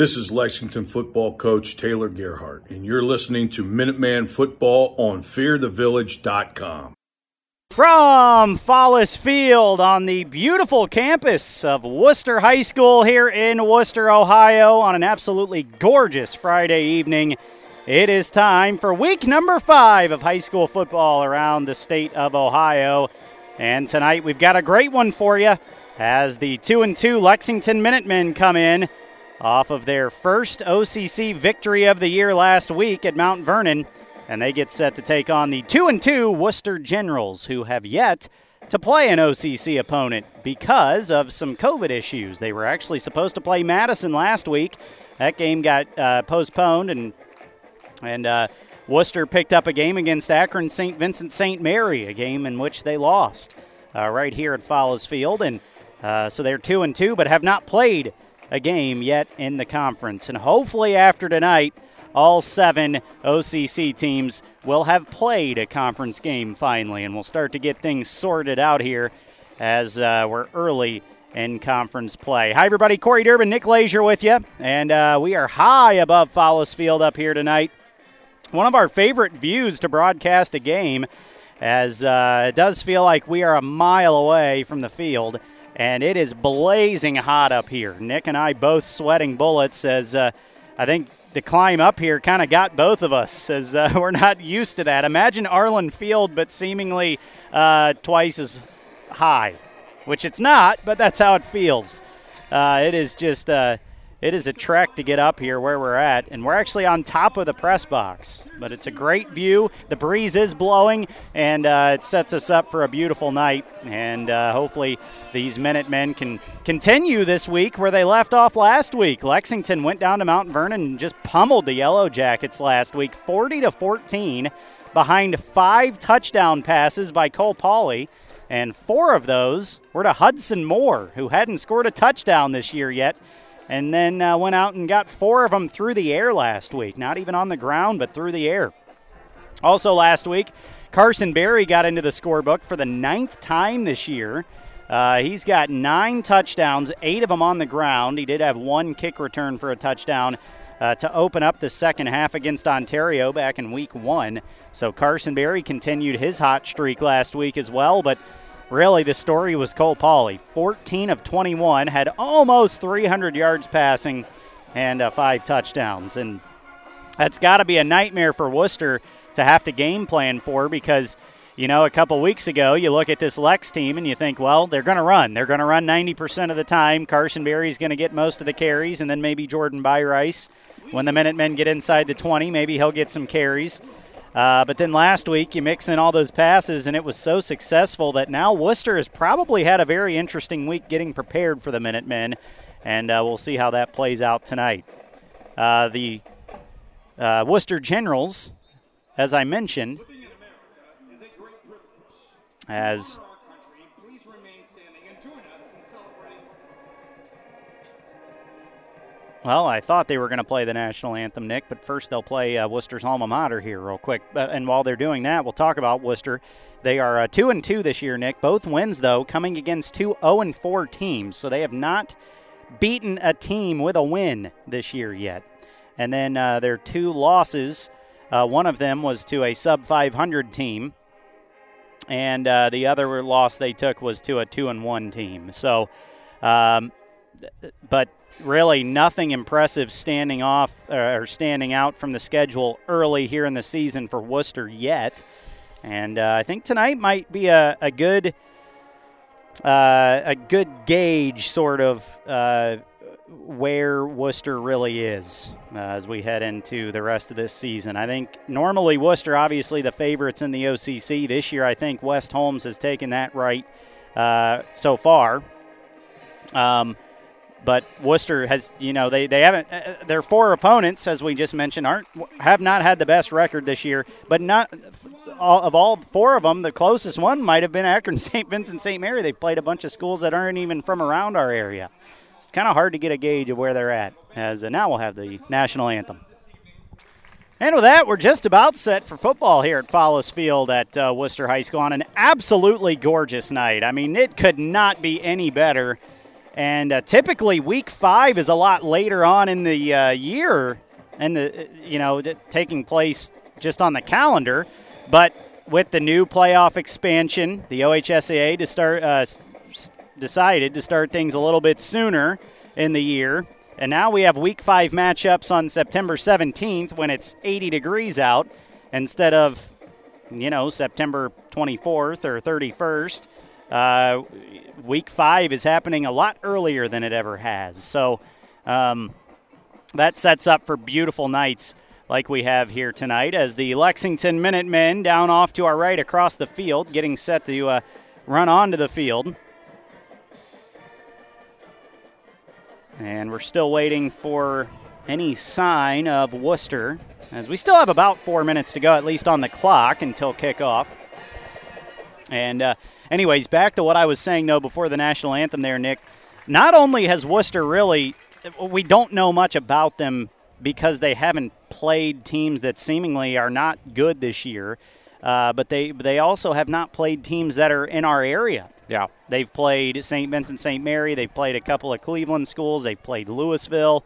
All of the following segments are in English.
This is Lexington football coach Taylor Gerhardt, and you're listening to Minuteman Football on FearTheVillage.com. From Follis Field on the beautiful campus of Wooster High School here in Wooster, Ohio, on an absolutely gorgeous Friday evening. It is time for week number five of high school football around the state of Ohio. And tonight we've got a great one for you as the 2 and 2 Lexington Minutemen come in off of their first OCC victory of the year last week at Mount Vernon and they get set to take on the 2 and 2 Wooster Generals, who have yet to play an OCC opponent because of some COVID issues. They were actually supposed to play Madison last week. That game got uh, postponed, and and uh, Wooster picked up a game against Akron St. Vincent St. Mary, a game in which they lost uh, right here at Follis Field, and uh, so they're two and two, but have not played a game yet in the conference. And hopefully after tonight all seven OCC teams will have played a conference game finally, and we'll start to get things sorted out here as uh, we're early in conference play. Hi, everybody. Corey Durbin, Nick Lazier with you, and uh, we are high above Follis Field up here tonight. One of our favorite views to broadcast a game, as uh, it does feel like we are a mile away from the field, and it is blazing hot up here. Nick and I both sweating bullets as uh, I think the climb up here kind of got both of us as uh, we're not used to that. Imagine Arlen Field, but seemingly uh, twice as high, which it's not, but that's how it feels. Uh, it is just uh, it is a trek to get up here where we're at, and we're actually on top of the press box. But it's a great view. The breeze is blowing, and uh, it sets us up for a beautiful night. And uh, hopefully, these Minutemen can continue this week where they left off last week. Lexington went down to Mount Vernon and just pummeled the Yellow Jackets last week, 40 to 14, behind five touchdown passes by Cole Pauley. And four of those were to Hudson Moore, who hadn't scored a touchdown this year yet and then uh, went out and got four of them through the air last week. Not even on the ground, but through the air. Also, last week, Carson Berry got into the scorebook for the ninth time this year. Uh, he's got nine touchdowns, eight of them on the ground. He did have one kick return for a touchdown uh, to open up the second half against Ontario back in week one. So Carson Berry continued his hot streak last week as well, but really the story was Cole Pauley. 14 of 21, had almost 300 yards passing and uh, five touchdowns. And that's got to be a nightmare for Wooster to have to game plan for because, you know, a couple weeks ago, you look at this Lex team and you think, well, they're going to run. They're going to run 90% of the time. Carson Berry's going to get most of the carries, and then maybe Jordan Byrice. When the Minutemen get inside the 20, maybe he'll get some carries. Uh, but then last week, you mix in all those passes, and it was so successful that now Wooster has probably had a very interesting week getting prepared for the Minutemen, and uh, we'll see how that plays out tonight. Uh, the uh, Wooster Generals, as I mentioned, as Well, I thought they were going to play the national anthem, Nick, but first they'll play uh, Wooster's alma mater here, real quick. Uh, and while they're doing that, we'll talk about Wooster. They are uh, two and two this year, Nick. Both wins though coming against two 0 and four teams, so they have not beaten a team with a win this year yet. And then uh, their two losses, uh, one of them was to a sub 500 team, and uh, the other loss they took was to a two and one team. So, um, but really nothing impressive standing off uh, or standing out from the schedule early here in the season for Wooster yet. And uh, I think tonight might be a, a good uh, a good gauge, sort of, uh, where Wooster really is uh, as we head into the rest of this season. I think normally Wooster obviously the favorites in the OCC. This year, I think West Holmes has taken that right so far. Um, but Wooster has, you know, they, they haven't. Uh, their four opponents, as we just mentioned, aren't have not had the best record this year. But not all, of all four of them, the closest one might have been Akron St. Vincent St. Mary. They've played a bunch of schools that aren't even from around our area. It's kind of hard to get a gauge of where they're at. As uh, now we'll have the national anthem. And with that, we're just about set for football here at Follis Field at uh, Wooster High School on an absolutely gorgeous night. I mean, it could not be any better And uh, typically, week five is a lot later on in the uh, year, and the you know taking place just on the calendar. But with the new playoff expansion, the OHSAA to start uh, decided to start things a little bit sooner in the year. And now we have week five matchups on September 17th when it's 80 degrees out instead of, you know, September 24th or 31st. Uh, week five is happening a lot earlier than it ever has. So um, that sets up for beautiful nights like we have here tonight as the Lexington Minutemen down off to our right across the field, getting set to uh, run onto the field. And we're still waiting for any sign of Wooster as we still have about four minutes to go, at least on the clock, until kickoff. And, uh, anyways, back to what I was saying, though, before the national anthem there, Nick. Not only has Wooster really, we don't know much about them because they haven't played teams that seemingly are not good this year, uh, but they, they also have not played teams that are in our area. Yeah. They've played St. Vincent St. Mary. They've played a couple of Cleveland schools. They've played Louisville.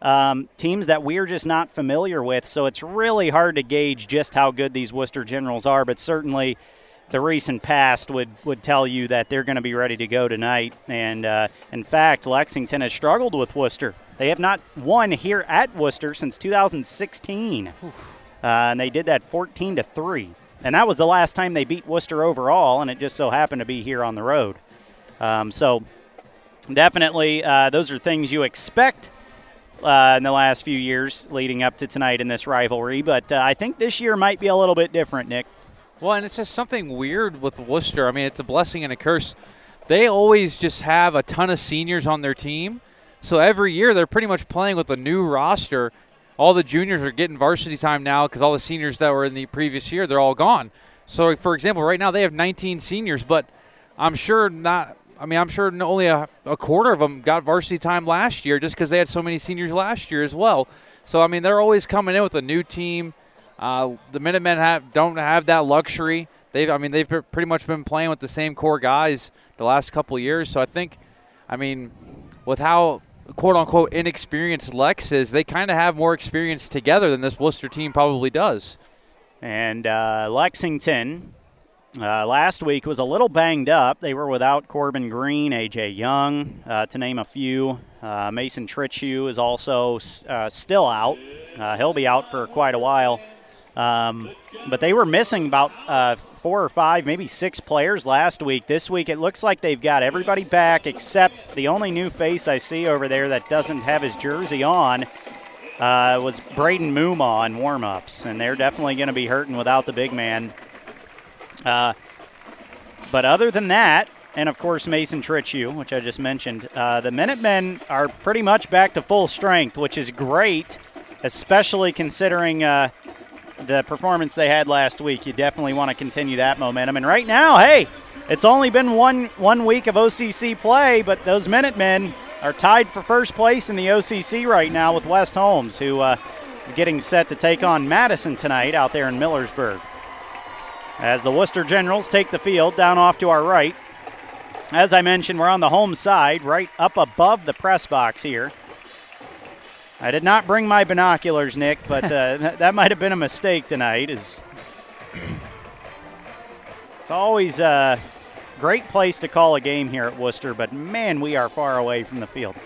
Um, teams that we're just not familiar with. So it's really hard to gauge just how good these Wooster Generals are, but certainly the recent past would, would tell you that they're going to be ready to go tonight. And uh, in fact, Lexington has struggled with Wooster. They have not won here at Wooster since 2016. Uh, and they did that 14 to 3. And that was the last time they beat Wooster overall, and it just so happened to be here on the road. Um, so definitely, uh, those are things you expect uh, in the last few years leading up to tonight in this rivalry. But uh, I think this year might be a little bit different, Nick. Well, and it's just something weird with Wooster. I mean, it's a blessing and a curse. They always just have a ton of seniors on their team. So every year they're pretty much playing with a new roster all the juniors are getting varsity time now because all the seniors that were in the previous year they're all gone. So, for example, right now they have 19 seniors, but I'm sure not. I mean, I'm sure only a, a quarter of them got varsity time last year just because they had so many seniors last year as well. So, I mean, they're always coming in with a new team. Uh, the Minutemen have don't have that luxury. They've, I mean, they've pretty much been playing with the same core guys the last couple years. So I think, I mean, with how quote unquote inexperienced Lex is, they kind of have more experience together than this Wooster team probably does. And uh, Lexington uh, last week was a little banged up. They were without Corbin Green, AJ Young, uh, to name a few. Uh, Mason Trichu is also uh, still out. Uh, he'll be out for quite a while. Um, but they were missing about uh, four or five, maybe six players last week. This week, it looks like they've got everybody back except the only new face I see over there that doesn't have his jersey on uh, was Braden Muma on warm-ups, and they're definitely going to be hurting without the big man. Uh, but other than that, and of course Mason Trichu, which I just mentioned, uh, the Minutemen are pretty much back to full strength, which is great, especially considering uh, the performance they had last week. You definitely want to continue that momentum. And right now, hey, it's only been one one week of OCC play, but those Minutemen are tied for first place in the OCC right now with West Holmes, who uh, is getting set to take on Madison tonight out there in Millersburg. As the Wooster Generals take the field down off to our right. As I mentioned, we're on the home side, right up above the press box here. I did not bring my binoculars, Nick, but uh, that might have been a mistake tonight. Is it's always a great place to call a game here at Wooster, but man, we are far away from the field.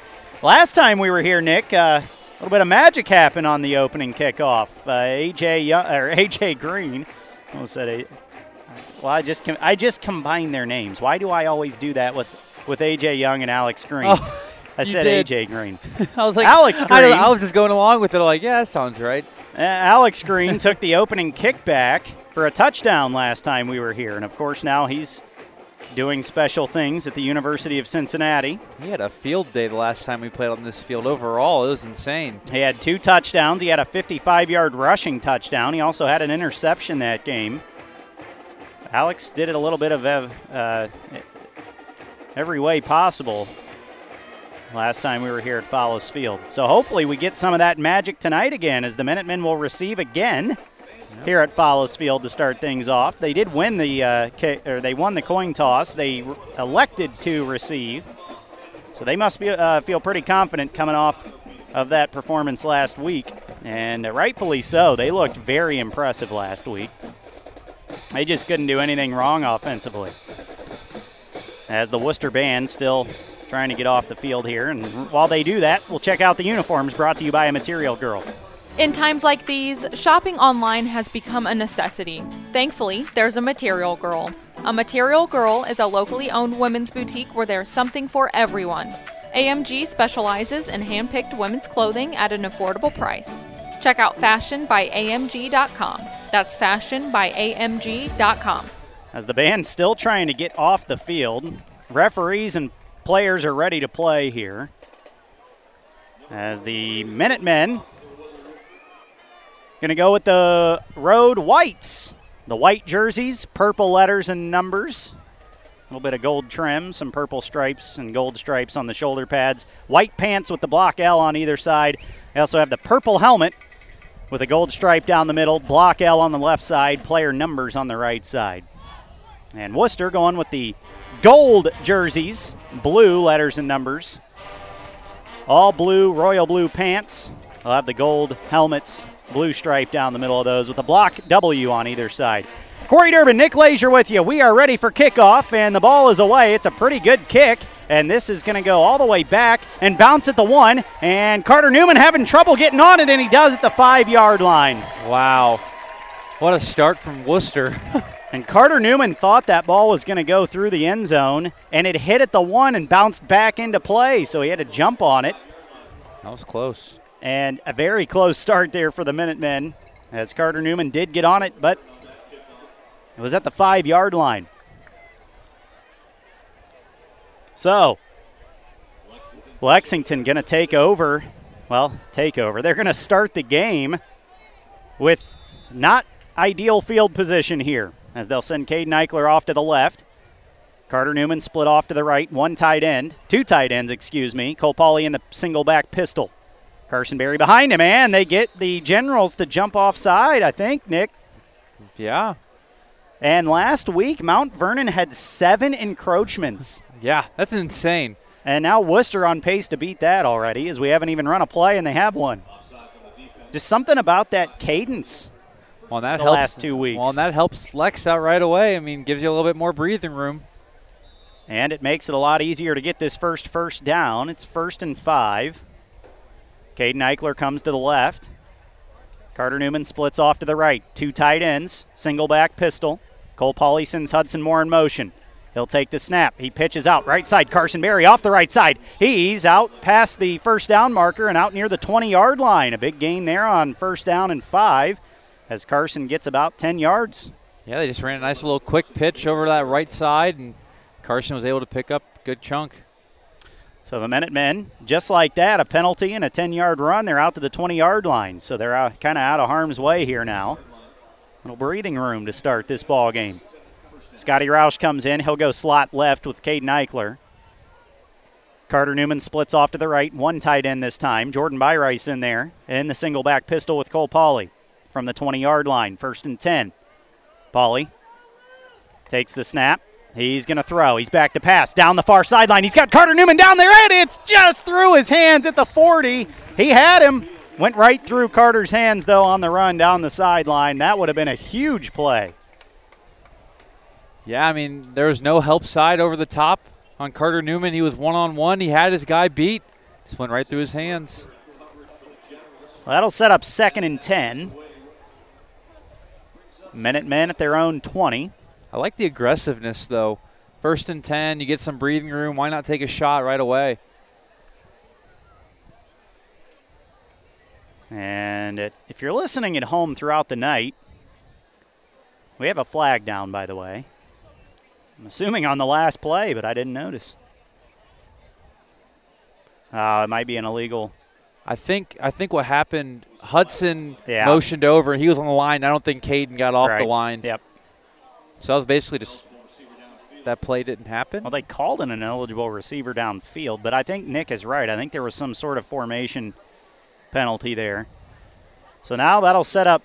Last time we were here, Nick, uh, a little bit of magic happened on the opening kickoff. Uh, AJ Young, or AJ Green, almost said a, well, I just I just combined their names. Why do I always do that with with AJ Young and Alex Green? Oh. I said did. AJ Green. I was like Alex Green. I, I, was just going along with it. like, yeah, that sounds right. Uh, Alex Green took the opening kickback for a touchdown last time we were here, and of course now he's doing special things at the University of Cincinnati. He had a field day the last time we played on this field. Overall, it was insane. He had two touchdowns. He had a 55-yard rushing touchdown. He also had an interception that game. Alex did it a little bit of uh, every way possible last time we were here at Follis Field. So hopefully we get some of that magic tonight again as the Minutemen will receive again here at Follis Field to start things off. They did win the uh, or they won the coin toss. They elected to receive. So they must be, uh, feel pretty confident coming off of that performance last week, and rightfully so. They looked very impressive last week. They just couldn't do anything wrong offensively. As the Wooster band still trying to get off the field here, and while they do that, we'll check out the uniforms brought to you by a Material Girl. In times like these, shopping online has become a necessity. Thankfully, there's a Material Girl. A Material Girl is a locally owned women's boutique where there's something for everyone. AMG specializes in hand-picked women's clothing at an affordable price. Check out fashionbyamg.com. That's fashionbyamg.com. As the band's still trying to get off the field, referees and players are ready to play here. As the Minutemen going to go with the road whites. The white jerseys, purple letters and numbers A little bit of gold trim, some purple stripes and gold stripes on the shoulder pads. White pants with the block L on either side. They also have the purple helmet with a gold stripe down the middle, block L on the left side, player numbers on the right side. And Wooster going with the gold jerseys, blue letters and numbers. All blue, royal blue pants. They'll have the gold helmets, blue stripe down the middle of those with a block W on either side. Corey Durbin, Nick Lazier with you. We are ready for kickoff, and the ball is away. It's a pretty good kick, and this is going to go all the way back and bounce at the one. And Carter Newman having trouble getting on it, and he does at the five yard line. Wow. What a start from Wooster. and Carter Newman thought that ball was going to go through the end zone, and it hit at the one and bounced back into play, so he had to jump on it. That was close. And a very close start there for the Minutemen, as Carter Newman did get on it, but it was at the five yard line. So, Lexington going to take over. Well, take over. They're going to start the game with not ideal field position here as they'll send Caden Eichler off to the left. Carter Newman split off to the right, one tight end, two tight ends, excuse me. Cole Pauley in the single back pistol. Carson Berry behind him, and they get the Generals to jump offside, I think, Nick. Yeah, and last week, Mount Vernon had seven encroachments. Yeah, that's insane. And now Wooster on pace to beat that already, as we haven't even run a play and they have one. Just something about that cadence. Well, that the helps, last two weeks. Well, that helps Lex out right away. I mean, gives you a little bit more breathing room. And it makes it a lot easier to get this first first down. It's first and five. Caden Eichler comes to the left. Carter Newman splits off to the right. Two tight ends, single back pistol. Cole Pauley sends Hudson Moore in motion. He'll take the snap. He pitches out right side. Carson Berry off the right side. He's out past the first down marker and out near the 20 yard line. A big gain there on first down and five as Carson gets about 10 yards. Yeah, they just ran a nice little quick pitch over that right side, and Carson was able to pick up a good chunk. So the Minutemen, just like that, a penalty and a 10 yard run, they're out to the 20 yard line. So they're kind of out of harm's way here now little breathing room to start this ball game. Scotty Roush comes in. He'll go slot left with Caden Eichler. Carter Newman splits off to the right. One tight end this time. Jordan Byrice in there. And the single back pistol with Cole Pauley from the 20 yard line. First and 10. Pauley takes the snap. He's going to throw. He's back to pass down the far sideline. He's got Carter Newman down there, and it's just through his hands at the 40. He had him. Went right through Carter's hands, though, on the run down the sideline. That would have been a huge play. Yeah, I mean, there was no help side over the top on Carter Newman. He was one on one. He had his guy beat. Just went right through his hands. So that'll set up second and 10. Minutemen at their own 20. I like the aggressiveness, though. First and 10, you get some breathing room. Why not take a shot right away? And it, if you're listening at home throughout the night, we have a flag down, by the way. I'm assuming on the last play, but I didn't notice. Uh, it might be an illegal. I think I think what happened, Hudson yeah. motioned over, and he was on the line. I don't think Caden got off right. the line. Yep. So that was basically just that play didn't happen. Well, they called an ineligible receiver downfield, but I think Nick is right. I think there was some sort of formation – penalty there. So now that'll set up.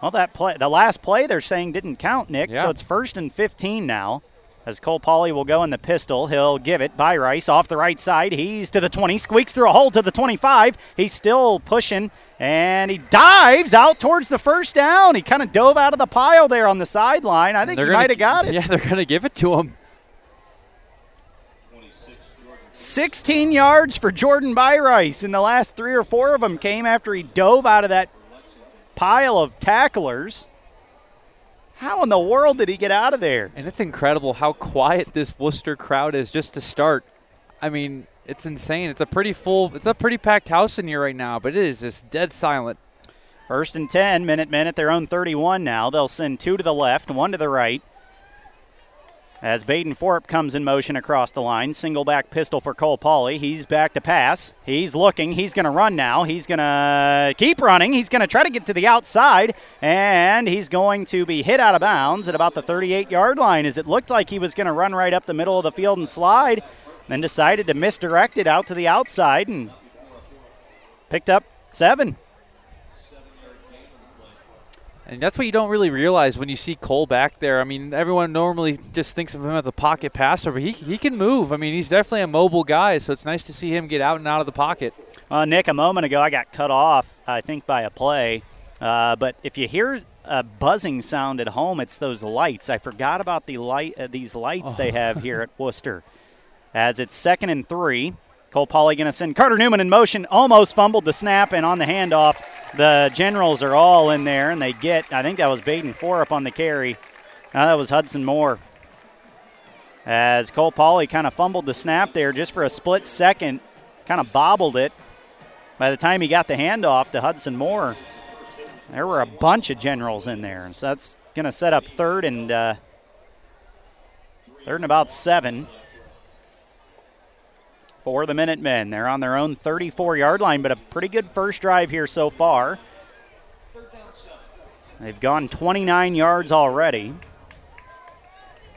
Well, that play, the last play they're saying didn't count, Nick. Yeah. So it's first and 15 now as Cole Pauley will go in the pistol. He'll give it Byrice off the right side. He's to the 20, squeaks through a hole to the 25. He's still pushing, and he dives out towards the first down. He kind of dove out of the pile there on the sideline. I think he might have got it. Yeah, they're going to give it to him. 16 yards for Jordan Byrice, and the last three or four of them came after he dove out of that pile of tacklers. How in the world did he get out of there? And it's incredible how quiet this Wooster crowd is just to start. I mean, it's insane. It's a pretty full, it's a pretty packed house in here right now, but it is just dead silent. First and 10, Minutemen at their own 31 now. They'll send two to the left, one to the right. As Baden Forup comes in motion across the line, single back pistol for Cole Pauley. He's back to pass. He's looking. He's going to run now. He's going to keep running. He's going to try to get to the outside, and he's going to be hit out of bounds at about the 38 yard line as it looked like he was going to run right up the middle of the field and slide, then decided to misdirect it out to the outside and picked up seven. And that's what you don't really realize when you see Cole back there. I mean, everyone normally just thinks of him as a pocket passer, but he, he can move. I mean, he's definitely a mobile guy, so it's nice to see him get out and out of the pocket. Uh, Nick, a moment ago, I got cut off, I think, by a play. Uh, but if you hear a buzzing sound at home, it's those lights. I forgot about the light, uh, these lights oh. they have here at Wooster. As it's second and three, Cole Pauley going to send Carter Newman in motion, almost fumbled the snap, and on the handoff, the Generals are all in there, and they get, I think that was Baden up on the carry. Now that was Hudson Moore. As Cole Pauley kind of fumbled the snap there just for a split second, kind of bobbled it. By the time he got the handoff to Hudson Moore, there were a bunch of Generals in there. So that's going to set up third and uh, third and about seven for the Minutemen. They're on their own 34 yard line, but a pretty good first drive here so far. They've gone 29 yards already.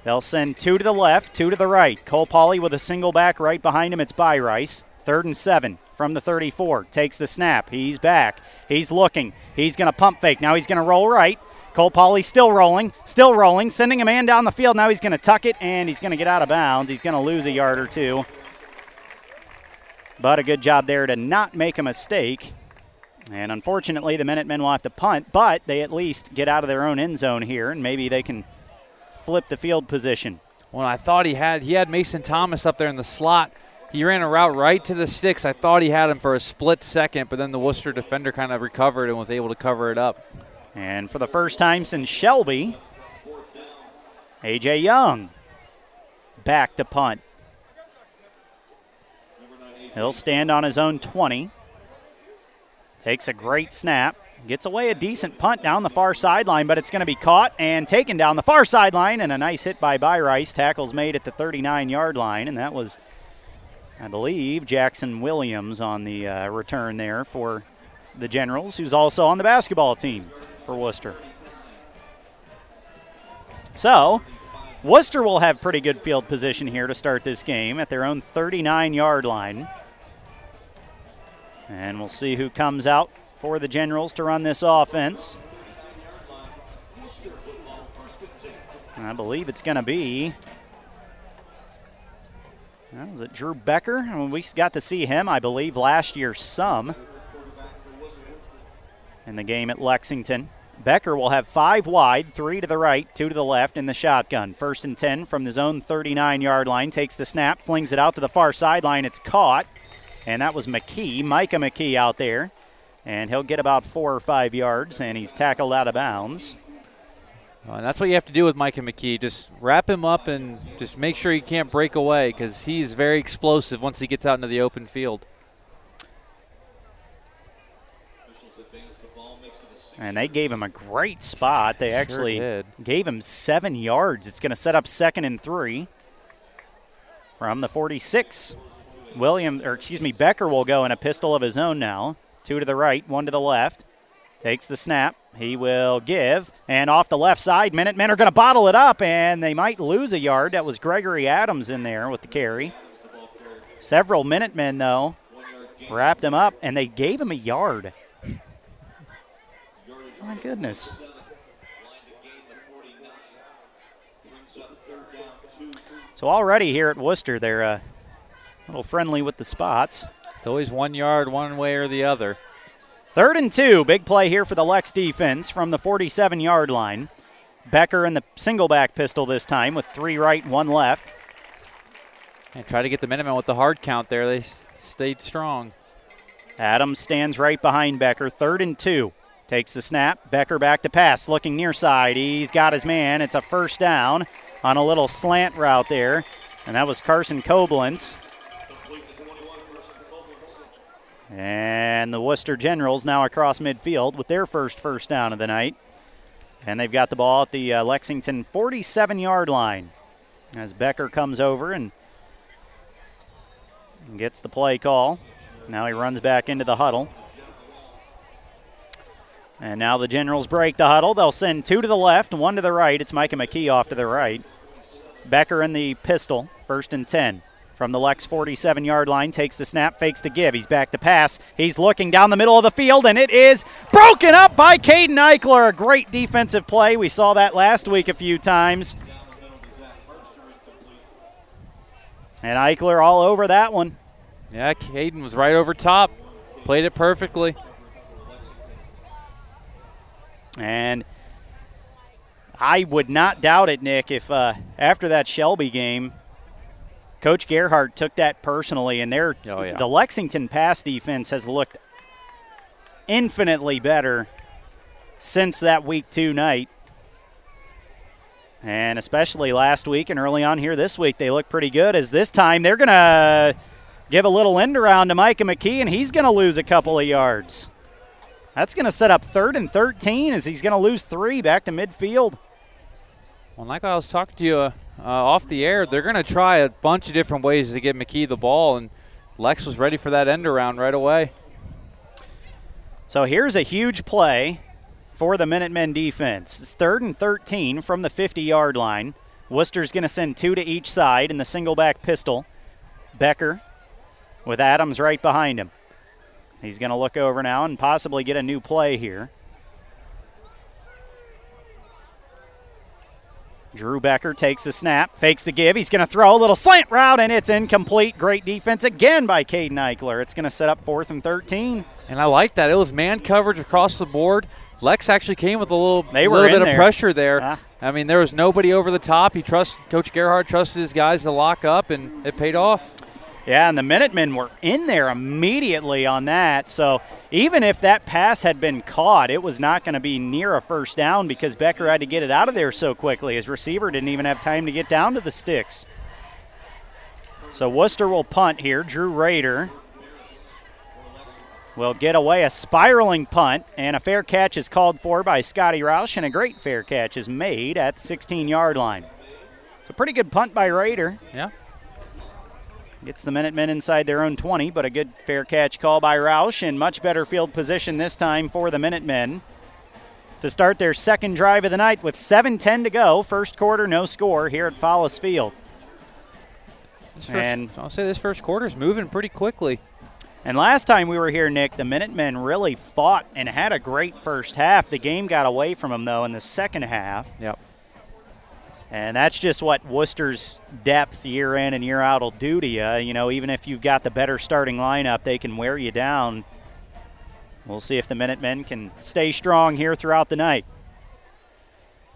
They'll send two to the left, two to the right. Cole Pauley with a single back right behind him. It's Byrice. Third and seven from the 34. Takes the snap. He's back. He's looking. He's going to pump fake. Now he's going to roll right. Cole Pauley still rolling, still rolling, sending a man down the field. Now he's going to tuck it and he's going to get out of bounds. He's going to lose a yard or two. But a good job there to not make a mistake. And unfortunately, the Minutemen will have to punt, but they at least get out of their own end zone here, and maybe they can flip the field position. Well, I thought he had he had Mason Thomas up there in the slot. He ran a route right to the sticks. I thought he had him for a split second, but then the Wooster defender kind of recovered and was able to cover it up. And for the first time since Shelby, AJ Young back to punt. He'll stand on his own 20. Takes a great snap. Gets away a decent punt down the far sideline, but it's going to be caught and taken down the far sideline. And a nice hit by Byrice. Tackles made at the 39 yard line. And that was, I believe, Jackson Williams on the uh, return there for the Generals, who's also on the basketball team for Wooster. So, Wooster will have pretty good field position here to start this game at their own 39 yard line. And we'll see who comes out for the Generals to run this offense. I believe it's going to be. Was it Drew Becker? I mean, we got to see him, I believe, last year some in the game at Lexington. Becker will have five wide, three to the right, two to the left in the shotgun. First and 10 from the zone 39 yard line. Takes the snap, flings it out to the far sideline. It's caught and that was McKee, Micah McKee out there. And he'll get about four or five yards, and he's tackled out of bounds. Well, and that's what you have to do with Micah McKee. Just wrap him up and just make sure he can't break away because he's very explosive once he gets out into the open field. And they gave him a great spot. They actually sure gave him seven yards. It's going to set up second and three from the 46. William, or excuse me, Becker will go in a pistol of his own now. Two to the right, one to the left. Takes the snap. He will give. And off the left side, Minutemen are going to bottle it up, and they might lose a yard. That was Gregory Adams in there with the carry. Several Minutemen, though, wrapped him up, and they gave him a yard. My goodness. So already here at Wooster, they're uh, little friendly with the spots. It's always one yard one way or the other. Third and two. Big play here for the Lex defense from the 47 yard line. Becker in the single back pistol this time with three right, one left. And try to get the minimum with the hard count there. They stayed strong. Adams stands right behind Becker. Third and two. Takes the snap. Becker back to pass. Looking near side. He's got his man. It's a first down on a little slant route there. And that was Carson Koblenz. And the Wooster Generals now across midfield with their first first down of the night. And they've got the ball at the uh, Lexington 47 yard line as Becker comes over and gets the play call. Now he runs back into the huddle. And now the Generals break the huddle. They'll send two to the left, one to the right. It's Micah McKee off to the right. Becker in the pistol, first and 10. From the Lex 47 yard line, takes the snap, fakes the give. He's back to pass. He's looking down the middle of the field, and it is broken up by Caden Eichler. A great defensive play. We saw that last week a few times. And Eichler all over that one. Yeah, Caden was right over top. Played it perfectly. And I would not doubt it, Nick, if uh, after that Shelby game, Coach Gerhardt took that personally, and they oh, yeah. the Lexington pass defense has looked infinitely better since that week two night. And especially last week and early on here this week, they look pretty good. As this time they're going to give a little end around to Micah McKee, and he's going to lose a couple of yards. That's going to set up third and 13 as he's going to lose three back to midfield. Well, like I was talking to you uh, uh, off the air, they're going to try a bunch of different ways to get McKee the ball, and Lex was ready for that end around right away. So here's a huge play for the Minutemen defense. It's third and 13 from the 50 yard line. Wooster's going to send two to each side in the single back pistol. Becker with Adams right behind him. He's going to look over now and possibly get a new play here. Drew Becker takes the snap, fakes the give. He's going to throw a little slant route, and it's incomplete. Great defense again by Caden Eichler. It's going to set up fourth and 13. And I like that. It was man coverage across the board. Lex actually came with a little, they little bit there. of pressure there. Uh. I mean, there was nobody over the top. He trust Coach Gerhardt trusted his guys to lock up, and it paid off. Yeah, and the Minutemen were in there immediately on that. So even if that pass had been caught, it was not going to be near a first down because Becker had to get it out of there so quickly. His receiver didn't even have time to get down to the sticks. So Wooster will punt here. Drew Raider will get away a spiraling punt, and a fair catch is called for by Scotty Roush, and a great fair catch is made at the 16 yard line. It's a pretty good punt by Raider. Yeah. Gets the Minutemen inside their own 20, but a good fair catch call by Roush and much better field position this time for the Minutemen to start their second drive of the night with 7:10 to go. First quarter, no score here at Follis Field. First, and I'll say this first quarter is moving pretty quickly. And last time we were here, Nick, the Minutemen really fought and had a great first half. The game got away from them though in the second half. Yep. And that's just what Wooster's depth year in and year out will do to you. You know, even if you've got the better starting lineup, they can wear you down. We'll see if the Minutemen can stay strong here throughout the night.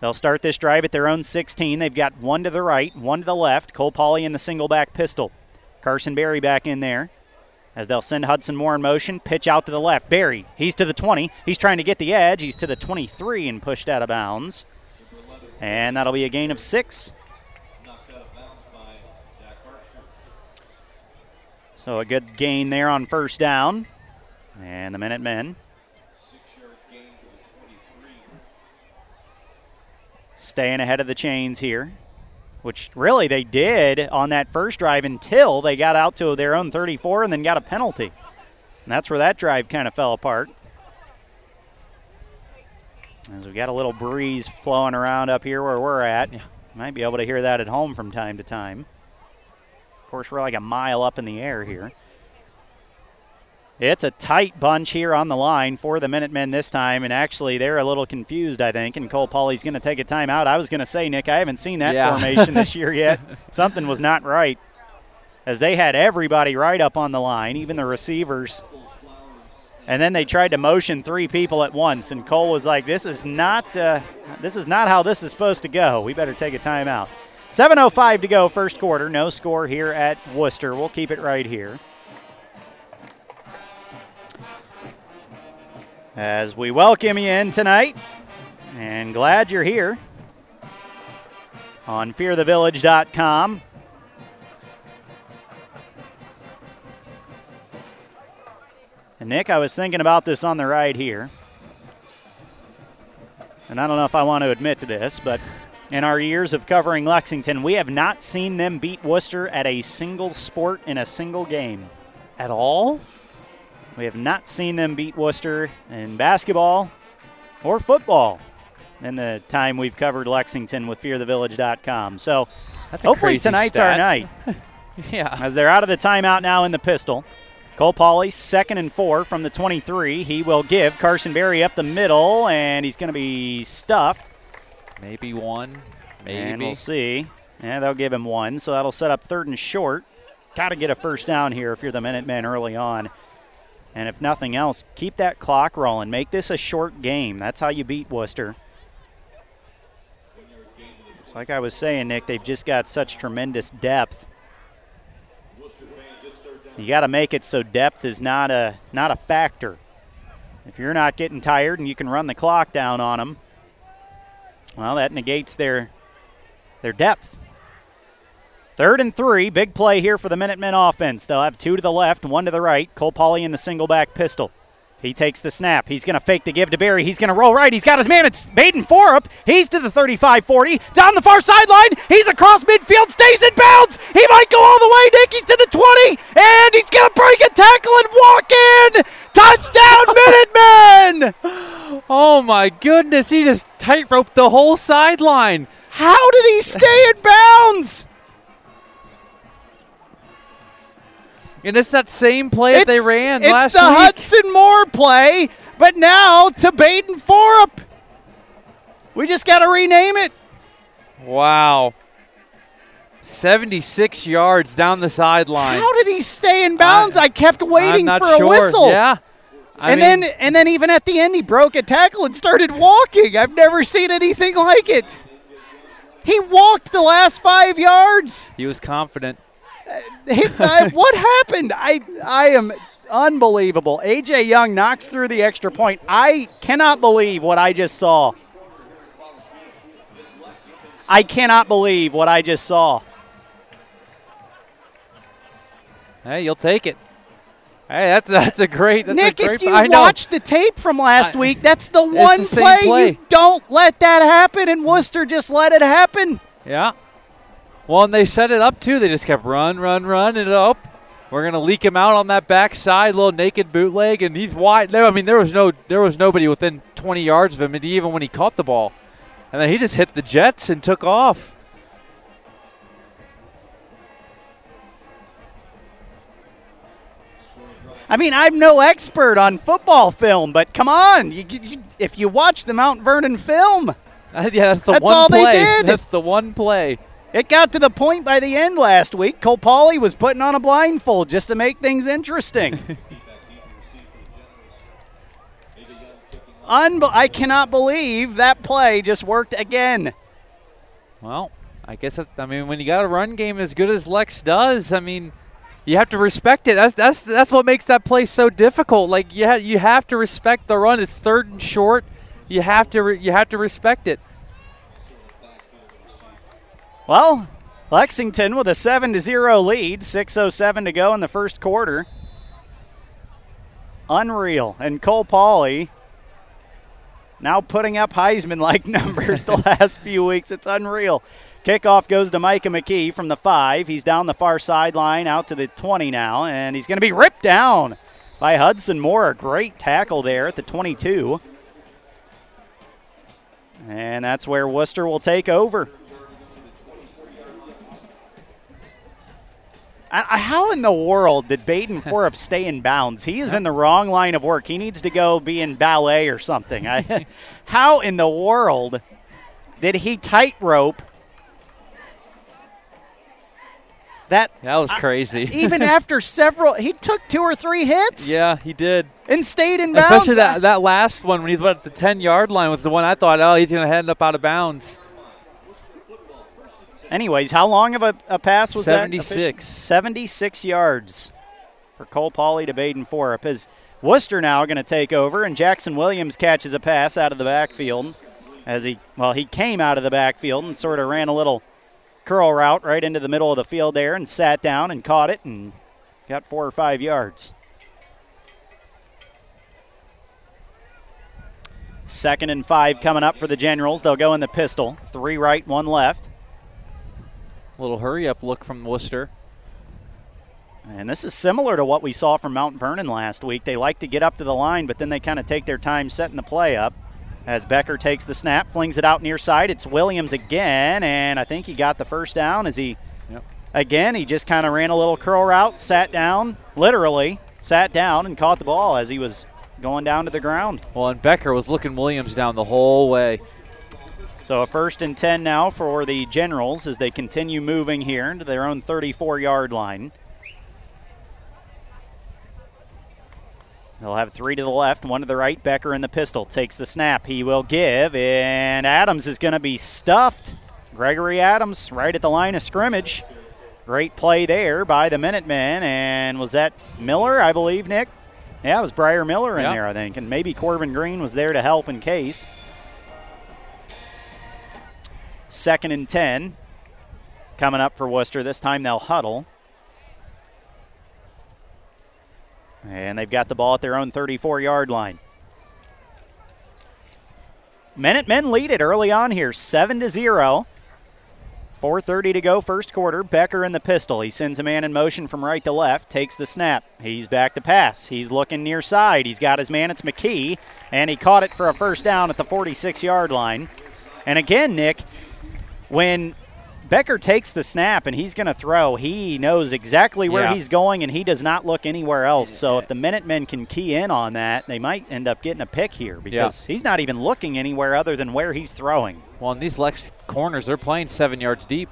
They'll start this drive at their own 16. They've got one to the right, one to the left. Cole Pauley in the single back pistol. Carson Berry back in there as they'll send Hudson Moore in motion. Pitch out to the left. Berry, he's to the 20. He's trying to get the edge. He's to the 23 and pushed out of bounds. And that'll be a gain of six. So a good gain there on first down. And the Minutemen staying ahead of the chains here, which really they did on that first drive until they got out to their own 34 and then got a penalty. And that's where that drive kind of fell apart. As we got a little breeze flowing around up here where we're at. Might be able to hear that at home from time to time. Of course, we're like a mile up in the air here. It's a tight bunch here on the line for the Minutemen this time, and actually they're a little confused, I think. And Cole Pauley's going to take a timeout. I was going to say, Nick, I haven't seen that Yeah. formation this year yet. Something was not right, as they had everybody right up on the line, even the receivers. And then they tried to motion three people at once, and Cole was like, "This is not, uh, this is not how this is supposed to go. We better take a timeout." 7:05 to go, first quarter. No score here at Wooster. We'll keep it right here. as we welcome you in tonight and glad you're here on fearthevillage.com. And Nick, I was thinking about this on the ride here. And I don't know if I want to admit to this, but in our years of covering Lexington, we have not seen them beat Wooster at a single sport in a single game. At all? We have not seen them beat Wooster in basketball or football in the time we've covered Lexington with fearthevillage.com. So That's hopefully tonight's stat. our night Yeah. as they're out of the timeout now in the pistol. Cole Pauley, second and four from the 23. He will give Carson Berry up the middle, and he's going to be stuffed. Maybe one. Maybe. And we'll see. Yeah, they'll give him one, so that'll set up third and short. Got to get a first down here if you're the Minutemen early on. And if nothing else, keep that clock rolling. Make this a short game. That's how you beat Wooster. It's like I was saying, Nick, they've just got such tremendous depth. You got to make it so depth is not a not a factor. If you're not getting tired and you can run the clock down on them, well, that negates their their depth. Third and three, big play here for the Minutemen offense. They'll have two to the left, one to the right. Cole Pauley in the single back pistol. He takes the snap. He's going to fake the give to Berry. He's going to roll right. He's got his man. It's Baden Forup. He's to the 35 40. Down the far sideline. He's across midfield. Stays in bounds. He might go all the way. Nick, he's to the 20. And he's going to break a tackle and walk in. Touchdown, Minutemen! Oh my goodness! He just tightrope the whole sideline. How did he stay in bounds? And it's that same play that they ran it's last the week. Hudson Moore play, but now to Baden Forup. We just got to rename it. Wow. 76 yards down the sideline. How did he stay in bounds? I, kept waiting I'm not for a sure. whistle. Yeah. I and mean, then and then even at the end he broke a tackle and started walking. I've never seen anything like it. He walked the last 5 yards. he was confident. I- what happened? I I am unbelievable. AJ Young knocks through the extra point. I cannot believe what I just saw. I cannot believe what I just saw. Hey, you'll take it. Hey, that's that's a great. That's Nick, a great if you I know. watched the tape from last I- week, that's the one the play, play. you don't let that happen, and Wooster just let it happen. Yeah. Well, and they set it up too. They just kept run, run, run, and up. We're gonna leak him out on that backside, little naked bootleg, and he's wide. There, I mean, there was no, there was nobody within 20 yards of him, and even when he caught the ball, and then he just hit the jets and took off. I mean, I'm no expert on football film, but come on, you, you, if you watch the Mount Vernon film, yeah, that's the That's one all they did. That's the one play. It got to the point by the end last week. Cole Pauley was putting on a blindfold just to make things interesting. Unbe- I cannot believe that play just worked again. Well, I guess that's, I mean when you got a run game as good as Lex does, I mean you have to respect it. That's that's that's what makes that play so difficult. Like you ha- you have to respect the run. It's third and short. You have to re- you have to respect it. Well, Lexington with a 7 to 0 lead, 6.07 to go in the first quarter. Unreal. And Cole Pauley now putting up Heisman like numbers the last few weeks. It's unreal. Kickoff goes to Micah McKee from the 5. He's down the far sideline out to the 20 now, and he's going to be ripped down by Hudson Moore. A great tackle there at the 22. And that's where Wooster will take over. I, how in the world did Baden Forup stay in bounds? He is in the wrong line of work. He needs to go be in ballet or something. I, how in the world did he tightrope that? That was crazy. even after several, he took two or three hits. Yeah, he did. And stayed in bounds. Especially that, that last one when he's about at the 10 yard line was the one I thought, oh, he's going to end up out of bounds. Anyways, how long of a, a pass was 76. that? 76. 76 yards for Cole Pauley to Baden Forup. As Wooster now going to take over, and Jackson Williams catches a pass out of the backfield. As he, well, he came out of the backfield and sort of ran a little curl route right into the middle of the field there and sat down and caught it and got four or five yards. Second and five coming up for the Generals. They'll go in the pistol. Three right, one left. Little hurry up look from Wooster. And this is similar to what we saw from Mount Vernon last week. They like to get up to the line, but then they kind of take their time setting the play up. As Becker takes the snap, flings it out near side. It's Williams again, and I think he got the first down as he, yep. again, he just kind of ran a little curl route, sat down, literally sat down and caught the ball as he was going down to the ground. Well, and Becker was looking Williams down the whole way. So a first and 10 now for the Generals as they continue moving here into their own 34 yard line. They'll have three to the left, one to the right. Becker in the pistol takes the snap. He will give, and Adams is going to be stuffed. Gregory Adams right at the line of scrimmage. Great play there by the Minutemen. And was that Miller, I believe, Nick? Yeah, it was Briar Miller in yeah. there, I think. And maybe Corbin Green was there to help in case. Second and 10 coming up for Wooster. This time they'll huddle. And they've got the ball at their own 34 yard line. Minutemen lead it early on here, 7 to 0. 4.30 to go, first quarter. Becker in the pistol. He sends a man in motion from right to left, takes the snap. He's back to pass. He's looking near side. He's got his man, it's McKee, and he caught it for a first down at the 46 yard line. And again, Nick, when Becker takes the snap and he's going to throw, he knows exactly where yeah. he's going and he does not look anywhere else. So if the Minutemen can key in on that, they might end up getting a pick here because yeah. he's not even looking anywhere other than where he's throwing. Well, in these Lex corners, they're playing seven yards deep.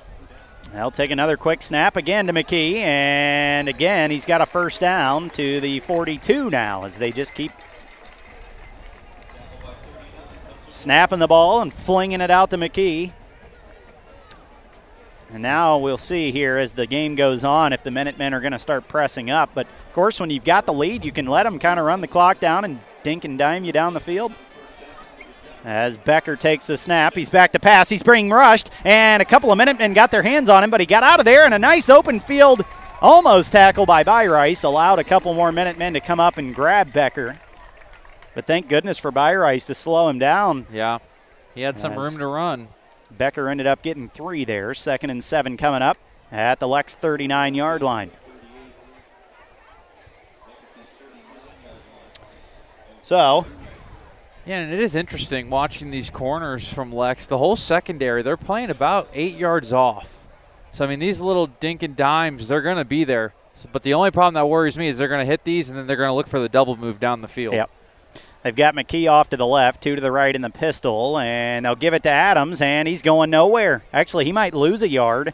They'll take another quick snap again to McKee, and again, he's got a first down to the 42 now as they just keep snapping the ball and flinging it out to McKee. And now we'll see here as the game goes on if the Minutemen are going to start pressing up. But of course, when you've got the lead, you can let them kind of run the clock down and dink and dime you down the field. As Becker takes the snap, he's back to pass. He's being rushed, and a couple of Minutemen got their hands on him, but he got out of there in a nice open field, almost tackled by Byrice. Allowed a couple more Minutemen to come up and grab Becker. But thank goodness for Byrice to slow him down. Yeah, he had some room to run. Becker ended up getting three there. Second and seven coming up at the Lex 39 yard line. So. Yeah, and it is interesting watching these corners from Lex. The whole secondary, they're playing about eight yards off. So, I mean, these little dink and dimes, they're going to be there. But the only problem that worries me is they're going to hit these and then they're going to look for the double move down the field. Yep. They've got McKee off to the left, two to the right in the pistol, and they'll give it to Adams, and he's going nowhere. Actually, he might lose a yard.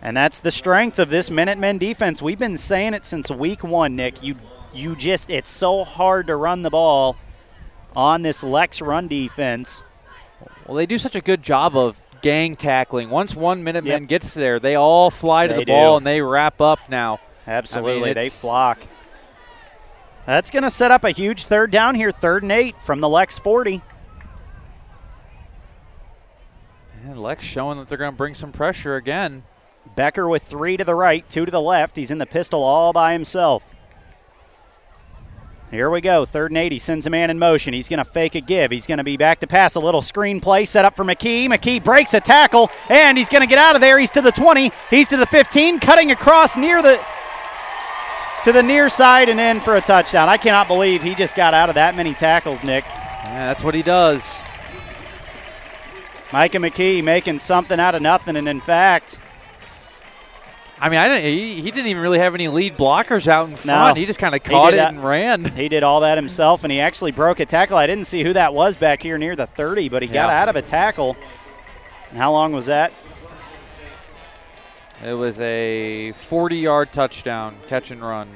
And that's the strength of this Minutemen defense. We've been saying it since week one, Nick. You you just it's so hard to run the ball on this Lex run defense. Well, they do such a good job of gang tackling. Once one Minuteman yep. gets there, they all fly to they the ball do. and they wrap up now. Absolutely, I mean, they flock. That's going to set up a huge third down here, third and eight from the Lex 40. And Lex showing that they're going to bring some pressure again. Becker with three to the right, two to the left. He's in the pistol all by himself. Here we go. Third and eight. He sends a man in motion. He's going to fake a give. He's going to be back to pass. A little screen play set up for McKee. McKee breaks a tackle, and he's going to get out of there. He's to the 20. He's to the 15, cutting across near the to the near side and in for a touchdown. I cannot believe he just got out of that many tackles, Nick. Yeah, that's what he does. Micah McKee making something out of nothing, and in fact, I mean, I didn't, he, he didn't even really have any lead blockers out in front. No. he just kind of caught it that. and ran. He did all that himself, and he actually broke a tackle. I didn't see who that was back here near the 30, but he got out of a tackle. And how long was that? It was a 40-yard touchdown, catch and run.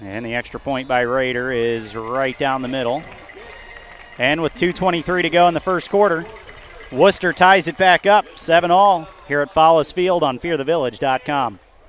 And the extra point by Rader is right down the middle. And with 2.23 to go in the first quarter, Wooster ties it back up, 7 all, here at Follis Field on fearthevillage.com.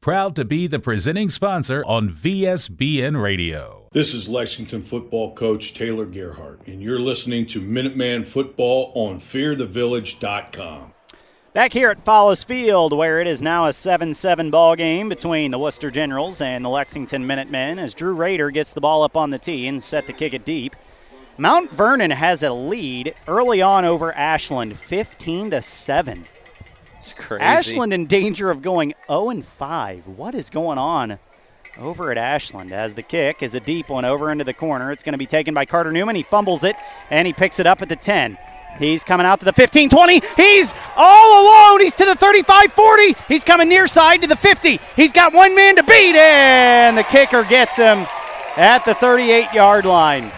Proud to be the presenting sponsor on VSBN Radio. This is Lexington football coach Taylor Gerhardt, and you're listening to Minuteman Football on fearthevillage.com. Back here at Follis Field, where it is now a 7 7 ball game between the Wooster Generals and the Lexington Minutemen, as Drew Rader gets the ball up on the tee and set to kick it deep. Mount Vernon has a lead early on over Ashland, 15 to 7. Ashland in danger of going 0 and 5. What is going on over at Ashland as the kick is a deep one over into the corner. It's going to be taken by Carter Newman. He fumbles it and he picks it up at the 10. He's coming out to the 15 20. He's all alone. He's to the 35 40. He's coming near side to the 50. He's got one man to beat, and the kicker gets him at the 38 yard line.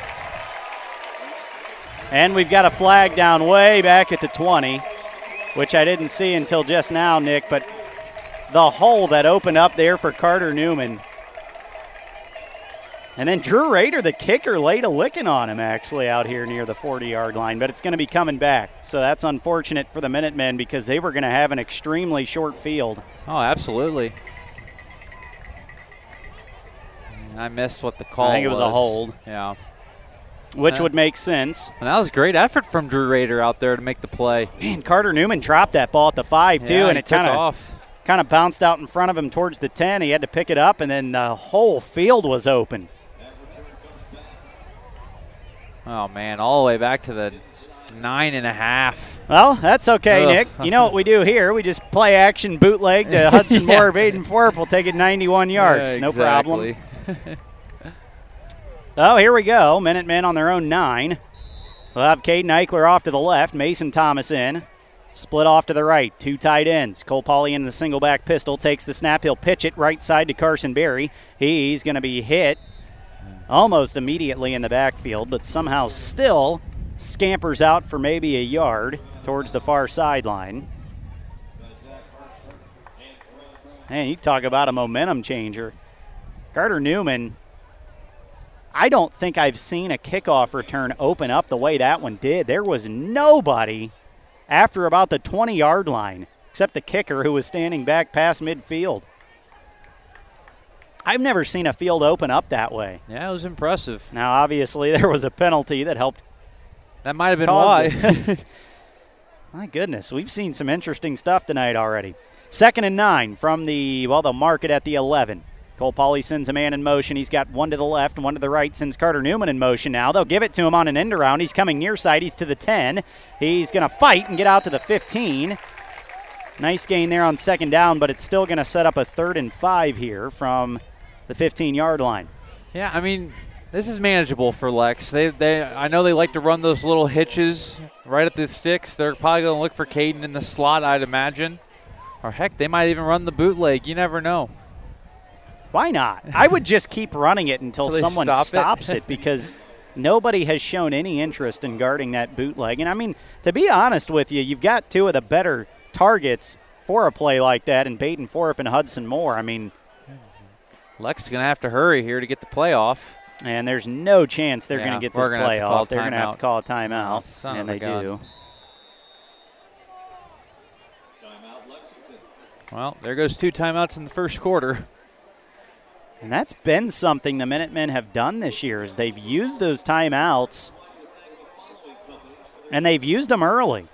And we've got a flag down way back at the 20 which I didn't see until just now, Nick, but the hole that opened up there for Carter Newman. And then Drew Rader, the kicker, laid a licking on him actually out here near the 40 yard line, but it's going to be coming back. So that's unfortunate for the Minutemen because they were going to have an extremely short field. Oh, absolutely. I missed what the call I think it was a hold. Yeah. Which Yeah. would make sense. And that was great effort from Drew Rader out there to make the play. Man, Carter Newman dropped that ball at the five too, Yeah, and it kind of kind of bounced out in front of him towards the 10. He had to pick it up, and then the whole field was open. Oh man, all the way back to the nine and a half. Well, that's okay, Ugh. Nick. You know what we do here? We just play action bootleg to Hudson Yeah. Moore, Baden Forup. We'll take it 91 yards. Yeah, no problem. Oh, here we go. Minutemen on their own nine. We'll have Caden Eichler off to the left, Mason Thomas in. Split off to the right, two tight ends. Cole Pauley in the single back pistol takes the snap. He'll pitch it right side to Carson Berry. He's going to be hit almost immediately in the backfield, but somehow still scampers out for maybe a yard towards the far sideline. Man, you talk about a momentum changer. Carter Newman, I don't think I've seen a kickoff return open up the way that one did. There was nobody after about the 20 yard line except the kicker who was standing back past midfield. I've never seen a field open up that way. Yeah, it was impressive. Now, obviously, there was a penalty that helped That might have been why. My goodness, we've seen some interesting stuff tonight already. Second and nine from the, well, the market at the 11. Cole Pauley sends a man in motion. He's got one to the left one to the right. Sends Carter Newman in motion now. They'll give it to him on an end around. He's coming near side. He's to the 10. He's going to fight and get out to the 15. Nice gain there on second down, but it's still going to set up a third and five here from the 15 yard line. Yeah, I mean, this is manageable for Lex. They, they, I know they like to run those little hitches right at the sticks. They're probably going to look for Caden in the slot, I'd imagine. Or heck, they might even run the bootleg. You never know. Why not? I would just keep running it until someone stop stops it because nobody has shown any interest in guarding that bootleg. And I mean, to be honest with you, you've got two of the better targets for a play like that in Baden Forup and Hudson Moore. I mean, Lex is going to have to hurry here to get the play off. and there's no chance they're Yeah, going to get this play off. They're going to have to call a timeout, Oh, and they gun. do. Well, there goes two timeouts in the first quarter. And that's been something the Minutemen have done this year is they've used those timeouts and they've used them early.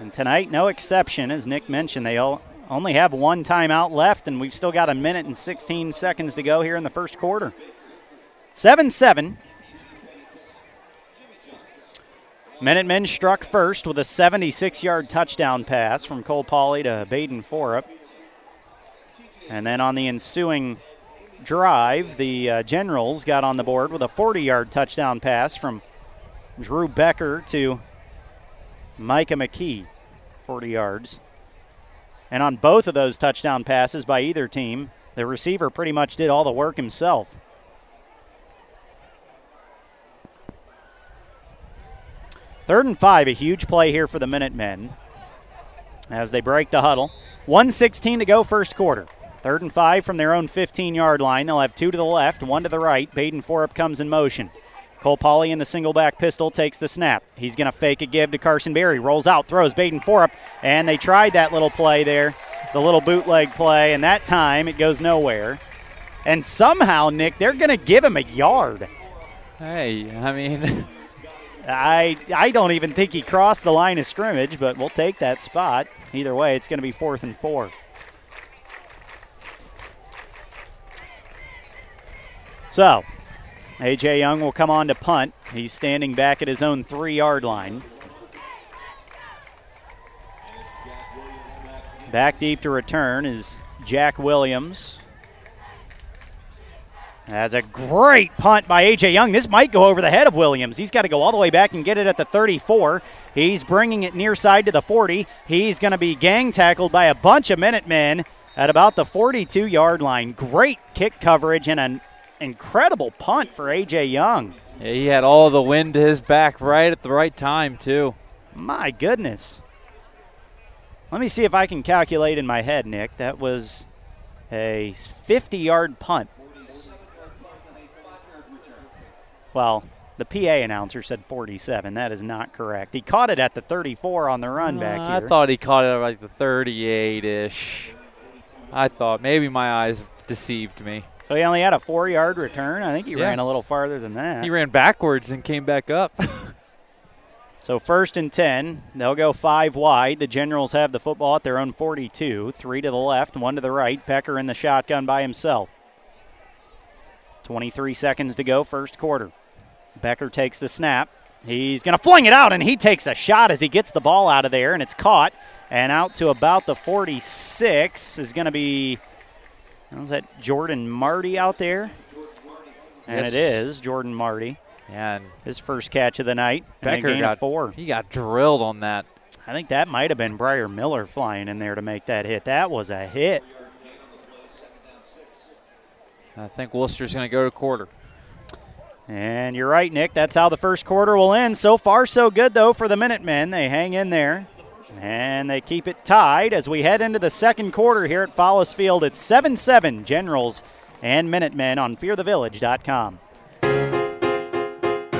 And tonight, no exception. As Nick mentioned, they all only have one timeout left, and we've still got a minute and 16 seconds to go here in the first quarter. 7 7. Minutemen struck first with a 76 yard touchdown pass from Cole Pauley to Baden Forup. And then on the ensuing drive, the uh, Generals got on the board with a 40 yard touchdown pass from Drew Becker to Micah McKee, 40 yards. And on both of those touchdown passes by either team, the receiver pretty much did all the work himself. Third and five, a huge play here for the Minutemen as they break the huddle. 116 to go, first quarter. Third and five from their own 15 yard line. They'll have two to the left, one to the right. Baden Forup comes in motion. Cole Pauley in the single back pistol takes the snap. He's going to fake a give to Carson Berry. Rolls out, throws Baden Forup, and they tried that little play there, the little bootleg play, and that time it goes nowhere. And somehow, Nick, they're going to give him a yard. Hey, I mean, I I don't even think he crossed the line of scrimmage, but we'll take that spot. Either way, it's going to be fourth and four. So, A.J. Young will come on to punt. He's standing back at his own three yard line. Back deep to return is Jack Williams. That's a great punt by A.J. Young. This might go over the head of Williams. He's got to go all the way back and get it at the 34. He's bringing it near side to the 40. He's going to be gang tackled by a bunch of Minutemen at about the 42 yard line. Great kick coverage and an incredible punt for A.J. Young. Yeah, he had all the wind to his back right at the right time, too. My goodness. Let me see if I can calculate in my head, Nick. That was a 50 yard punt. Well, the PA announcer said 47. That is not correct. He caught it at the 34 on the run back Uh, here. I thought he caught it at like the 38 ish. I thought maybe my eyes deceived me. So he only had a four yard return. I think he Yeah. ran a little farther than that. He ran backwards and came back up. So first and 10, they'll go five wide. The Generals have the football at their own 42. Three to the left, one to the right. Becker in the shotgun by himself. 23 seconds to go, first quarter. Becker takes the snap. He's going to fling it out, and he takes a shot as he gets the ball out of there, and it's caught. And out to about the 46 is going to be, was that Jordan Marty out there? And Yes. it is Jordan Marty. yeah, and His first catch of the night. Becker got four. He got drilled on that. I think that might have been Briar Miller flying in there to make that hit. That was a hit. I think Wooster's going to go to quarter. And you're right, Nick. That's how the first quarter will end. So far, so good, though, for the Minutemen. They hang in there. And they keep it tied as we head into the second quarter here at Follis Field. It's 7 7 Generals and Minutemen on fearthevillage.com.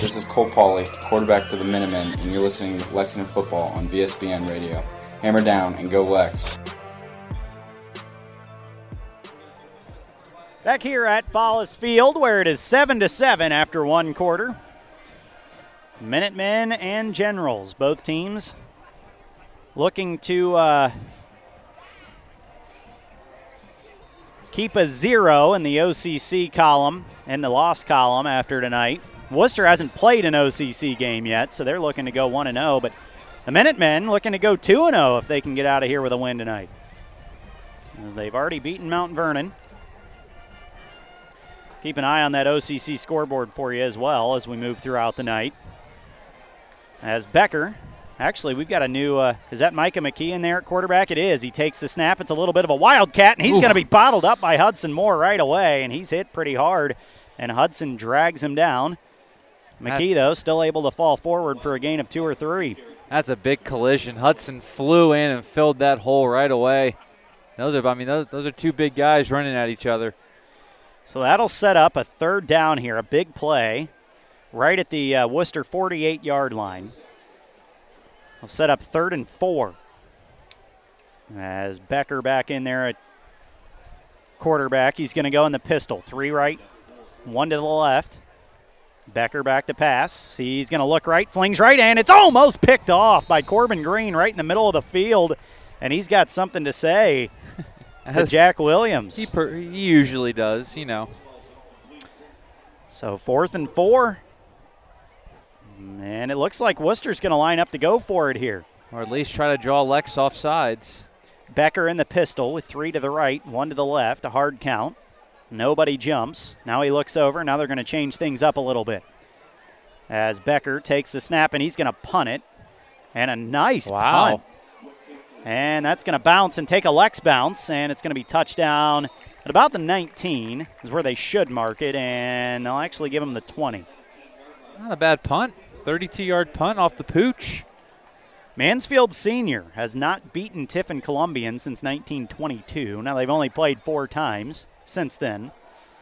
This is Cole Pauley, quarterback for the Minutemen, and you're listening to Lexington Football on VSBN Radio. Hammer down and go Lex. Back here at Follis Field, where it is 7 to 7 after one quarter. Minutemen and Generals, both teams looking to uh, keep a zero in the OCC column and the loss column after tonight. Wooster hasn't played an OCC game yet, so they're looking to go 1 0, but the Minutemen looking to go 2 0 if they can get out of here with a win tonight. As they've already beaten Mount Vernon. Keep an eye on that OCC scoreboard for you as well as we move throughout the night. As Becker, actually, we've got a new, uh, is that Micah McKee in there at quarterback? It is. He takes the snap. It's a little bit of a wildcat, and he's going to be bottled up by Hudson Moore right away, and he's hit pretty hard, and Hudson drags him down. McKee, though, still able to fall forward for a gain of two or three. That's a big collision. Hudson flew in and filled that hole right away. Those are, I mean, those, those are two big guys running at each other. So that'll set up a third down here, a big play, right at the uh, Wooster 48 yard line. We'll set up third and four. As Becker back in there at quarterback, he's going to go in the pistol. Three right, one to the left. Becker back to pass. He's going to look right, flings right, and it's almost picked off by Corbin Green right in the middle of the field. And he's got something to say to Jack Williams. He, per, he usually does, you know. So fourth and four. And it looks like Wooster's going to line up to go for it here. Or at least try to draw Lex off sides. Becker in the pistol with three to the right, one to the left, a hard count. Nobody jumps. Now he looks over. Now they're going to change things up a little bit. As Becker takes the snap and he's going to punt it. And a nice wow. punt. And that's going to bounce and take a Lex bounce, and it's going to be touchdown at about the 19 is where they should mark it, and they'll actually give him the 20. Not a bad punt. 32 yard punt off the pooch. Mansfield Senior has not beaten Tiffin Columbian since 1922. Now they've only played four times since then.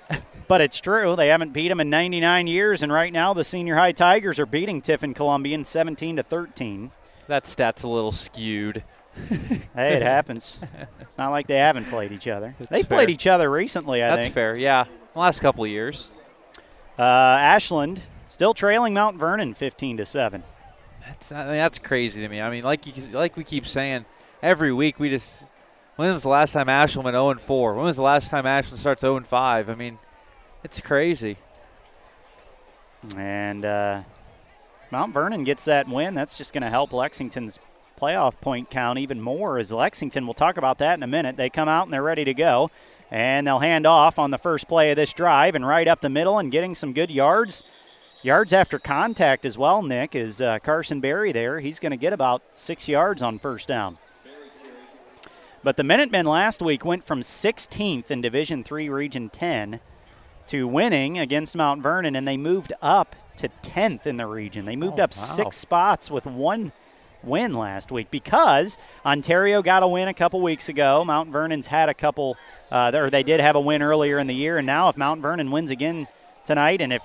but it's true. They haven't beat them in 99 years, and right now the Senior High Tigers are beating Tiffin Columbian 17 to 13. That stat's a little skewed. hey, it happens. It's not like they haven't played each other. They fair. played each other recently, I That's think. That's fair, yeah. Last couple of years. Uh, Ashland still trailing Mount Vernon 15 to 7. That's I mean, that's crazy to me. I mean, like you, like we keep saying, every week we just. When was the last time Ashland went 0 4? When was the last time Ashland starts 0 5? I mean, it's crazy. And uh, Mount Vernon gets that win. That's just going to help Lexington's playoff point count even more as Lexington, we'll talk about that in a minute. They come out and they're ready to go. And they'll hand off on the first play of this drive and right up the middle and getting some good yards. Yards after contact as well, Nick, is uh, Carson Berry there. He's going to get about six yards on first down. But the Minutemen last week went from 16th in Division Three, Region 10 to winning against Mount Vernon, and they moved up to 10th in the region. They moved Oh, up wow. six spots with one win last week because Ontario got a win a couple weeks ago. Mount Vernon's had a couple, uh, or they did have a win earlier in the year, and now if Mount Vernon wins again tonight, and if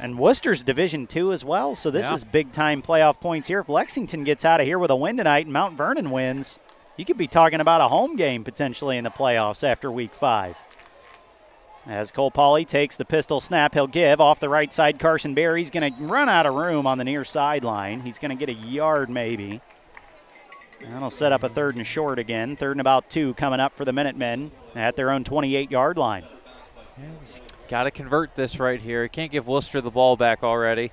and Wooster's Division Two as well, so this Yeah. is big time playoff points here. If Lexington gets out of here with a win tonight and Mount Vernon wins, you could be talking about a home game potentially in the playoffs after Week Five. As Cole Pauley takes the pistol snap, he'll give off the right side. Carson Berry's going to run out of room on the near sideline. He's going to get a yard maybe. That'll set up a third and short again. Third and about two coming up for the Minutemen at their own 28 yard line. Got to convert this right here. Can't give Wooster the ball back already.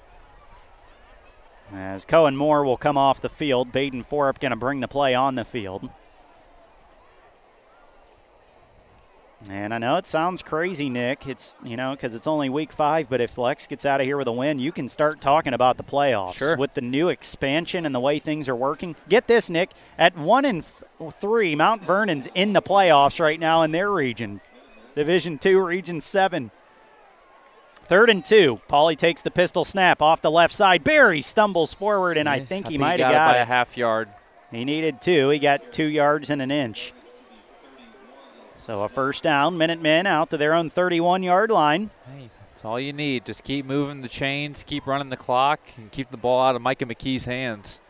As Cohen Moore will come off the field, Baden Forup going to bring the play on the field. And I know it sounds crazy, Nick. It's, you know, because it's only week five, but if Lex gets out of here with a win, you can start talking about the playoffs. Sure. With the new expansion and the way things are working. Get this, Nick. At one and three, Mount Vernon's in the playoffs right now in their region. Division two, Region seven. Third and two. Pauley takes the pistol snap off the left side. Berry stumbles forward, and I think he he might got have it got by it. a half yard. He needed two. He got two yards and an inch. So a first down. Minutemen out to their own 31 yard line. Hey, that's all you need. Just keep moving the chains, keep running the clock, and keep the ball out of Micah McKee's hands.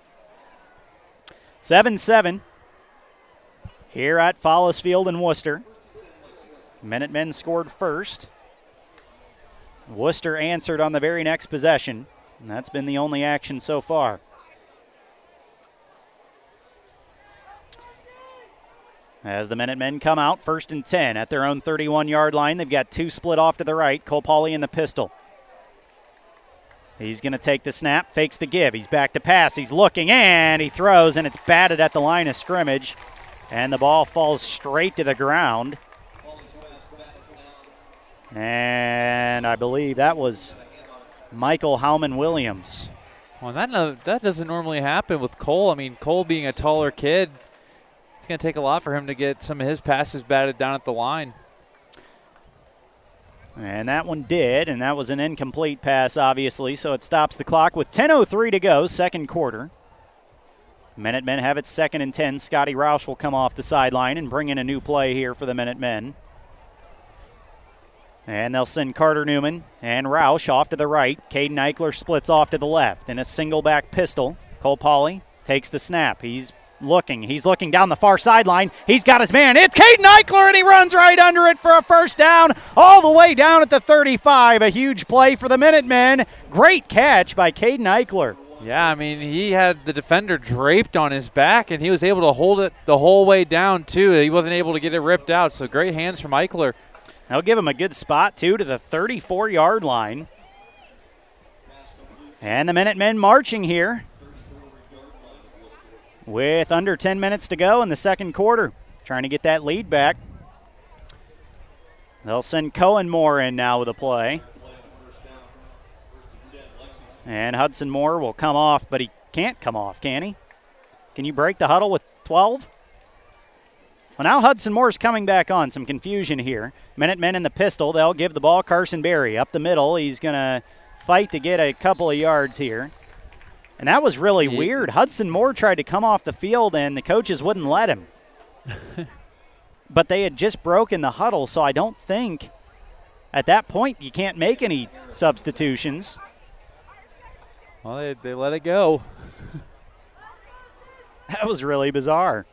7 7 here at Follis Field in Wooster. Minutemen scored first. Wooster answered on the very next possession. And that's been the only action so far. As the Minutemen come out, first and 10 at their own 31 yard line. They've got two split off to the right. Cole Pauley in the pistol. He's going to take the snap, fakes the give. He's back to pass. He's looking and he throws, and it's batted at the line of scrimmage. And the ball falls straight to the ground. And I believe that was Michael Howman Williams. Well, that no, that doesn't normally happen with Cole. I mean, Cole being a taller kid, it's going to take a lot for him to get some of his passes batted down at the line. And that one did, and that was an incomplete pass, obviously, so it stops the clock with 10.03 to go, second quarter. Minutemen have it second and 10. Scotty Roush will come off the sideline and bring in a new play here for the Minutemen. And they'll send Carter Newman and Roush off to the right. Caden Eichler splits off to the left in a single back pistol. Cole Pauley takes the snap. He's looking. He's looking down the far sideline. He's got his man. It's Caden Eichler, and he runs right under it for a first down, all the way down at the 35. A huge play for the Minutemen. Great catch by Caden Eichler. Yeah, I mean, he had the defender draped on his back, and he was able to hold it the whole way down, too. He wasn't able to get it ripped out, so great hands from Eichler. They'll give him a good spot, too, to the 34 yard line. And the Minutemen marching here with under 10 minutes to go in the second quarter, trying to get that lead back. They'll send Cohen Moore in now with a play. And Hudson Moore will come off, but he can't come off, can he? Can you break the huddle with 12? Well, now Hudson Moore's coming back on. Some confusion here. Minutemen in the pistol. They'll give the ball Carson Berry up the middle. He's going to fight to get a couple of yards here. And that was really yeah. weird. Hudson Moore tried to come off the field, and the coaches wouldn't let him. but they had just broken the huddle, so I don't think at that point you can't make any substitutions. Well, they, they let it go. that was really bizarre.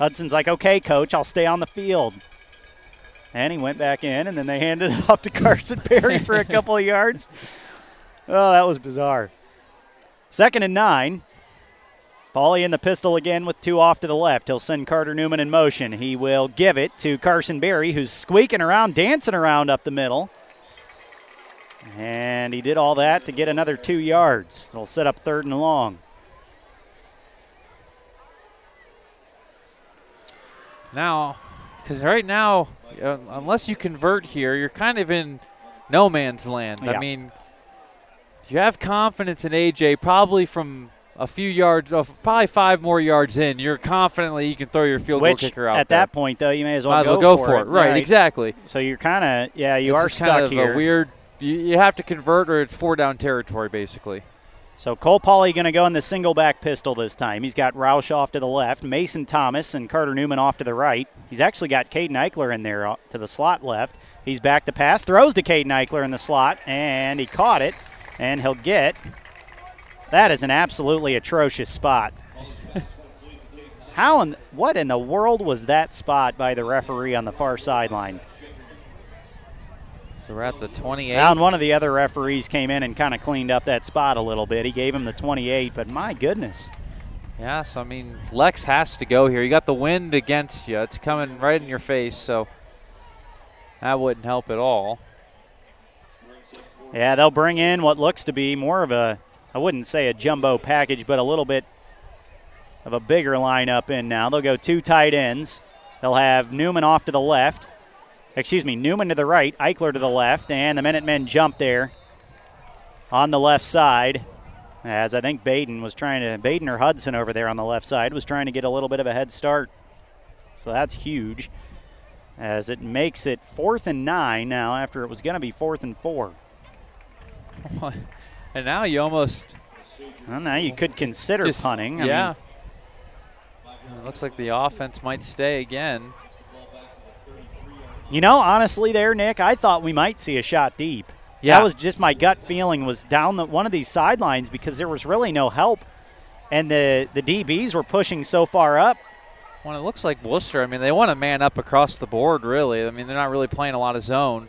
Hudson's like, okay, coach, I'll stay on the field. And he went back in, and then they handed it off to Carson Berry for a couple of yards. Oh, that was bizarre. Second and nine. Pauley in the pistol again with two off to the left. He'll send Carter Newman in motion. He will give it to Carson Berry, who's squeaking around, dancing around up the middle. And he did all that to get another two yards. It'll set up third and long. Now, because right now, uh, unless you convert here, you're kind of in no man's land. Yeah. I mean, you have confidence in AJ probably from a few yards, uh, probably five more yards in. You're confidently you can throw your field Which, goal kicker out. At there. that point, though, you may as well go, go for, for it. it. Right, right, exactly. So you're kind of yeah, you this are stuck kind of here. weird you, you have to convert or it's four down territory basically. So Cole Pauley going to go in the single back pistol this time. He's got Roush off to the left, Mason Thomas and Carter Newman off to the right. He's actually got Caden Eichler in there uh, to the slot left. He's back to pass, throws to Caden Eichler in the slot, and he caught it, and he'll get. That is an absolutely atrocious spot. How and what in the world was that spot by the referee on the far sideline? So we're at the 28. Now, and one of the other referees came in and kind of cleaned up that spot a little bit. He gave him the 28, but my goodness. Yeah, so I mean, Lex has to go here. You got the wind against you. It's coming right in your face, so that wouldn't help at all. Yeah, they'll bring in what looks to be more of a, I wouldn't say a jumbo package, but a little bit of a bigger lineup in now. They'll go two tight ends. They'll have Newman off to the left excuse me, Newman to the right, Eichler to the left, and the Minutemen jump there on the left side. As I think Baden was trying to, Baden or Hudson over there on the left side was trying to get a little bit of a head start. So that's huge. As it makes it fourth and nine now after it was going to be fourth and four. and now you almost. Well, now you could consider just, punting. I yeah. Mean, looks like the offense might stay again. You know, honestly, there, Nick, I thought we might see a shot deep. Yeah. That was just my gut feeling was down the, one of these sidelines because there was really no help, and the the DBs were pushing so far up. Well, it looks like Wooster. I mean, they want to man up across the board, really. I mean, they're not really playing a lot of zone.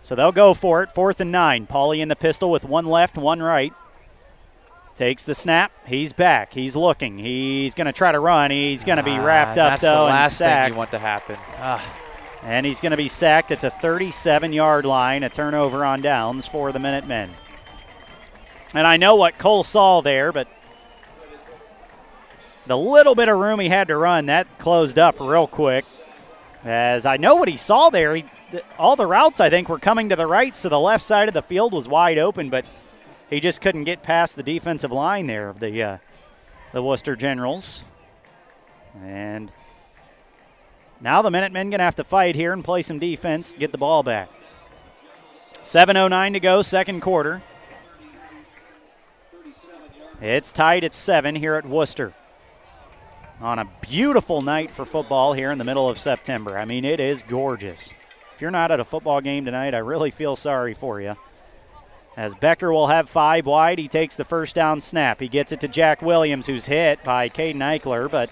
So they'll go for it. Fourth and nine. Pauley in the pistol with one left, one right. Takes the snap. He's back. He's looking. He's going to try to run. He's going to be wrapped uh, up though and sacked. thing you want to happen. Ah. And he's going to be sacked at the 37 yard line, a turnover on downs for the Minutemen. And I know what Cole saw there, but the little bit of room he had to run, that closed up real quick. As I know what he saw there, he, all the routes I think were coming to the right, so the left side of the field was wide open, but he just couldn't get past the defensive line there of the uh, the Wooster Generals. And now the Minutemen going to have to fight here and play some defense get the ball back. 7.09 to go, second quarter. It's tied at seven here at Wooster. on a beautiful night for football here in the middle of September. I mean, it is gorgeous. If you're not at a football game tonight, I really feel sorry for you. As Becker will have five wide, he takes the first down snap. He gets it to Jack Williams, who's hit by Caden Eichler, but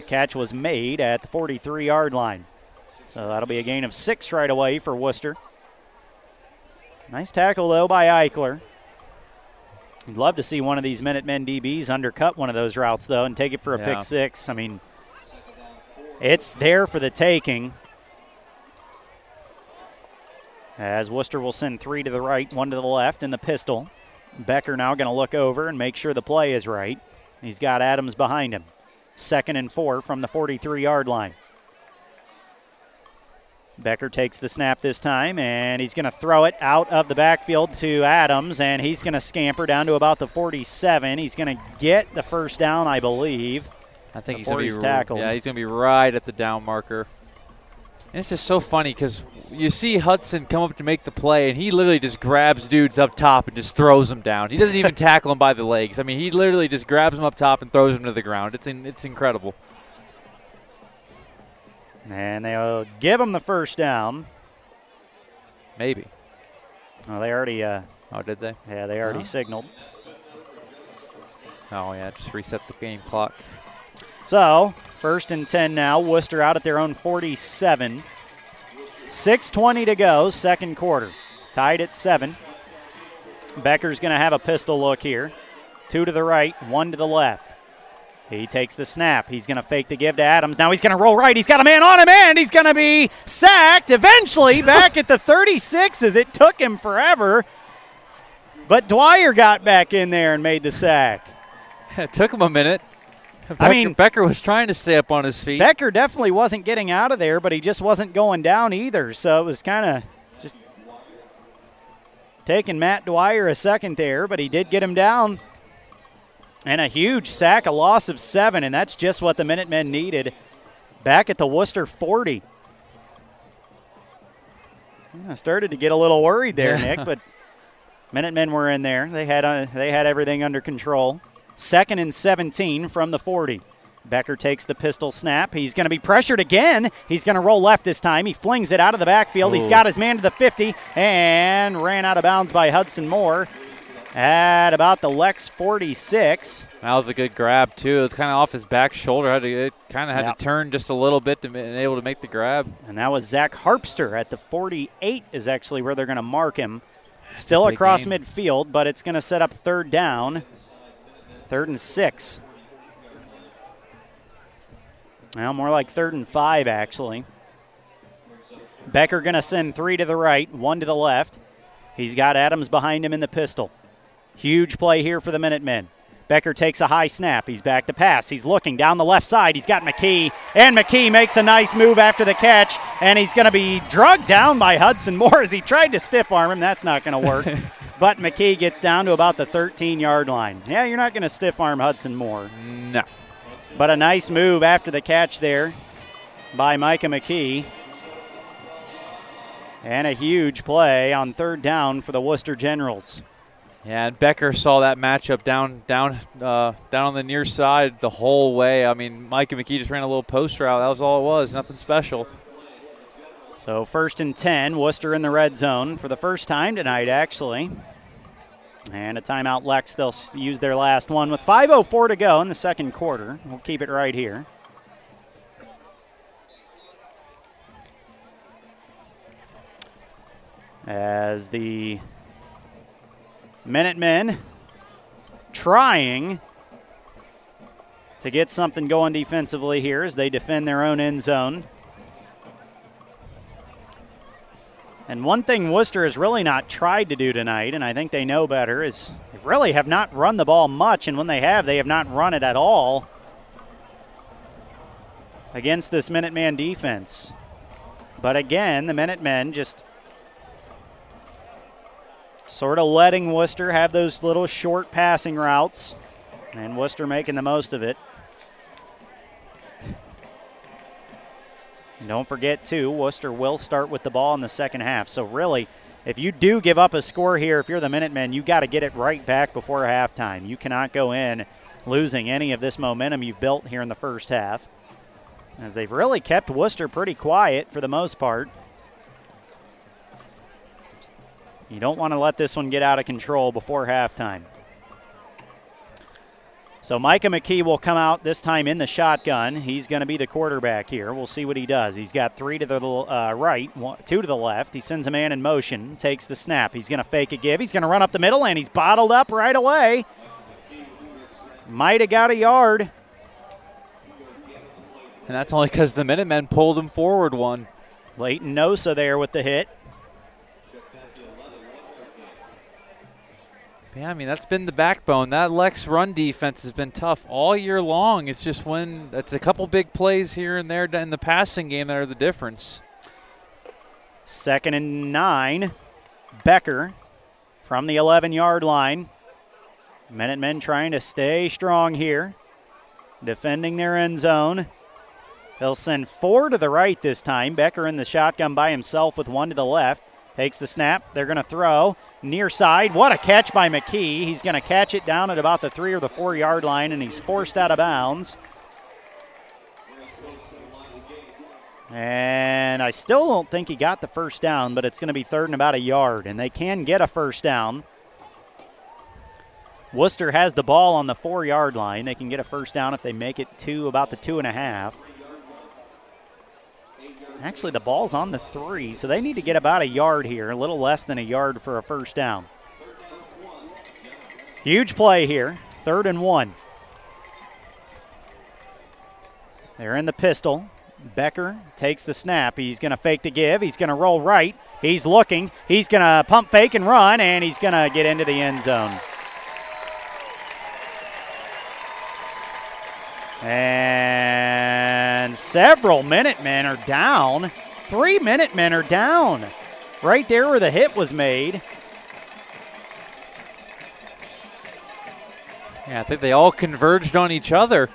the catch was made at the 43 yard line. So that'll be a gain of six right away for Wooster. Nice tackle, though, by Eichler. I'd love to see one of these Minutemen DBs undercut one of those routes, though, and take it for a Yeah. pick six. I mean, it's there for the taking. As Wooster will send three to the right, one to the left in the pistol. Becker now going to look over and make sure the play is right. He's got Adams behind him. Second and four from the 43 yard line. Becker takes the snap this time, and he's going to throw it out of the backfield to Adams, and he's going to scamper down to about the 47. He's going to get the first down, I believe. I think he's going to be tackled. Yeah, he's going to be right at the down marker. And it's just so funny because you see Hudson come up to make the play, and he literally just grabs dudes up top and just throws them down. He doesn't even tackle them by the legs. I mean, he literally just grabs them up top and throws them to the ground. It's in, it's incredible. And they'll give him the first down. Maybe. Oh, they already, uh, Oh, did they? yeah, they already Huh? signaled. Oh yeah, just reset the game clock. So, first and 10 now. Wooster out at their own 47. 6.20 to go, second quarter. Tied at 7. Becker's going to have a pistol look here. Two to the right, one to the left. He takes the snap. He's going to fake the give to Adams. Now he's going to roll right. He's got a man on him, and he's going to be sacked eventually back at the 36 as it took him forever. But Dwyer got back in there and made the sack. it took him a minute. I mean- Becker was trying to stay up on his feet. Becker definitely wasn't getting out of there, but he just wasn't going down either. So it was kind of just taking Matt Dwyer a second there, but he did get him down. And a huge sack, a loss of seven, and that's just what the Minutemen needed. Back at the Wooster 40. I started to get a little worried there, Yeah. Nick, but Minutemen were in there. They had uh, they had everything under control. Second and 17 from the 40. Becker takes the pistol snap. He's going to be pressured again. He's going to roll left this time. He flings it out of the backfield. He's oh. got his man to the 50 and ran out of bounds by Hudson Moore at about the Lex 46. That was a good grab too. It was kind of off his back shoulder. Had to it kind of had Yeah. to turn just a little bit to be able to make the grab. And that was Zach Harpster at the 48 is actually where they're going to mark him. Still across game. midfield, but it's going to set up third down. Third and six. Well, more like third and five, actually. Becker going to send three to the right, one to the left. He's got Adams behind him in the pistol. Huge play here for the Minutemen. Becker takes a high snap. He's back to pass. He's looking down the left side. He's got McKee, and McKee makes a nice move after the catch, and he's going to be drugged down by Hudson Moore as he tried to stiff arm him. That's not going to work. but McKee gets down to about the 13 yard line. Yeah, you're not going to stiff arm Hudson Moore. No. But a nice move after the catch there by Micah McKee. And a huge play on third down for the Wooster Generals. Yeah, and Becker saw that matchup down, down, uh, down on the near side the whole way. I mean, Micah McKee just ran a little post route. That was all it was. Nothing special. So first and 10, Wooster in the red zone for the first time tonight, actually. And a timeout, Lex. They'll use their last one with 5.04 to go in the second quarter. We'll keep it right here. As the Minutemen trying to get something going defensively here as they defend their own end zone. And one thing Wooster has really not tried to do tonight, and I think they know better, is they really have not run the ball much, and when they have, they have not run it at all against this Minuteman defense. But again, the Minutemen just sort of letting Wooster have those little short passing routes, and Wooster making the most of it. Don't forget, too, Wooster will start with the ball in the second half. So, really, if you do give up a score here, if you're the Minutemen, you got to get it right back before halftime. You cannot go in losing any of this momentum you've built here in the first half. As they've really kept Wooster pretty quiet for the most part. You don't want to let this one get out of control before halftime. So Micah McKee will come out this time in the shotgun. He's going to be the quarterback here. We'll see what he does. He's got three to the uh, right, one, two to the left. He sends a man in motion, takes the snap. He's going to fake a give. He's going to run up the middle, and he's bottled up right away. Might have got a yard. And that's only because the Minutemen pulled him forward one. Leighton Nosa there with the hit. Yeah, I mean that's been the backbone. That Lex run defense has been tough all year long. It's just when it's a couple big plays here and there in the passing game that are the difference. Second and nine. Becker from the 11 yard line. Minutemen trying to stay strong here, defending their end zone. They'll send four to the right this time. Becker in the shotgun by himself with one to the left. Takes the snap. They're going to throw near side. What a catch by McKee. He's going to catch it down at about the three or the four yard line, and he's forced out of bounds. And I still don't think he got the first down, but it's going to be third and about a yard, and they can get a first down. Wooster has the ball on the four yard line. They can get a first down if they make it to about the two and a half. Actually, the ball's on the three, so they need to get about a yard here, a little less than a yard for a first down. Huge play here, third and one. They're in the pistol. Becker takes the snap. He's going to fake the give. He's going to roll right. He's looking. He's going to pump fake and run, and he's going to get into the end zone. And several Minutemen are down. Three Minutemen are down. Right there where the hit was made. Yeah, I think they all converged on each other.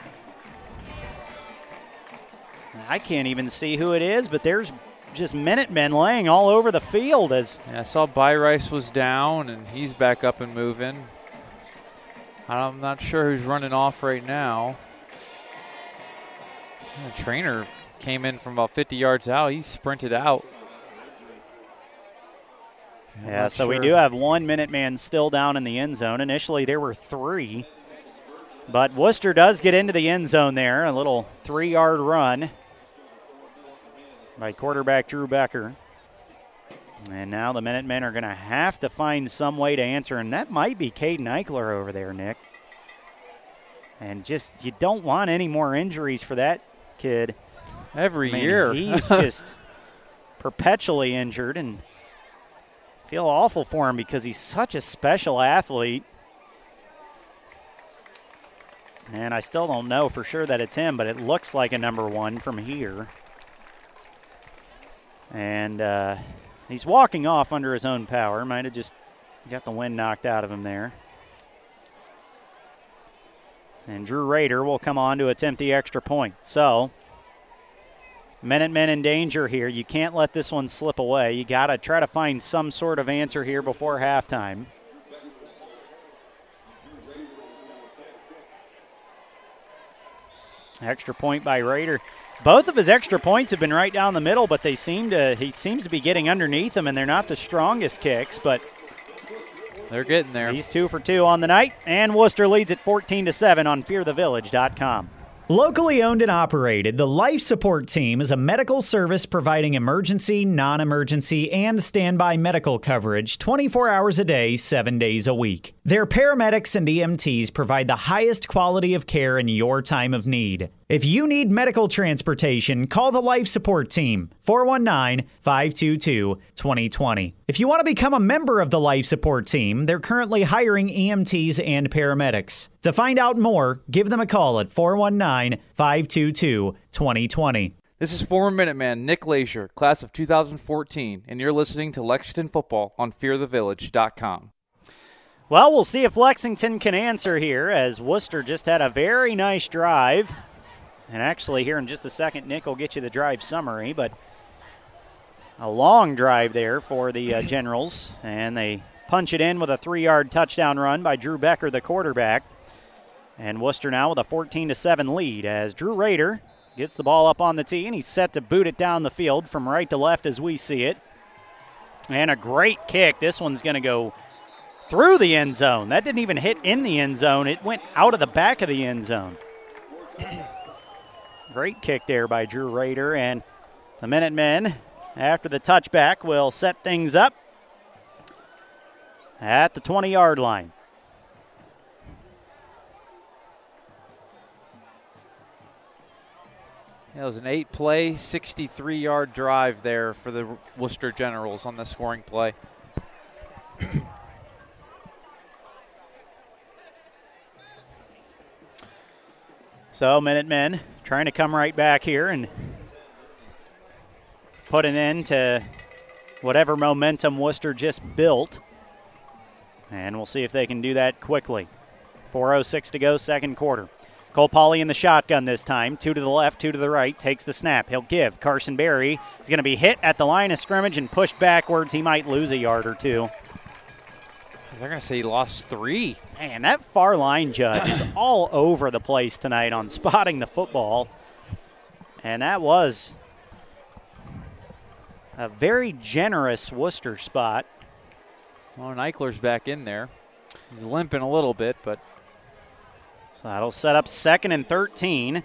I can't even see who it is, but there's just Minutemen laying all over the field as yeah, I saw Byrice was down and he's back up and moving. I'm not sure who's running off right now. The trainer came in from about 50 yards out. He sprinted out. I'm yeah, so sure. we do have one Minuteman still down in the end zone. Initially, there were three. But Wooster does get into the end zone there. A little three yard run by quarterback Drew Becker. And now the Minutemen are going to have to find some way to answer, and that might be Caden Eichler over there, Nick. And just, you don't want any more injuries for that kid. Every I mean, year. He's just perpetually injured, and feel awful for him because he's such a special athlete. And I still don't know for sure that it's him, but it looks like a number one from here. And uh, he's walking off under his own power. Might have just got the wind knocked out of him there. And Drew Rader will come on to attempt the extra point. So, Minutemen in danger here. You can't let this one slip away. You got to try to find some sort of answer here before halftime. Extra point by Rader. Both of his extra points have been right down the middle, but they seem to he seems to be getting underneath them, and they're not the strongest kicks, but they're getting there. He's two for two on the night, and Wooster leads at 14 to 7 on fearthevillage.com. Locally owned and operated, the Life Support Team is a medical service providing emergency, non emergency, and standby medical coverage 24 hours a day, 7 days a week. Their paramedics and EMTs provide the highest quality of care in your time of need. If you need medical transportation, call the Life Support Team 419 522 2020. If you want to become a member of the Life Support Team, they're currently hiring EMTs and paramedics. To find out more, give them a call at 419 522 2020. This is former Minuteman Nick Leisure, class of 2014, and you're listening to Lexington Football on fearthevillage.com. Well, we'll see if Lexington can answer here as Wooster just had a very nice drive. And actually, here in just a second, Nick will get you the drive summary, but a long drive there for the uh, Generals. And they punch it in with a three yard touchdown run by Drew Becker, the quarterback. And Wooster now with a 14 7 lead as Drew Rader gets the ball up on the tee and he's set to boot it down the field from right to left as we see it. And a great kick. This one's going to go through the end zone. That didn't even hit in the end zone, it went out of the back of the end zone. great kick there by Drew Rader. And the Minutemen, after the touchback, will set things up at the 20 yard line. It was an eight play, 63 yard drive there for the Wooster Generals on the scoring play. so, Minutemen trying to come right back here and put an end to whatever momentum Wooster just built. And we'll see if they can do that quickly. 4.06 to go, second quarter. Cole Pauley in the shotgun this time. Two to the left, two to the right. Takes the snap. He'll give. Carson Berry is going to be hit at the line of scrimmage and pushed backwards. He might lose a yard or two. They're going to say he lost three. Man, that far line judge is all over the place tonight on spotting the football. And that was a very generous Wooster spot. Well, Eichler's back in there. He's limping a little bit, but so that'll set up second and 13.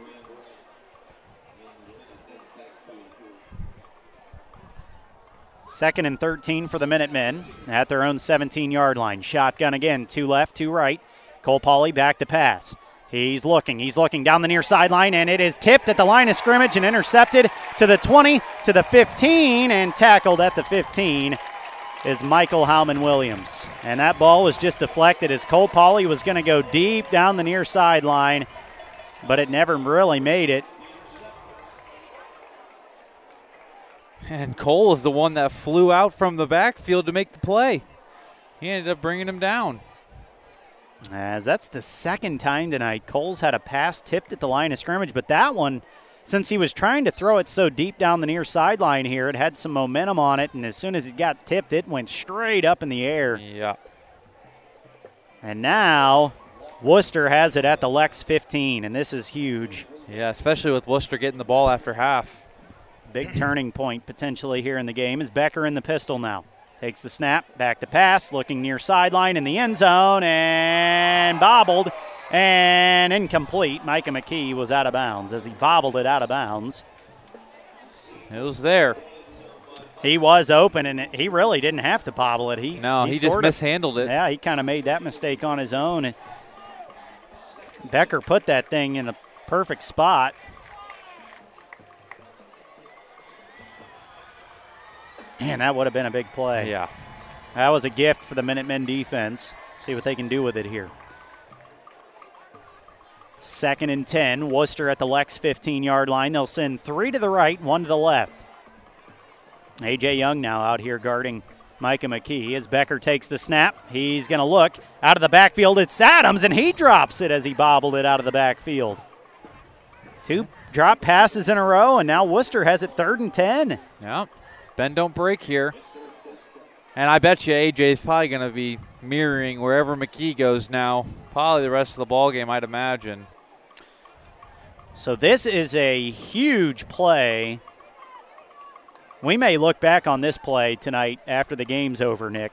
Second and 13 for the Minutemen at their own 17 yard line. Shotgun again, two left, two right. Cole Pauley back to pass. He's looking. He's looking down the near sideline, and it is tipped at the line of scrimmage and intercepted to the 20, to the 15, and tackled at the 15 is Michael Howman Williams. And that ball was just deflected as Cole Pauley was going to go deep down the near sideline, but it never really made it. And Cole is the one that flew out from the backfield to make the play. He ended up bringing him down. As that's the second time tonight, Cole's had a pass tipped at the line of scrimmage, but that one since he was trying to throw it so deep down the near sideline here, it had some momentum on it, and as soon as it got tipped, it went straight up in the air. Yeah. And now Wooster has it at the Lex 15, and this is huge. Yeah, especially with Wooster getting the ball after half. Big turning point potentially here in the game is Becker in the pistol now. Takes the snap, back to pass, looking near sideline in the end zone, and bobbled and incomplete. Micah McKee was out of bounds as he bobbled it out of bounds. It was there. He was open, and he really didn't have to bobble it. He no, he, he just mishandled of, it. Yeah, he kind of made that mistake on his own. And Becker put that thing in the perfect spot. Man, that would have been a big play. Yeah. That was a gift for the Minutemen defense. See what they can do with it here. Second and 10. Wooster at the Lex 15 yard line. They'll send three to the right, one to the left. A.J. Young now out here guarding Micah McKee as Becker takes the snap. He's going to look out of the backfield. It's Adams, and he drops it as he bobbled it out of the backfield. Two drop passes in a row, and now Wooster has it third and 10. Yeah. Ben don't break here. And I bet you AJ is probably going to be mirroring wherever McKee goes now. Probably the rest of the ball game, I'd imagine. So this is a huge play. We may look back on this play tonight after the game's over, Nick.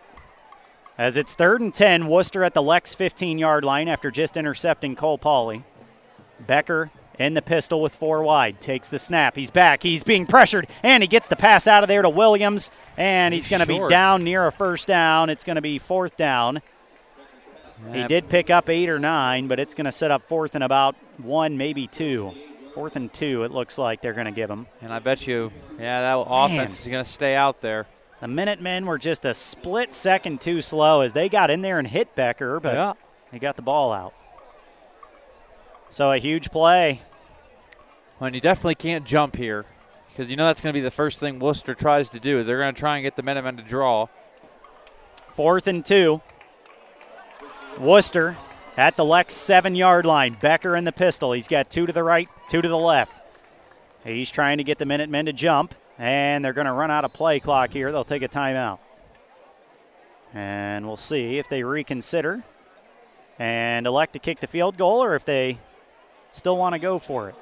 As it's third and 10, Wooster at the Lex 15 yard line after just intercepting Cole Pauley. Becker in the pistol with four wide. Takes the snap. He's back. He's being pressured, and he gets the pass out of there to Williams, and he's, he's going to be down near a first down. It's going to be fourth down. He did pick up eight or nine, but it's going to set up fourth and about one, maybe two. Fourth and two, it looks like they're going to give him. And I bet you, yeah, that offense is going to stay out there. The Minutemen were just a split second too slow as they got in there and hit Becker, but yeah. they got the ball out. So a huge play. Well, and you definitely can't jump here because you know that's going to be the first thing Wooster tries to do. They're going to try and get the Minutemen to draw. Fourth and two. Wooster at the Lex seven yard line. Becker in the pistol. He's got two to the right, two to the left. He's trying to get the Minutemen to jump, and they're going to run out of play clock here. They'll take a timeout. And we'll see if they reconsider. and elect to kick the field goal or if they still want to go for it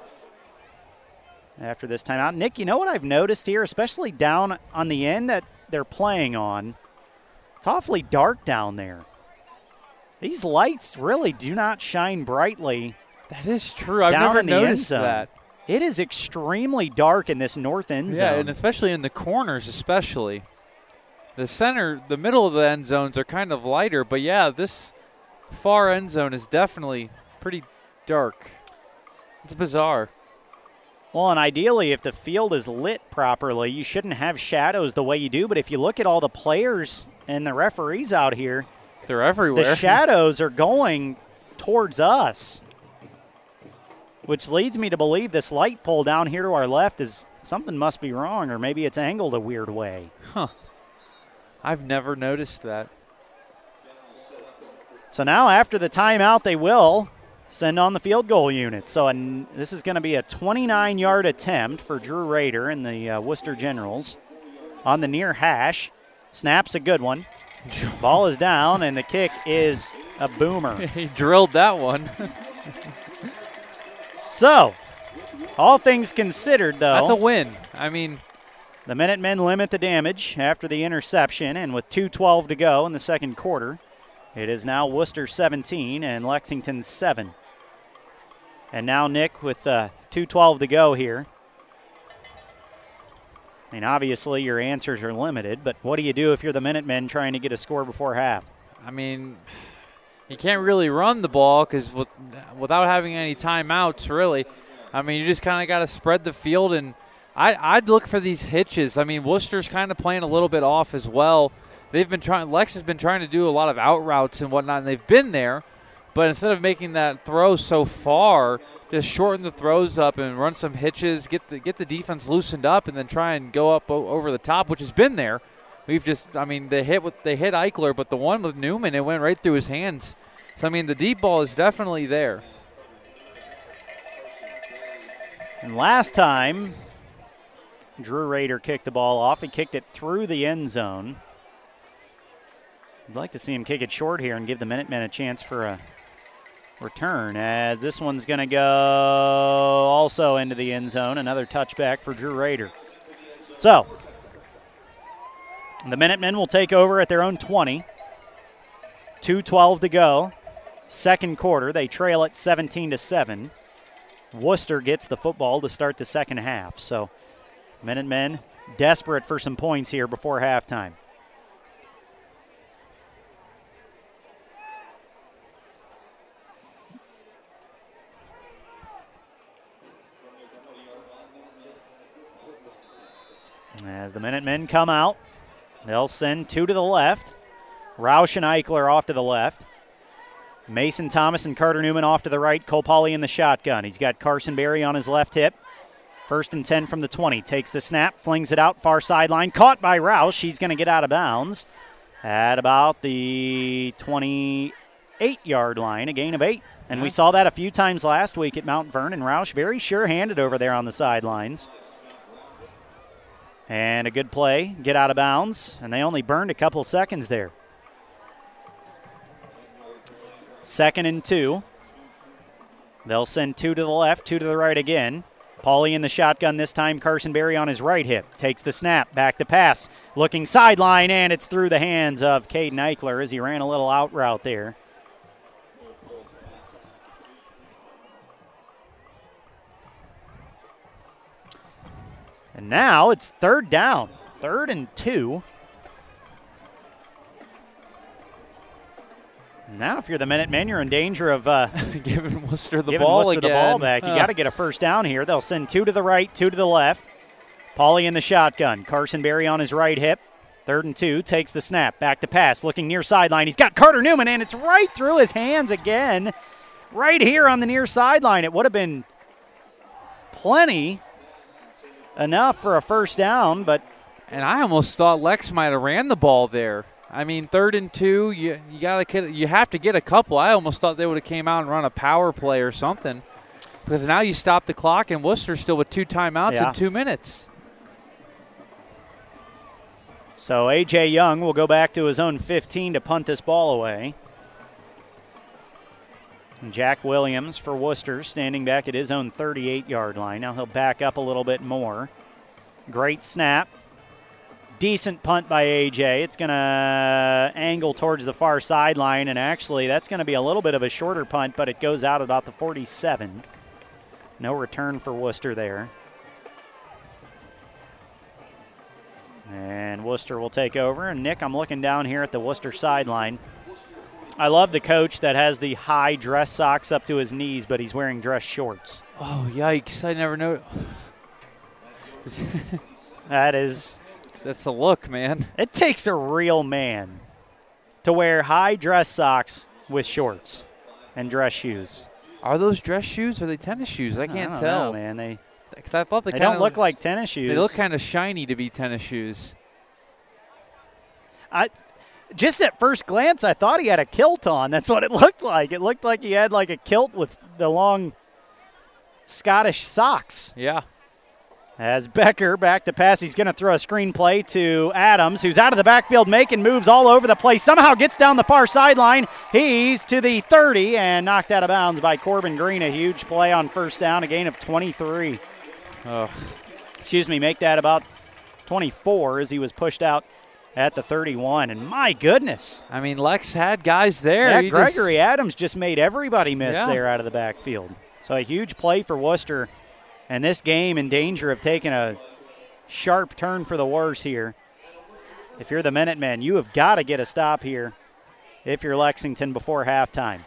after this timeout. Nick, you know what I've noticed here, especially down on the end that they're playing on? It's awfully dark down there. These lights really do not shine brightly. That is true. I've down never in the end noticed zone. that. It is extremely dark in this north end Yeah, zone. and especially in the corners, especially. The center, the middle of the end zones are kind of lighter, but yeah, this far end zone is definitely pretty dark. It's bizarre. Well, and ideally, if the field is lit properly, you shouldn't have shadows the way you do. But if you look at all the players and the referees out here, They're everywhere. the shadows are going towards us, which leads me to believe this light pole down here to our left is something must be wrong, or maybe it's angled a weird way. Huh. I've never noticed that. So now, after the timeout, they will send on the field goal unit. So an, this is going to be a 29 yard attempt for Drew Rader and the uh, Wooster Generals on the near hash. Snaps a good one. Ball is down, and the kick is a boomer. he drilled that one. So, all things considered, though, That's a win. I mean, the Minutemen limit the damage after the interception, and with 2.12 to go in the second quarter, it is now Wooster 17 and Lexington 7. And now, Nick, with uh, 2.12 to go here. I mean, obviously, your answers are limited, but what do you do if you're the Minutemen trying to get a score before half? I mean, you can't really run the ball because with, without having any timeouts, really. I mean, you just kind of got to spread the field, and I, I'd look for these hitches. I mean, Wooster's kind of playing a little bit off as well. They've been trying. Lex has been trying to do a lot of out routes and whatnot, and they've been there. But instead of making that throw so far, just shorten the throws up and run some hitches, get the get the defense loosened up, and then try and go up o- over the top, which has been there. We've just, I mean, they hit with they hit Eichler, but the one with Newman, it went right through his hands. So I mean, the deep ball is definitely there. And last time, Drew Rader kicked the ball off. He kicked it through the end zone. I'd like to see him kick it short here and give the Minutemen a chance for a return, as this one's going to go also into the end zone. Another touchback for Drew Rader. So, the Minutemen will take over at their own 20. 2.12 to go. Second quarter, they trail at 17 to 7. Wooster gets the football to start the second half. So, Minutemen desperate for some points here before halftime. As the Minutemen come out, they'll send two to the left. Roush and Eichler off to the left. Mason Thomas and Carter Newman off to the right. Cole Pauley in the shotgun. He's got Carson Berry on his left hip. First and 10 from the 20. Takes the snap, flings it out, far sideline. Caught by Roush. He's going to get out of bounds at about the 28 yard line, a gain of eight. And we uh-huh. saw that a few times last week at Mount Vernon. Roush very sure handed over there on the sidelines. And a good play, get out of bounds, and they only burned a couple seconds there. Second and two. They'll send two to the left, two to the right again. Pauley in the shotgun this time. Carson Berry on his right hip. Takes the snap. Back to pass. Looking sideline, and it's through the hands of Caden Eichler as he ran a little out route there. And now it's third down. Third and two. Now, if you're the Minutemen, you're in danger of uh, Giving Wooster the giving ball Wooster again. the ball back. You Huh. got to get a first down here. They'll send two to the right, two to the left. Pauley in the shotgun. Carson Berry on his right hip. Third and two. Takes the snap. Back to pass. Looking near sideline. He's got Carter Newman, and it's right through his hands again. Right here on the near sideline. It would have been plenty enough for a first down, but And I almost thought Lex might have ran the ball there. I mean, third and two, you you gotta you have to get a couple. I almost thought they would have came out and run a power play or something, because now you stop the clock and Wooster's still with two timeouts Yeah. in two minutes. So A.J. Young will go back to his own 15 to punt this ball away. Jack Williams for Wooster standing back at his own 38 yard line. Now he'll back up a little bit more. Great snap. Decent punt by AJ. It's going to angle towards the far sideline, and actually, that's going to be a little bit of a shorter punt, but it goes out about the 47. No return for Wooster there. And Wooster will take over. And Nick, I'm looking down here at the Wooster sideline. I love the coach that has the high dress socks up to his knees, but he's wearing dress shorts. Oh, yikes. I never know. that is. That's the look, man. It takes a real man to wear high dress socks with shorts and dress shoes. Are those dress shoes or are they tennis shoes? I can't I tell. Know, man. They Cause I thought they, they don't look like tennis shoes. They look kind of shiny to be tennis shoes. I just at first glance, I thought he had a kilt on. That's what it looked like. It looked like he had like a kilt with the long Scottish socks. Yeah. As Becker back to pass, he's going to throw a screenplay to Adams, who's out of the backfield making moves all over the place. Somehow gets down the far sideline. He's to the 30 and knocked out of bounds by Corbin Green. A huge play on first down, a gain of 23. Ugh. Excuse me, make that about 24 as he was pushed out at the 31. And my goodness. I mean, Lex had guys there. Yeah, He Gregory just, Adams just made everybody miss Yeah. there out of the backfield. So a huge play for Wooster. And this game in danger of taking a sharp turn for the worse here. If you're the Minutemen, you have got to get a stop here if you're Lexington before halftime.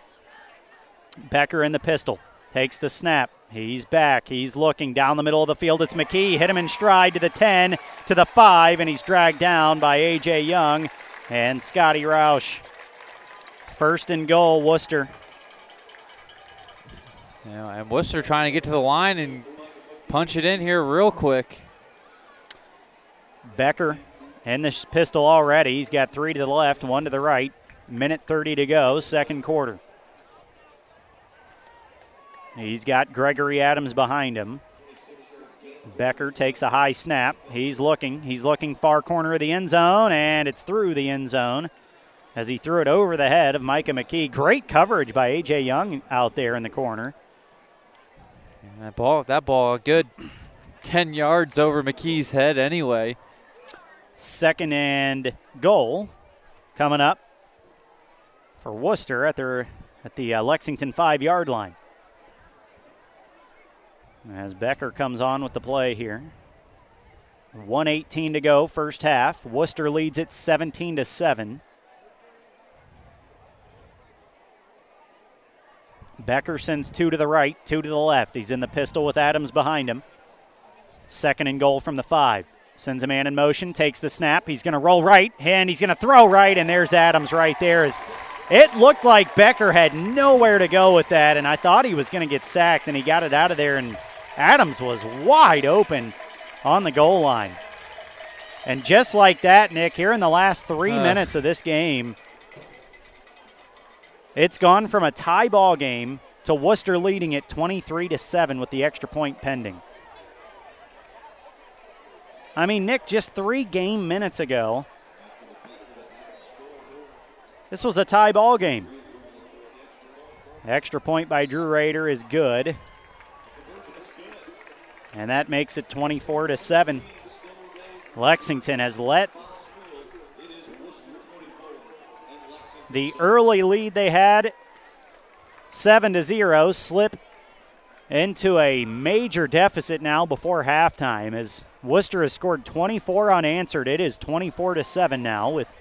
Becker in the pistol. Takes the snap. He's back. He's looking down the middle of the field. It's McKee. Hit him in stride to the 10, to the 5, and he's dragged down by A.J. Young and Scotty Roush. First and goal, Wooster. know, and Wooster trying to get to the line and punch it in here real quick. Becker in the pistol already. He's got three to the left, one to the right. Minute 30 to go, second quarter. He's got Gregory Adams behind him. Becker takes a high snap. He's looking. He's looking far corner of the end zone, and it's through the end zone as he threw it over the head of Micah McKee. Great coverage by A.J. Young out there in the corner. And that ball, that ball, a good 10 yards over McKee's head anyway. Second and goal coming up for Wooster at their at the uh, Lexington five yard line. As Becker comes on with the play here. 118 to go, first half. Wooster leads it 17 to 7. Becker sends two to the right, two to the left. He's in the pistol with Adams behind him. Second and goal from the five. Sends a man in motion, takes the snap. He's going to roll right, and he's going to throw right, and there's Adams right there. As it looked like Becker had nowhere to go with that, and I thought he was going to get sacked, and he got it out of there, and Adams was wide open on the goal line. And just like that, Nick, here in the last three Uh. minutes of this game, it's gone from a tie ball game to Wooster leading it 23 to 7 with the extra point pending. I mean, Nick, just three game minutes ago, this was a tie ball game. Extra point by Drew Rader is good. And that makes it 24 to 7. Lexington has let the early lead they had 7 to 0 slip into a major deficit now before halftime as Wooster has scored 24 unanswered. It is 24 to 7 now with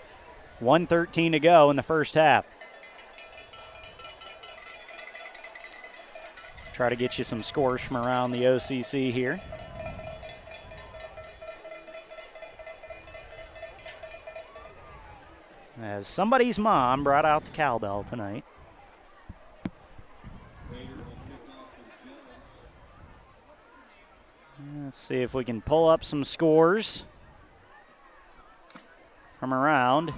113 to go in the first half. Try to get you some scores from around the OCC here. As somebody's mom brought out the cowbell tonight. Let's see if we can pull up some scores from around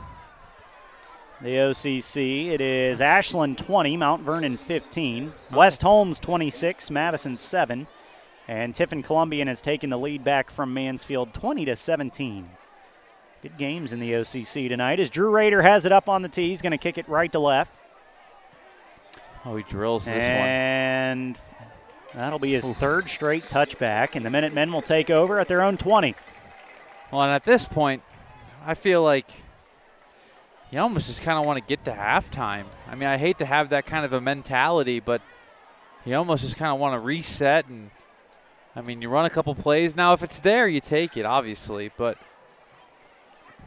the OCC. It is Ashland 20, Mount Vernon 15, West Holmes 26, Madison 7, and Tiffin Columbian has taken the lead back from Mansfield 20 to 17. Good games in the OCC tonight as Drew Rader has it up on the tee. He's going to kick it right to left. Oh, he drills this and one. And that'll be his Oof. third straight touchback, and the Minutemen will take over at their own 20. Well, and at this point, I feel like you almost just kind of want to get to halftime. I mean, I hate to have that kind of a mentality, but you almost just kind of want to reset and – I mean, you run a couple plays. Now, if it's there, you take it, obviously, but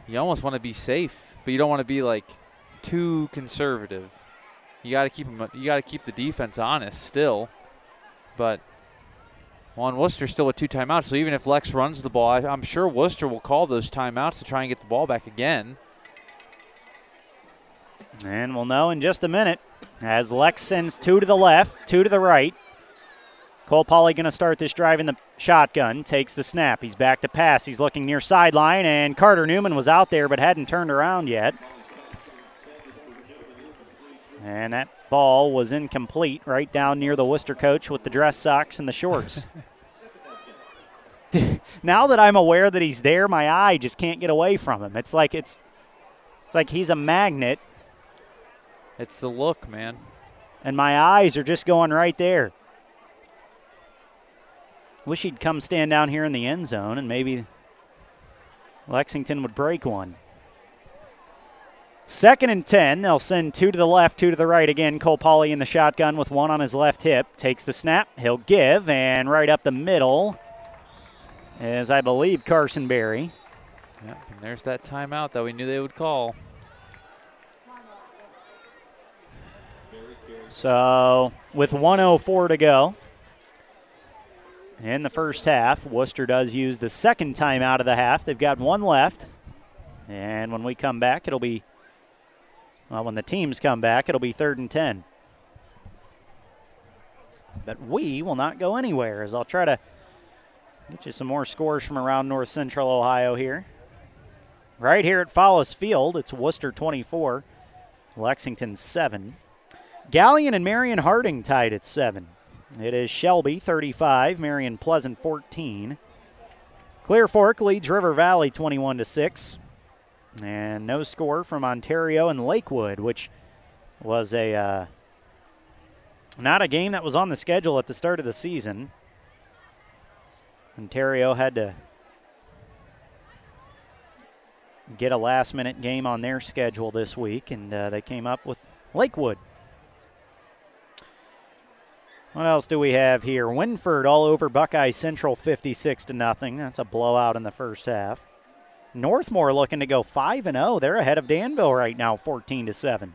you almost want to be safe, but you don't want to be like too conservative. You got to keep them, you got to keep the defense honest still. But on Wooster still with two timeouts, so even if Lex runs the ball, I, I'm sure Wooster will call those timeouts to try and get the ball back again. And we'll know in just a minute as Lex sends two to the left, two to the right. Cole Pauley going to start this drive in the shotgun. Takes the snap. He's back to pass. He's looking near sideline, and Carter Newman was out there but hadn't turned around yet. And that ball was incomplete right down near the Wooster coach with the dress socks and the shorts. now that I'm aware that he's there, my eye just can't get away from him. It's like it's it's like he's a magnet. It's the look, man. And my eyes are just going right there. Wish he'd come stand down here in the end zone and maybe Lexington would break one. Second and 10. They'll send two to the left, two to the right again. Cole Pauley in the shotgun with one on his left hip. Takes the snap. He'll give, and right up the middle is, I believe, Carson Berry. Yep, and there's that timeout that we knew they would call. So, with 104 to go, in the first half. Wooster does use the second time out of the half. They've got one left. And when we come back, it'll be, well, when the teams come back, it'll be third and 10. But we will not go anywhere as I'll try to get you some more scores from around north central Ohio here. Right here at Follis Field, it's Wooster 24, Lexington 7. Galion and Marion Harding tied at 7. It is Shelby 35, Marion Pleasant 14. Clear Fork leads River Valley 21 to 6. And no score from Ontario and Lakewood, which was a uh, not a game that was on the schedule at the start of the season. Ontario had to get a last minute game on their schedule this week, and uh, they came up with Lakewood what else do we have here? Wynford all over Buckeye Central 56 to nothing. That's a blowout in the first half. Northmor looking to go 5 and 0. They're ahead of Danville right now 14 to 7.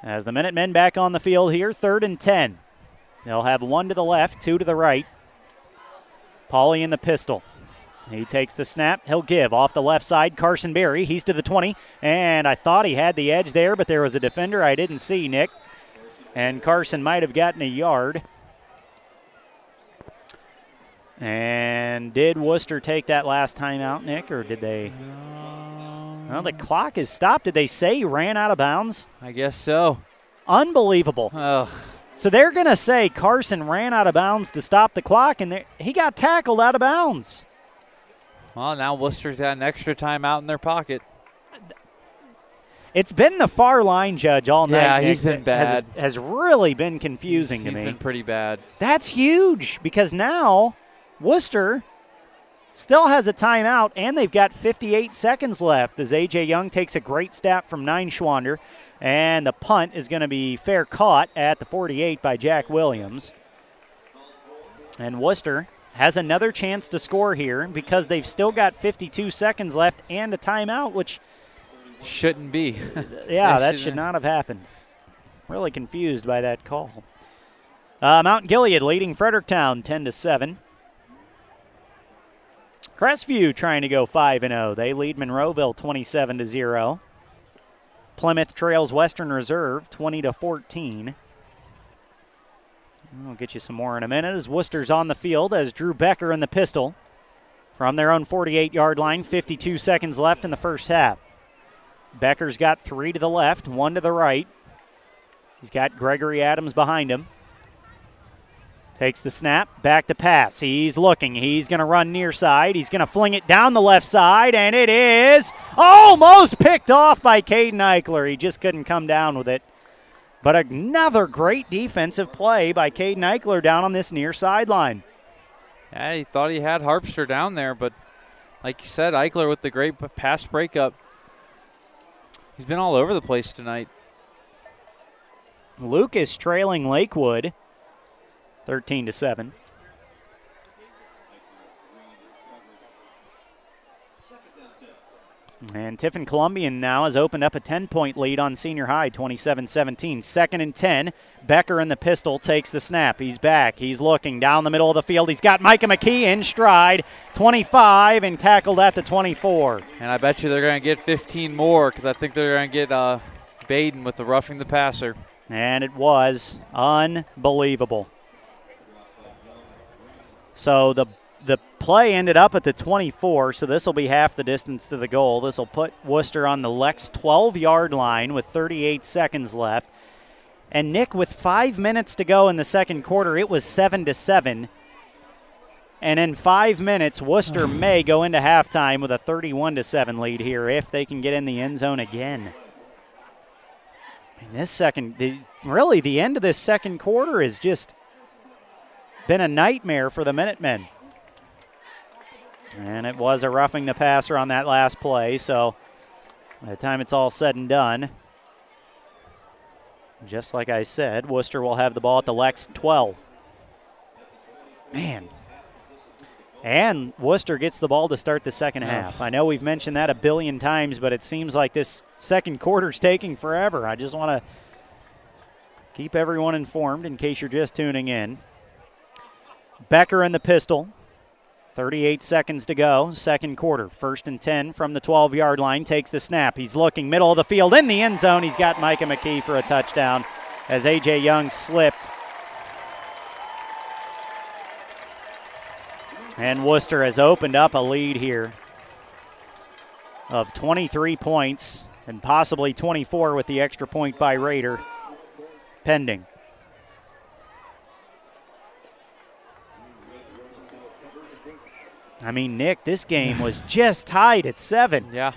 As the Minutemen back on the field here, third and 10. They'll have one to the left, two to the right. Pauley in the pistol. He takes the snap. He'll give off the left side. Carson Berry. He's to the 20. And I thought he had the edge there, but there was a defender I didn't see, Nick and Carson might have gotten a yard. And did Wooster take that last time out, Nick, or did they? Well, the clock is stopped. Did they say he ran out of bounds? I guess so. Unbelievable. Ugh. So they're going to say Carson ran out of bounds to stop the clock, and he got tackled out of bounds. Well, now Wooster's got an extra time out in their pocket. It's been the far line judge all night. Yeah, he's been bad. Has, has really been confusing he's, to me. He's been pretty bad. That's huge because now Wooster still has a timeout and they've got 58 seconds left as A.J. Young takes a great snap from Nine Schwander. And the punt is going to be fair caught at the 48 by Jack Williams. And Wooster has another chance to score here because they've still got 52 seconds left and a timeout, which – Shouldn't be. yeah, that should not have happened. Really confused by that call. Uh, Mount Gilead leading Fredericktown 10 to 7. Crestview trying to go 5 and 0. They lead Monroeville 27 to 0. Plymouth trails Western Reserve 20 to 14. We'll get you some more in a minute as Wooster's on the field as Drew Becker in the pistol from their own 48 yard line. 52 seconds left in the first half. Becker's got three to the left, one to the right. He's got Gregory Adams behind him. Takes the snap, back to pass. He's looking. He's going to run near side. He's going to fling it down the left side, and it is almost picked off by Caden Eichler. He just couldn't come down with it. But another great defensive play by Caden Eichler down on this near sideline. Yeah, he thought he had Harpster down there, but like you said, Eichler with the great pass breakup. He's been all over the place tonight. Lucas trailing Lakewood 13 to 7. And Tiffin Columbian now has opened up a 10 point lead on senior high, 27 17. Second and 10. Becker in the pistol takes the snap. He's back. He's looking down the middle of the field. He's got Micah McKee in stride, 25, and tackled at the 24. And I bet you they're going to get 15 more because I think they're going to get uh, Baden with the roughing the passer. And it was unbelievable. So the the play ended up at the 24, so this will be half the distance to the goal. This will put Wooster on the Lex 12 yard line with 38 seconds left. And Nick, with five minutes to go in the second quarter, it was 7 to 7. And in five minutes, Wooster may go into halftime with a 31 to 7 lead here if they can get in the end zone again. And this second, the, really, the end of this second quarter has just been a nightmare for the Minutemen. And it was a roughing the passer on that last play, so by the time it's all said and done, just like I said, Wooster will have the ball at the Lex 12. Man. And Wooster gets the ball to start the second half. I know we've mentioned that a billion times, but it seems like this second quarter's taking forever. I just want to keep everyone informed in case you're just tuning in. Becker in the pistol. 38 seconds to go, second quarter. First and 10 from the 12 yard line. Takes the snap. He's looking middle of the field in the end zone. He's got Micah McKee for a touchdown as A.J. Young slipped. And Wooster has opened up a lead here of 23 points and possibly 24 with the extra point by Rader pending. I mean, Nick, this game was just tied at seven. Yeah.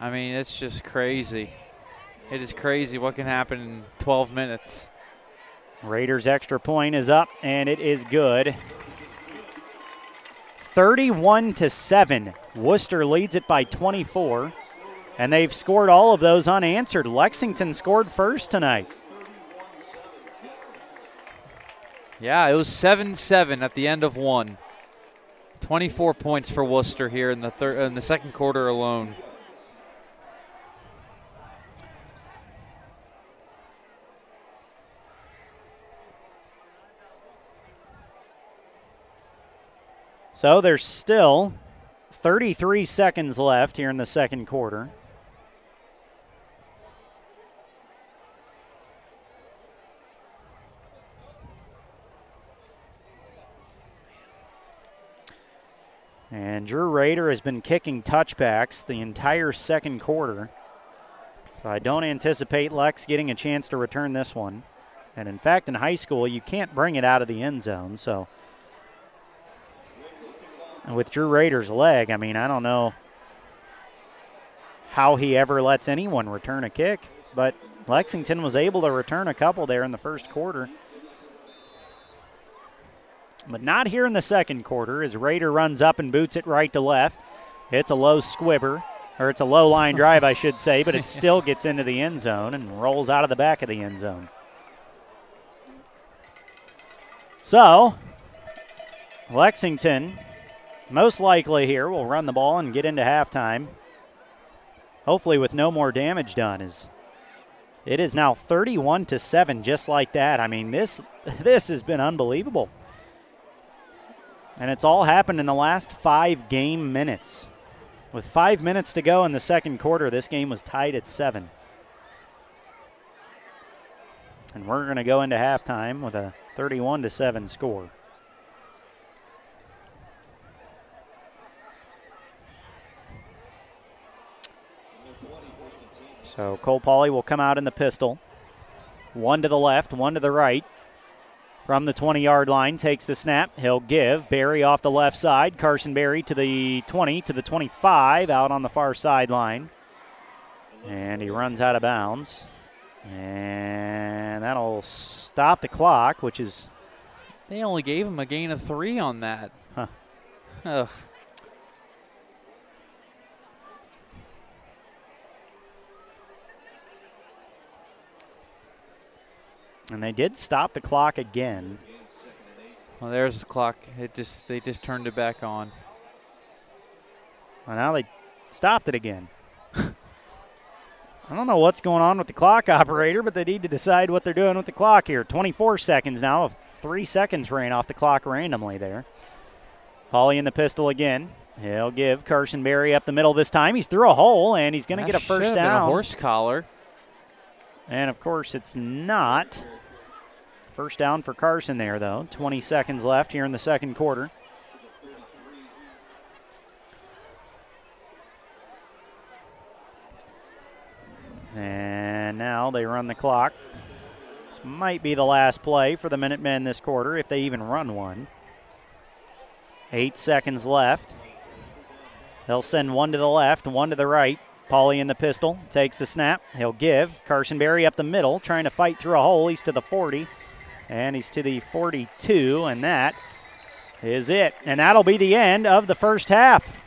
I mean, it's just crazy. It is crazy what can happen in 12 minutes. Rader's extra point is up, and it is good. 31 to 7. Wooster leads it by 24, and they've scored all of those unanswered. Lexington scored first tonight. Yeah, it was 7 7 at the end of one. 24 points for Wooster here in the third in the second quarter alone. So there's still 33 seconds left here in the second quarter. And Drew Rader has been kicking touchbacks the entire second quarter. So I don't anticipate Lex getting a chance to return this one. And in fact, in high school, you can't bring it out of the end zone. So and with Drew Rader's leg, I mean, I don't know how he ever lets anyone return a kick, but Lexington was able to return a couple there in the first quarter. But not here in the second quarter as Rader runs up and boots it right to left. It's a low squibber, or it's a low line drive, I should say, but it still gets into the end zone and rolls out of the back of the end zone. So, Lexington, most likely here, will run the ball and get into halftime. Hopefully, with no more damage done, as it is now 31 to 7, just like that. I mean, this this has been unbelievable. And it's all happened in the last five game minutes. With five minutes to go in the second quarter, this game was tied at seven. And we're going to go into halftime with a 31 to 7 score. So Cole Pauley will come out in the pistol. One to the left, one to the right from the 20 yard line, takes the snap. He'll give. Berry off the left side. Carson Berry to the 20, to the 25, out on the far sideline. And he runs out of bounds. And that'll stop the clock, which is. They only gave him a gain of three on that. Huh. Ugh. And they did stop the clock again. Well, there's the clock. It just they just turned it back on. Well, now they stopped it again. I don't know what's going on with the clock operator, but they need to decide what they're doing with the clock here. 24 seconds now. Three seconds ran off the clock randomly there. Pauley in the pistol again. He'll give Carson Berry up the middle this time. He's through a hole, and he's going to get a first down. a horse collar. And of course, it's not. First down for Carson there, though. 20 seconds left here in the second quarter. And now they run the clock. This might be the last play for the Minutemen this quarter, if they even run one. Eight seconds left. They'll send one to the left, one to the right. Pauley in the pistol takes the snap. He'll give. Carson Berry up the middle, trying to fight through a hole. He's to the 40, and he's to the 42, and that is it. And that'll be the end of the first half.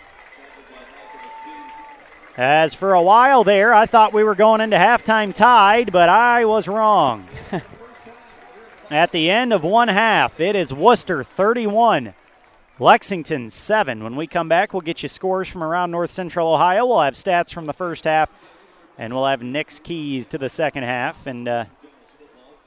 As for a while there, I thought we were going into halftime tied, but I was wrong. At the end of one half, it is Wooster 31, Lexington 7. When we come back, we'll get you scores from around North Central Ohio. We'll have stats from the first half, and we'll have Nick's keys to the second half. And uh,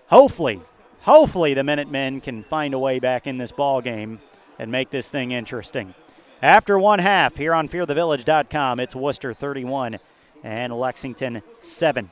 hopefully, hopefully the Minutemen can find a way back in this ball game and make this thing interesting. After one half here on fearthevillage.com, it's Wooster 31 and Lexington 7.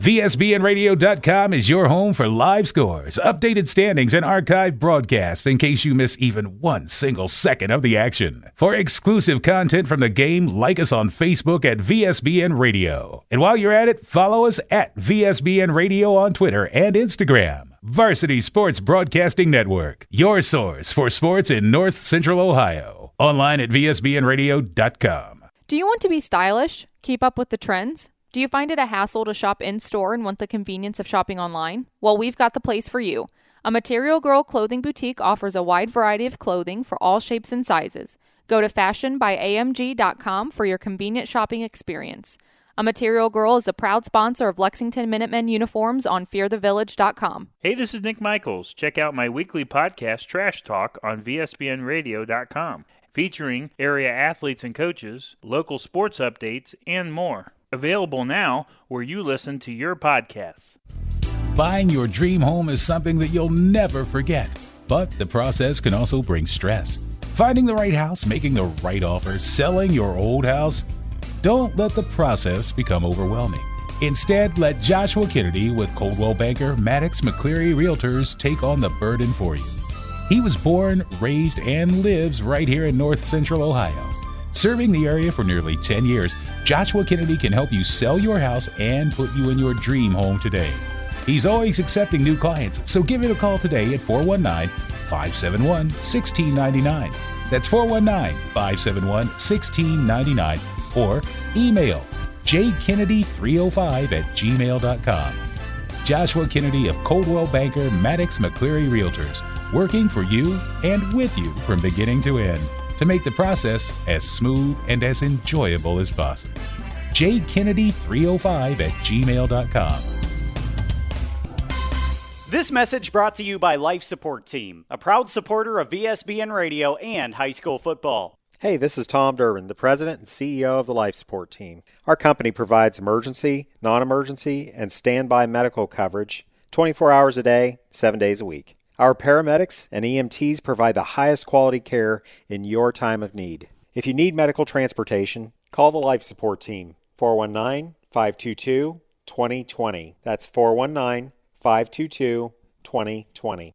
VSBNradio.com is your home for live scores, updated standings, and archived broadcasts in case you miss even one single second of the action. For exclusive content from the game, like us on Facebook at VSBN Radio. And while you're at it, follow us at VSBN Radio on Twitter and Instagram. Varsity Sports Broadcasting Network, your source for sports in North Central Ohio. Online at VSBNradio.com. Do you want to be stylish? Keep up with the trends? Do you find it a hassle to shop in store and want the convenience of shopping online? Well, we've got the place for you. A Material Girl clothing boutique offers a wide variety of clothing for all shapes and sizes. Go to fashionbyamg.com for your convenient shopping experience. A Material Girl is a proud sponsor of Lexington Minutemen uniforms on fearthevillage.com. Hey, this is Nick Michaels. Check out my weekly podcast, Trash Talk, on VSBNradio.com, featuring area athletes and coaches, local sports updates, and more. Available now where you listen to your podcasts. Buying your dream home is something that you'll never forget, but the process can also bring stress. Finding the right house, making the right offer, selling your old house, don't let the process become overwhelming. Instead, let Joshua Kennedy with Coldwell Banker Maddox McCleary Realtors take on the burden for you. He was born, raised, and lives right here in North Central Ohio. Serving the area for nearly 10 years, Joshua Kennedy can help you sell your house and put you in your dream home today. He's always accepting new clients, so give him a call today at 419 571 1699. That's 419 571 1699 or email jkennedy305 at gmail.com. Joshua Kennedy of Coldwell Banker Maddox McCleary Realtors, working for you and with you from beginning to end to make the process as smooth and as enjoyable as possible. jkennedy305 at gmail.com. This message brought to you by Life Support Team, a proud supporter of VSBN Radio and high school football. Hey, this is Tom Durbin, the president and CEO of the Life Support Team. Our company provides emergency, non emergency, and standby medical coverage 24 hours a day, 7 days a week. Our paramedics and EMTs provide the highest quality care in your time of need. If you need medical transportation, call the Life Support Team 419 522 2020. That's 419 522 2020.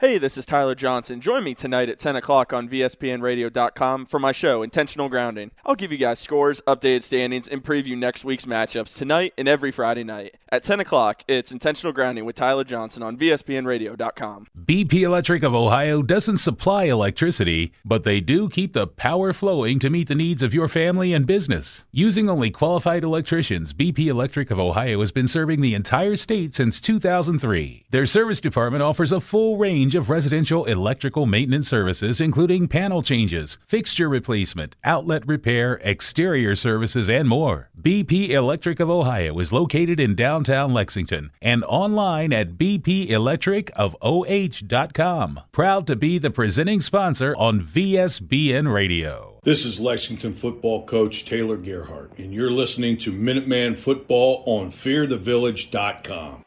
Hey, this is Tyler Johnson. Join me tonight at 10 o'clock on VSBNRadio.com for my show, Intentional Grounding. I'll give you guys scores, updated standings, and preview next week's matchups tonight and every Friday night. At 10 o'clock, it's Intentional Grounding with Tyler Johnson on VSBNRadio.com. BP Electric of Ohio doesn't supply electricity, but they do keep the power flowing to meet the needs of your family and business. Using only qualified electricians, BP Electric of Ohio has been serving the entire state since 2003. Their service department offers a full range of residential electrical maintenance services, including panel changes, fixture replacement, outlet repair, exterior services, and more. BP Electric of Ohio is located in downtown Lexington and online at bpelectricofoh.com. Proud to be the presenting sponsor on VSBN Radio. This is Lexington football coach Taylor Gerhardt, and you're listening to Minuteman Football on FearTheVillage.com.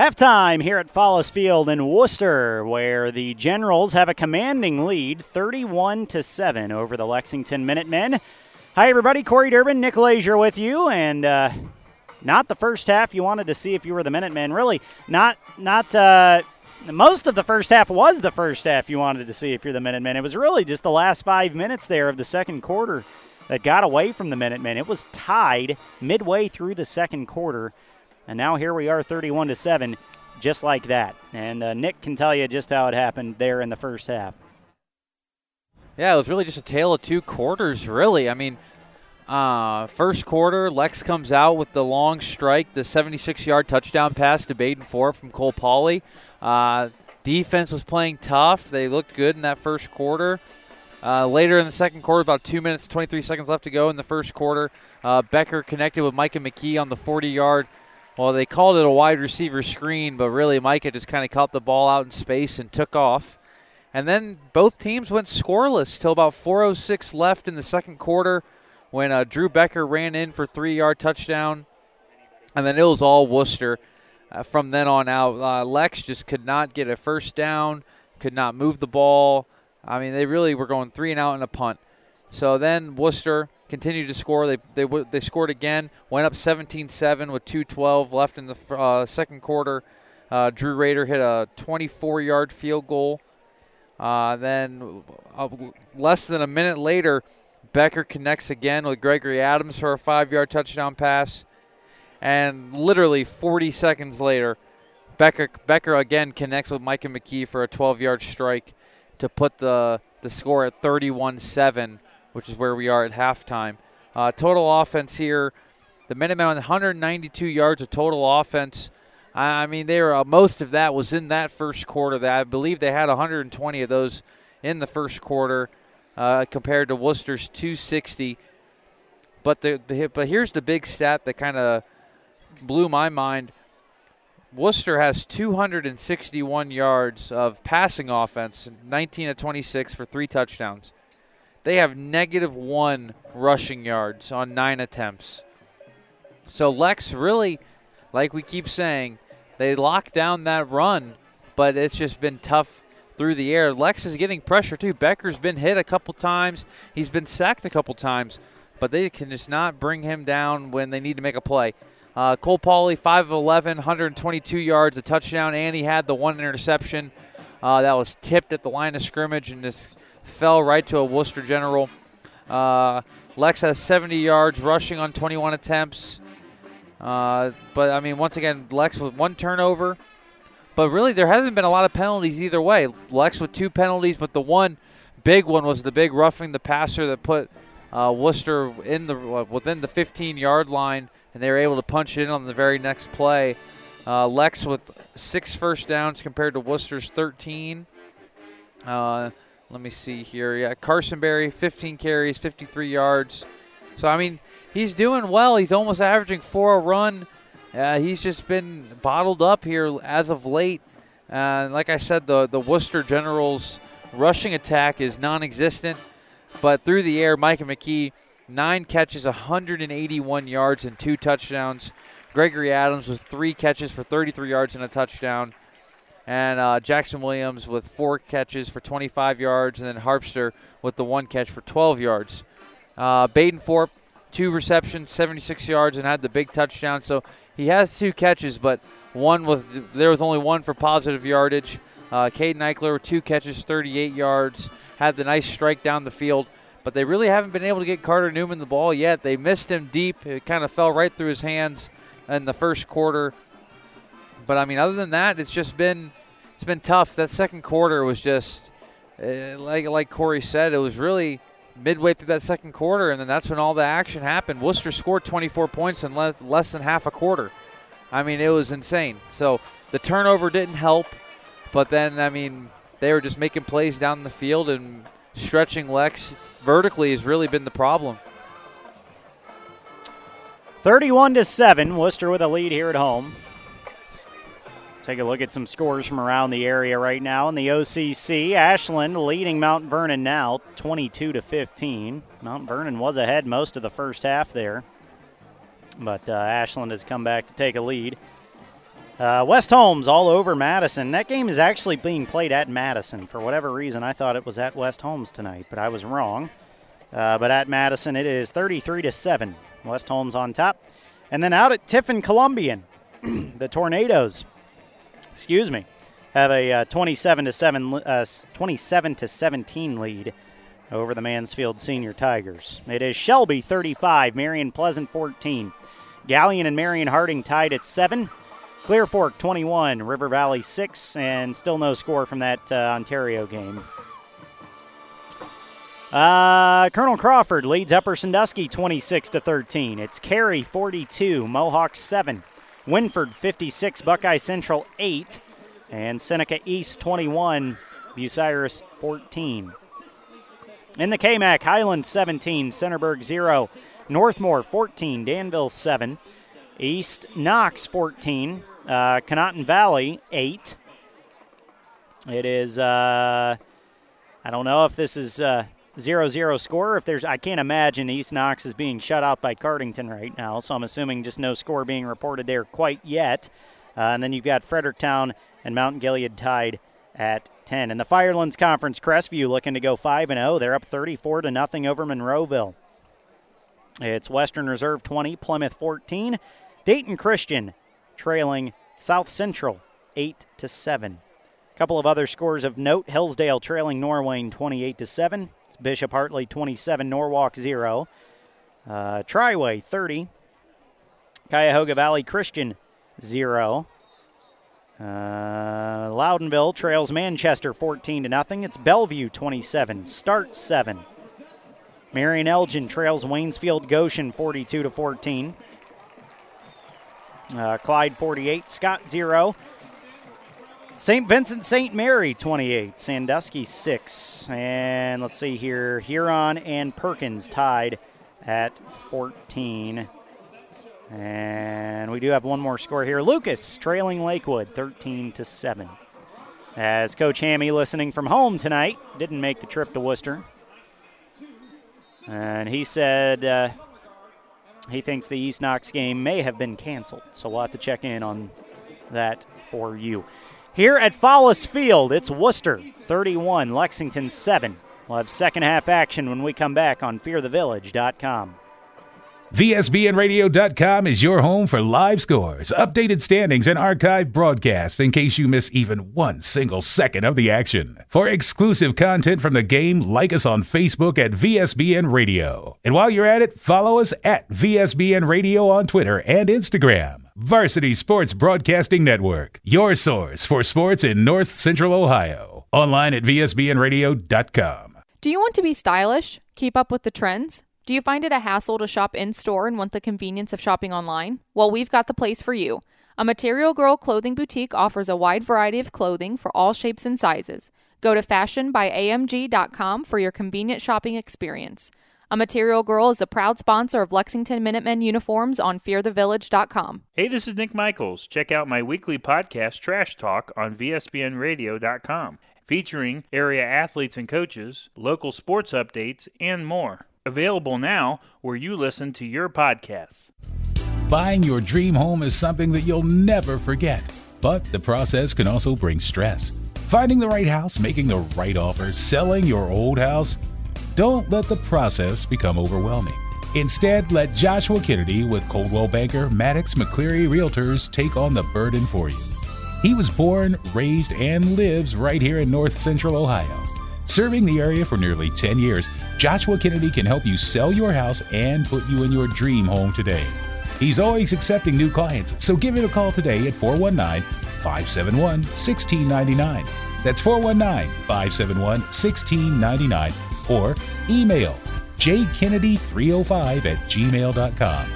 Halftime here at Follis Field in Wooster, where the Generals have a commanding lead, 31 to seven, over the Lexington Minutemen. Hi, everybody. Corey Durbin, Nick Lazier with you, and uh, not the first half you wanted to see if you were the Minutemen. Really, not not. Uh, most of the first half was the first half you wanted to see if you're the Minutemen. It was really just the last five minutes there of the second quarter that got away from the Minutemen. It was tied midway through the second quarter. And now here we are, 31 to 7, just like that. And uh, Nick can tell you just how it happened there in the first half. Yeah, it was really just a tale of two quarters, really. I mean, uh, first quarter, Lex comes out with the long strike, the 76 yard touchdown pass to Baden Thorpe from Cole Pauley. Uh, defense was playing tough. They looked good in that first quarter. Uh, later in the second quarter, about two minutes, 23 seconds left to go in the first quarter, uh, Becker connected with Micah McKee on the 40 yard well, they called it a wide receiver screen, but really Micah just kind of caught the ball out in space and took off. And then both teams went scoreless till about 4:06 left in the second quarter, when uh, Drew Becker ran in for three-yard touchdown, and then it was all Wooster. Uh, from then on out, uh, Lex just could not get a first down, could not move the ball. I mean, they really were going three and out in a punt. So then Wooster continued to score. They they they scored again. Went up 17-7 with 2:12 left in the uh, second quarter. Uh, Drew Rader hit a 24-yard field goal. Uh, then uh, less than a minute later, Becker connects again with Gregory Adams for a five-yard touchdown pass. And literally 40 seconds later, Becker Becker again connects with Micah McKee for a 12-yard strike to put the the score at 31-7 which is where we are at halftime. Uh, total offense here, the Minutemen 192 yards of total offense. I mean, they were uh, most of that was in that first quarter. That I believe they had 120 of those in the first quarter, uh, compared to Wooster's 260. But the but here's the big stat that kind of blew my mind. Wooster has 261 yards of passing offense, 19 to 26 for three touchdowns. They have negative one rushing yards on nine attempts. So Lex really, like we keep saying, they lock down that run, but it's just been tough through the air. Lex is getting pressure too. Becker's been hit a couple times. He's been sacked a couple times, but they can just not bring him down when they need to make a play. Uh, Cole Pauley, 5'11, 122 yards, a touchdown, and he had the one interception uh, that was tipped at the line of scrimmage and just fell right to a Wooster General. Uh, Lex has 70 yards rushing on 21 attempts. Uh, but, I mean, once again, Lex with one turnover. But really, there hasn't been a lot of penalties either way. Lex with two penalties, but the one big one was the big roughing the passer that put uh, Wooster in the uh, within the 15-yard line, and they were able to punch it in on the very next play. Uh, Lex with six first downs compared to Wooster's 13. Uh, let me see here. Yeah, Carson Berry, 15 carries, 53 yards. So, I mean, he's doing well. He's almost averaging four a run. Uh, he's just been bottled up here as of late. Uh, like I said, the, the Wooster Generals rushing attack is non existent. But through the air, Micah McKee, nine catches, 181 yards, and two touchdowns. Gregory Adams with three catches for 33 yards and a touchdown and uh, Jackson Williams with four catches for 25 yards, and then Harpster with the one catch for 12 yards. Uh, Baden Thorpe, two receptions, 76 yards, and had the big touchdown. So he has two catches, but one was there was only one for positive yardage. Uh, Caden Eichler, two catches, 38 yards, had the nice strike down the field, but they really haven't been able to get Carter Newman the ball yet. They missed him deep. It kind of fell right through his hands in the first quarter. But I mean, other than that, it's just been it's been tough. That second quarter was just uh, like like Corey said, it was really midway through that second quarter, and then that's when all the action happened. Wooster scored 24 points in le- less than half a quarter. I mean, it was insane. So the turnover didn't help, but then I mean, they were just making plays down the field and stretching Lex vertically has really been the problem. 31 to 7, Wooster with a lead here at home. Take a look at some scores from around the area right now in the OCC. Ashland leading Mount Vernon now 22 to 15. Mount Vernon was ahead most of the first half there, but uh, Ashland has come back to take a lead. Uh, West Holmes all over Madison. That game is actually being played at Madison. For whatever reason, I thought it was at West Holmes tonight, but I was wrong. Uh, but at Madison, it is 33 to 7. West Holmes on top. And then out at Tiffin Columbian, the Tornadoes excuse me, have a uh, 27 to 7 uh, 27 to 17 lead over the Mansfield Senior Tigers. It is Shelby 35, Marion Pleasant 14. Galion and Marion Harding tied at 7. Clear Fork 21, River Valley 6, and still no score from that uh, Ontario game. Uh, Colonel Crawford leads Upper Sandusky 26 to 13. It's Carey 42, Mohawk 7. Wynford 56, Buckeye Central 8, and Seneca East 21, Bucyrus 14. In the KMAC, Highland 17, Centerburg 0, Northmor 14, Danville 7, East Knox 14, uh, Conotton Valley 8. It is, uh, I don't know if this is. Uh, zero zero score. If there's, I can't imagine East Knox is being shut out by Cardington right now, so I'm assuming just no score being reported there quite yet. Uh, and then you've got Fredericktown and Mount Gilead tied at 10. In the Firelands Conference, Crestview looking to go 5 and 0. They're up 34 to nothing over Monroeville. It's Western Reserve 20, Plymouth 14. Dayton Christian trailing South Central 8 to 7. A couple of other scores of note: Hillsdale trailing Norwayne 28 to 7. It's Bishop Hartley 27, Norwalk 0. Uh, Triway 30. Cuyahoga Valley Christian 0. Uh, Loudonville trails Manchester 14 to nothing. It's Bellevue 27, Start 7. Marion Elgin trails Waynesfield Goshen 42 to 14. Uh, Clyde 48, Scott 0. St. Vincent St. Mary 28, Sandusky 6. And let's see here, Huron and Perkins tied at 14. And we do have one more score here. Lucas trailing Lakewood 13 to 7. As Coach Hammy listening from home tonight didn't make the trip to Wooster. And he said uh, he thinks the East Knox game may have been canceled. So we'll have to check in on that for you. Here at Follis Field, it's Wooster 31, Lexington 7. We'll have second half action when we come back on fearthevillage.com. VSBNradio.com is your home for live scores, updated standings, and archived broadcasts in case you miss even one single second of the action. For exclusive content from the game, like us on Facebook at VSBN Radio. And while you're at it, follow us at VSBN Radio on Twitter and Instagram. Varsity Sports Broadcasting Network, your source for sports in North Central Ohio. Online at VSBNradio.com. Do you want to be stylish? Keep up with the trends? Do you find it a hassle to shop in store and want the convenience of shopping online? Well, we've got the place for you. A Material Girl clothing boutique offers a wide variety of clothing for all shapes and sizes. Go to fashionbyamg.com for your convenient shopping experience. A Material Girl is a proud sponsor of Lexington Minutemen uniforms on fearthevillage.com. Hey, this is Nick Michaels. Check out my weekly podcast, Trash Talk, on VSBNradio.com, featuring area athletes and coaches, local sports updates, and more. Available now where you listen to your podcasts. Buying your dream home is something that you'll never forget, but the process can also bring stress. Finding the right house, making the right offers, selling your old house, don't let the process become overwhelming. Instead, let Joshua Kennedy with Coldwell Banker, Maddox McCleary Realtors take on the burden for you. He was born, raised, and lives right here in north central Ohio. Serving the area for nearly 10 years, Joshua Kennedy can help you sell your house and put you in your dream home today. He's always accepting new clients, so give him a call today at 419 571 1699. That's 419 571 1699 or email jkennedy305 at gmail.com.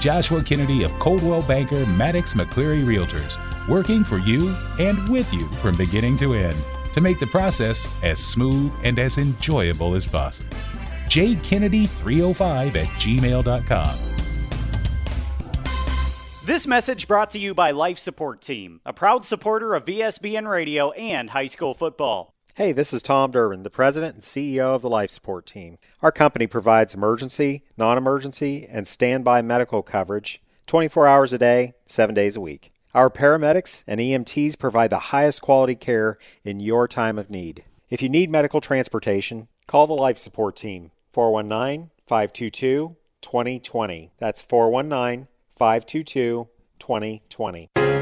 Joshua Kennedy of Coldwell Banker Maddox McCleary Realtors, working for you and with you from beginning to end to make the process as smooth and as enjoyable as possible. jkennedy305 at gmail.com. This message brought to you by Life Support Team, a proud supporter of VSBN Radio and high school football. Hey, this is Tom Durbin, the president and CEO of the Life Support Team. Our company provides emergency, non emergency, and standby medical coverage 24 hours a day, 7 days a week. Our paramedics and EMTs provide the highest quality care in your time of need. If you need medical transportation, call the Life Support Team 419 522 2020. That's 419 522 2020.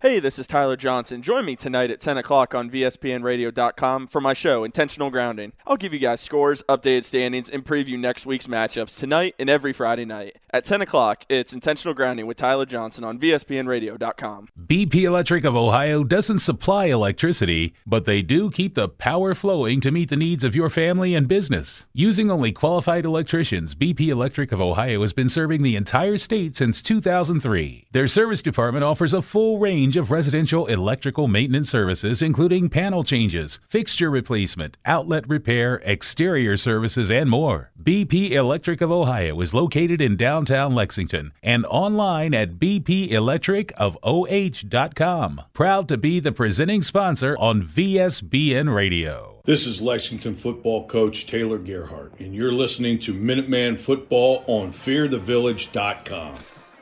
Hey, this is Tyler Johnson. Join me tonight at 10 o'clock on VSBNRadio.com for my show, Intentional Grounding. I'll give you guys scores, updated standings, and preview next week's matchups tonight and every Friday night. At 10 o'clock, it's Intentional Grounding with Tyler Johnson on VSBNRadio.com. BP Electric of Ohio doesn't supply electricity, but they do keep the power flowing to meet the needs of your family and business. Using only qualified electricians, BP Electric of Ohio has been serving the entire state since 2003. Their service department offers a full range of residential electrical maintenance services, including panel changes, fixture replacement, outlet repair, exterior services, and more. BP Electric of Ohio is located in downtown Lexington and online at bpelectricofoh.com. Proud to be the presenting sponsor on VSBN Radio. This is Lexington football coach Taylor Gerhardt, and you're listening to Minuteman Football on FearTheVillage.com.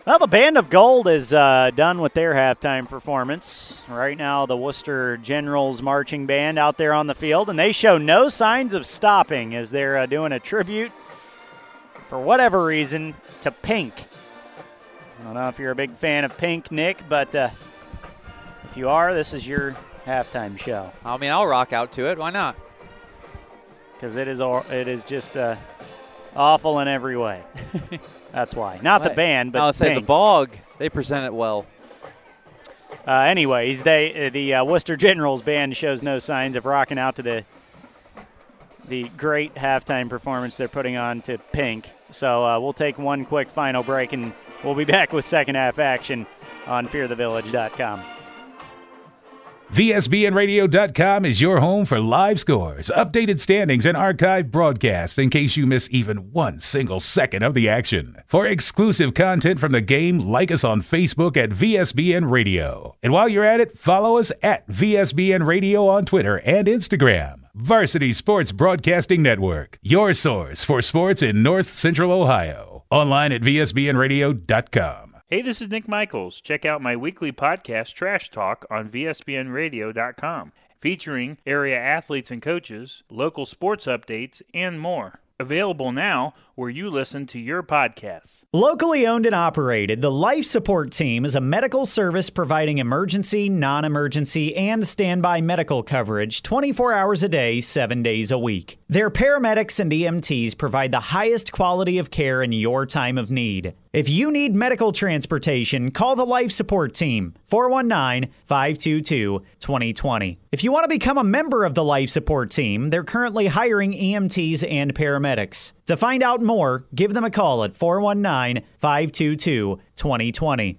Well, the Band of Gold is uh, done with their halftime performance. Right now, the Wooster Generals marching band out there on the field, and they show no signs of stopping as they're uh, doing a tribute, for whatever reason, to Pink. I don't know if you're a big fan of Pink, Nick, but uh, if you are, this is your halftime show. I mean, I'll rock out to it. Why not? Because it is it is just uh, awful in every way. That's why. Not the band, but I'll say the Bog. They present it well. Uh, anyways, they the uh, Wooster Generals band shows no signs of rocking out to the the great halftime performance they're putting on to Pink. So uh, we'll take one quick final break, and we'll be back with second half action on FearTheVillage.com. VSBNradio.com is your home for live scores, updated standings, and archived broadcasts in case you miss even one single second of the action. For exclusive content from the game, like us on Facebook at VSBN Radio. And while you're at it, follow us at VSBN Radio on Twitter and Instagram. Varsity Sports Broadcasting Network, your source for sports in North Central Ohio. Online at VSBNradio.com. Hey, this is Nick Michaels. Check out my weekly podcast, Trash Talk, on VSBNRadio.com, featuring area athletes and coaches, local sports updates, and more. Available now where you listen to your podcasts. Locally owned and operated, the Life Support Team is a medical service providing emergency, non emergency, and standby medical coverage 24 hours a day, 7 days a week. Their paramedics and EMTs provide the highest quality of care in your time of need. If you need medical transportation, call the Life Support Team 419 522 2020. If you want to become a member of the Life Support Team, they're currently hiring EMTs and paramedics. To find out more, give them a call at 419 522 2020.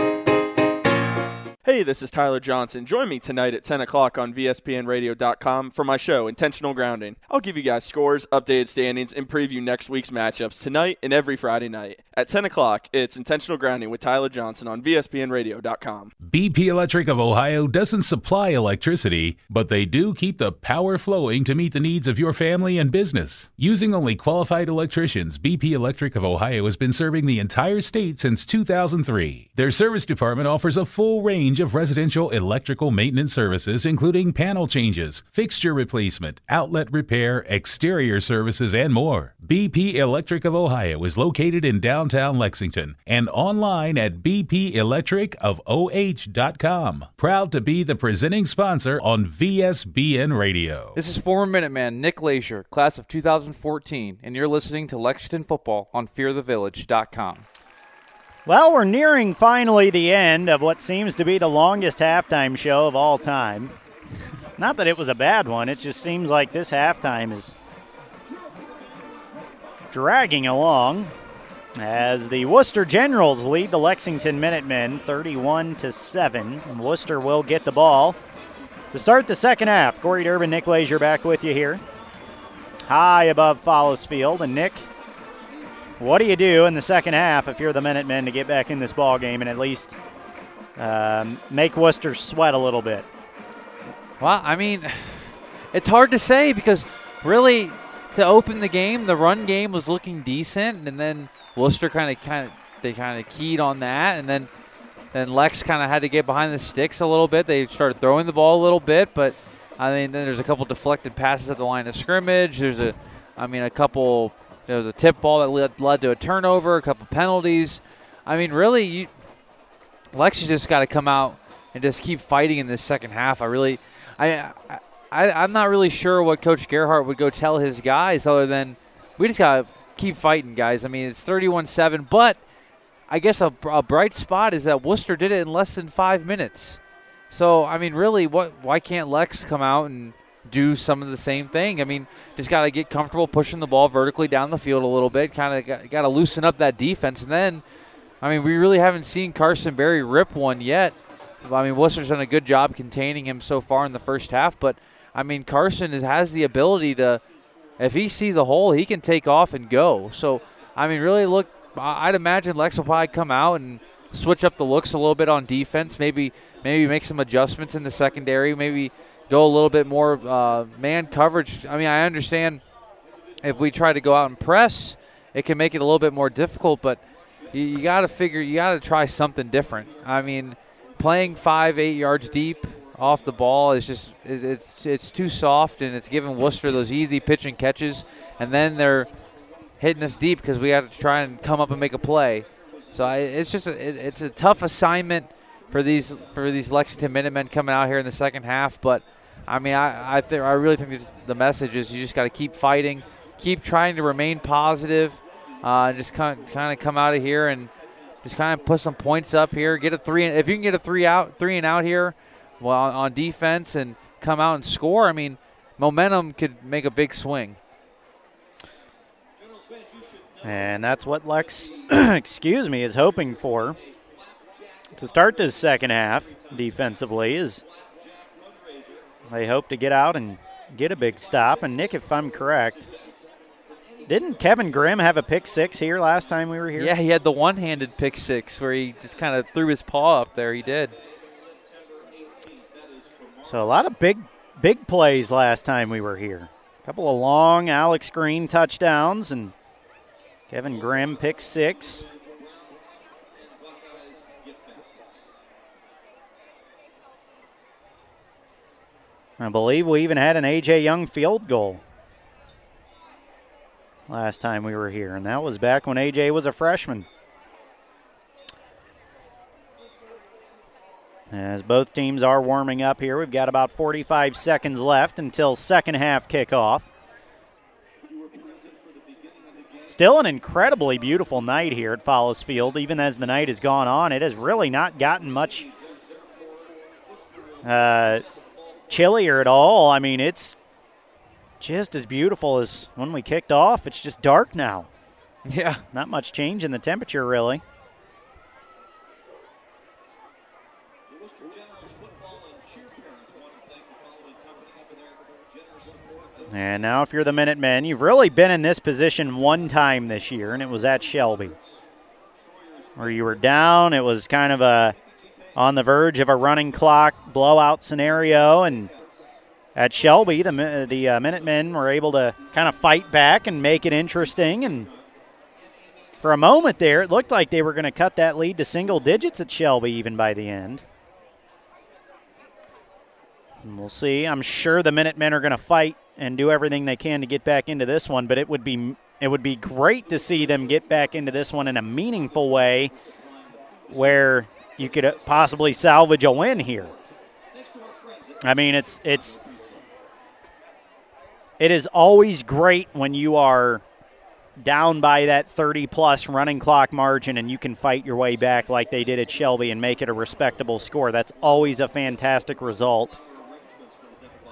Hey, this is Tyler Johnson. Join me tonight at 10 o'clock on VSBNRadio.com for my show, Intentional Grounding. I'll give you guys scores, updated standings, and preview next week's matchups tonight and every Friday night. At 10 o'clock, it's Intentional Grounding with Tyler Johnson on VSBNRadio.com. BP Electric of Ohio doesn't supply electricity, but they do keep the power flowing to meet the needs of your family and business. Using only qualified electricians, BP Electric of Ohio has been serving the entire state since 2003. Their service department offers a full range of residential electrical maintenance services, including panel changes, fixture replacement, outlet repair, exterior services, and more. BP Electric of Ohio is located in downtown Lexington and online at bpelectricofoh.com. Proud to be the presenting sponsor on VSBN Radio. This is former Minuteman Nick Leisure, class of 2014, and you're listening to Lexington Football on FearTheVillage.com. Well, we're nearing finally the end of what seems to be the longest halftime show of all time. Not that it was a bad one, it just seems like this halftime is dragging along as the Wooster Generals lead the Lexington Minutemen 31 to 7. And Wooster will get the ball to start the second half. Corey Durbin, Nick Leisure back with you here. High above Follis Field, and Nick, what do you do in the second half if you're the Minutemen to get back in this ball game and at least um, make Wooster sweat a little bit? Well, I mean, it's hard to say because really, to open the game, the run game was looking decent, and then Wooster kind of kind of they kind of keyed on that, and then then Lex kind of had to get behind the sticks a little bit. They started throwing the ball a little bit, but I mean, then there's a couple deflected passes at the line of scrimmage. There's a, I mean, a couple. There was a tip ball that led, led to a turnover, a couple penalties. I mean, really, you, Lex just got to come out and just keep fighting in this second half. I really, I, I, I'm not really sure what Coach Gerhardt would go tell his guys other than we just got to keep fighting, guys. I mean, it's 31 7, but I guess a, a, bright spot is that Wooster did it in less than five minutes. So, I mean, really, what? why can't Lex come out and do some of the same thing? I mean, just got to get comfortable pushing the ball vertically down the field a little bit, kind of got to loosen up that defense. And then, I mean, we really haven't seen Carson Berry rip one yet. I mean, Wooster's done a good job containing him so far in the first half, but I mean, Carson is, has the ability to, if he sees a hole, he can take off and go. So, I mean, really look, I'd imagine Lex will probably come out and switch up the looks a little bit on defense. Maybe maybe make some adjustments in the secondary. Maybe go a little bit more uh, man coverage. I mean, I understand if we try to go out and press, it can make it a little bit more difficult. But you, you got to figure, you got to try something different. I mean, playing five, eight yards deep off the ball is just it, it's it's too soft, and it's giving Wooster those easy pitch and catches, and then they're hitting us deep because we got to try and come up and make a play. So I, it's just a, it, it's a tough assignment for these for these Lexington Minutemen coming out here in the second half. But I mean, I I, th- I really think the message is you just got to keep fighting, keep trying to remain positive, uh, and just kind kind of come out of here and just kind of put some points up here. Get a three. If you can get a three out, three and out here, well on, on defense and come out and score. I mean, momentum could make a big swing. And that's what Lex, excuse me, is hoping for to start this second half defensively is they hope to get out and get a big stop. And Nick, if I'm correct, didn't Kevin Grimm have a pick six here last time we were here? Yeah, he had the one-handed pick six where he just kind of threw his paw up there. He did. So a lot of big, big plays last time we were here. A couple of long Alex Green touchdowns and Kevin Grimm pick six. I believe we even had an A.J. Young field goal last time we were here, and that was back when A.J. was a freshman. As both teams are warming up here, we've got about 45 seconds left until second half kickoff. Still an incredibly beautiful night here at Follis Field. Even as the night has gone on, it has really not gotten much uh, chillier at all. I mean, it's just as beautiful as when we kicked off. It's just dark now. Yeah. Not much change in the temperature, really. And now, if you're the Minutemen, you've really been in this position one time this year, and it was at Shelby, where you were down. It was kind of a on the verge of a running clock blowout scenario, and at Shelby, the the uh, Minutemen were able to kind of fight back and make it interesting. And for a moment there, it looked like they were going to cut that lead to single digits at Shelby, even by the end. And we'll see. I'm sure the Minutemen are going to fight and do everything they can to get back into this one. But it would be it would be great to see them get back into this one in a meaningful way, where you could uh, possibly salvage a win here. I mean, it's it's it is always great when you are down by that 30 plus running clock margin and you can fight your way back like they did at Shelby and make it a respectable score. That's always a fantastic result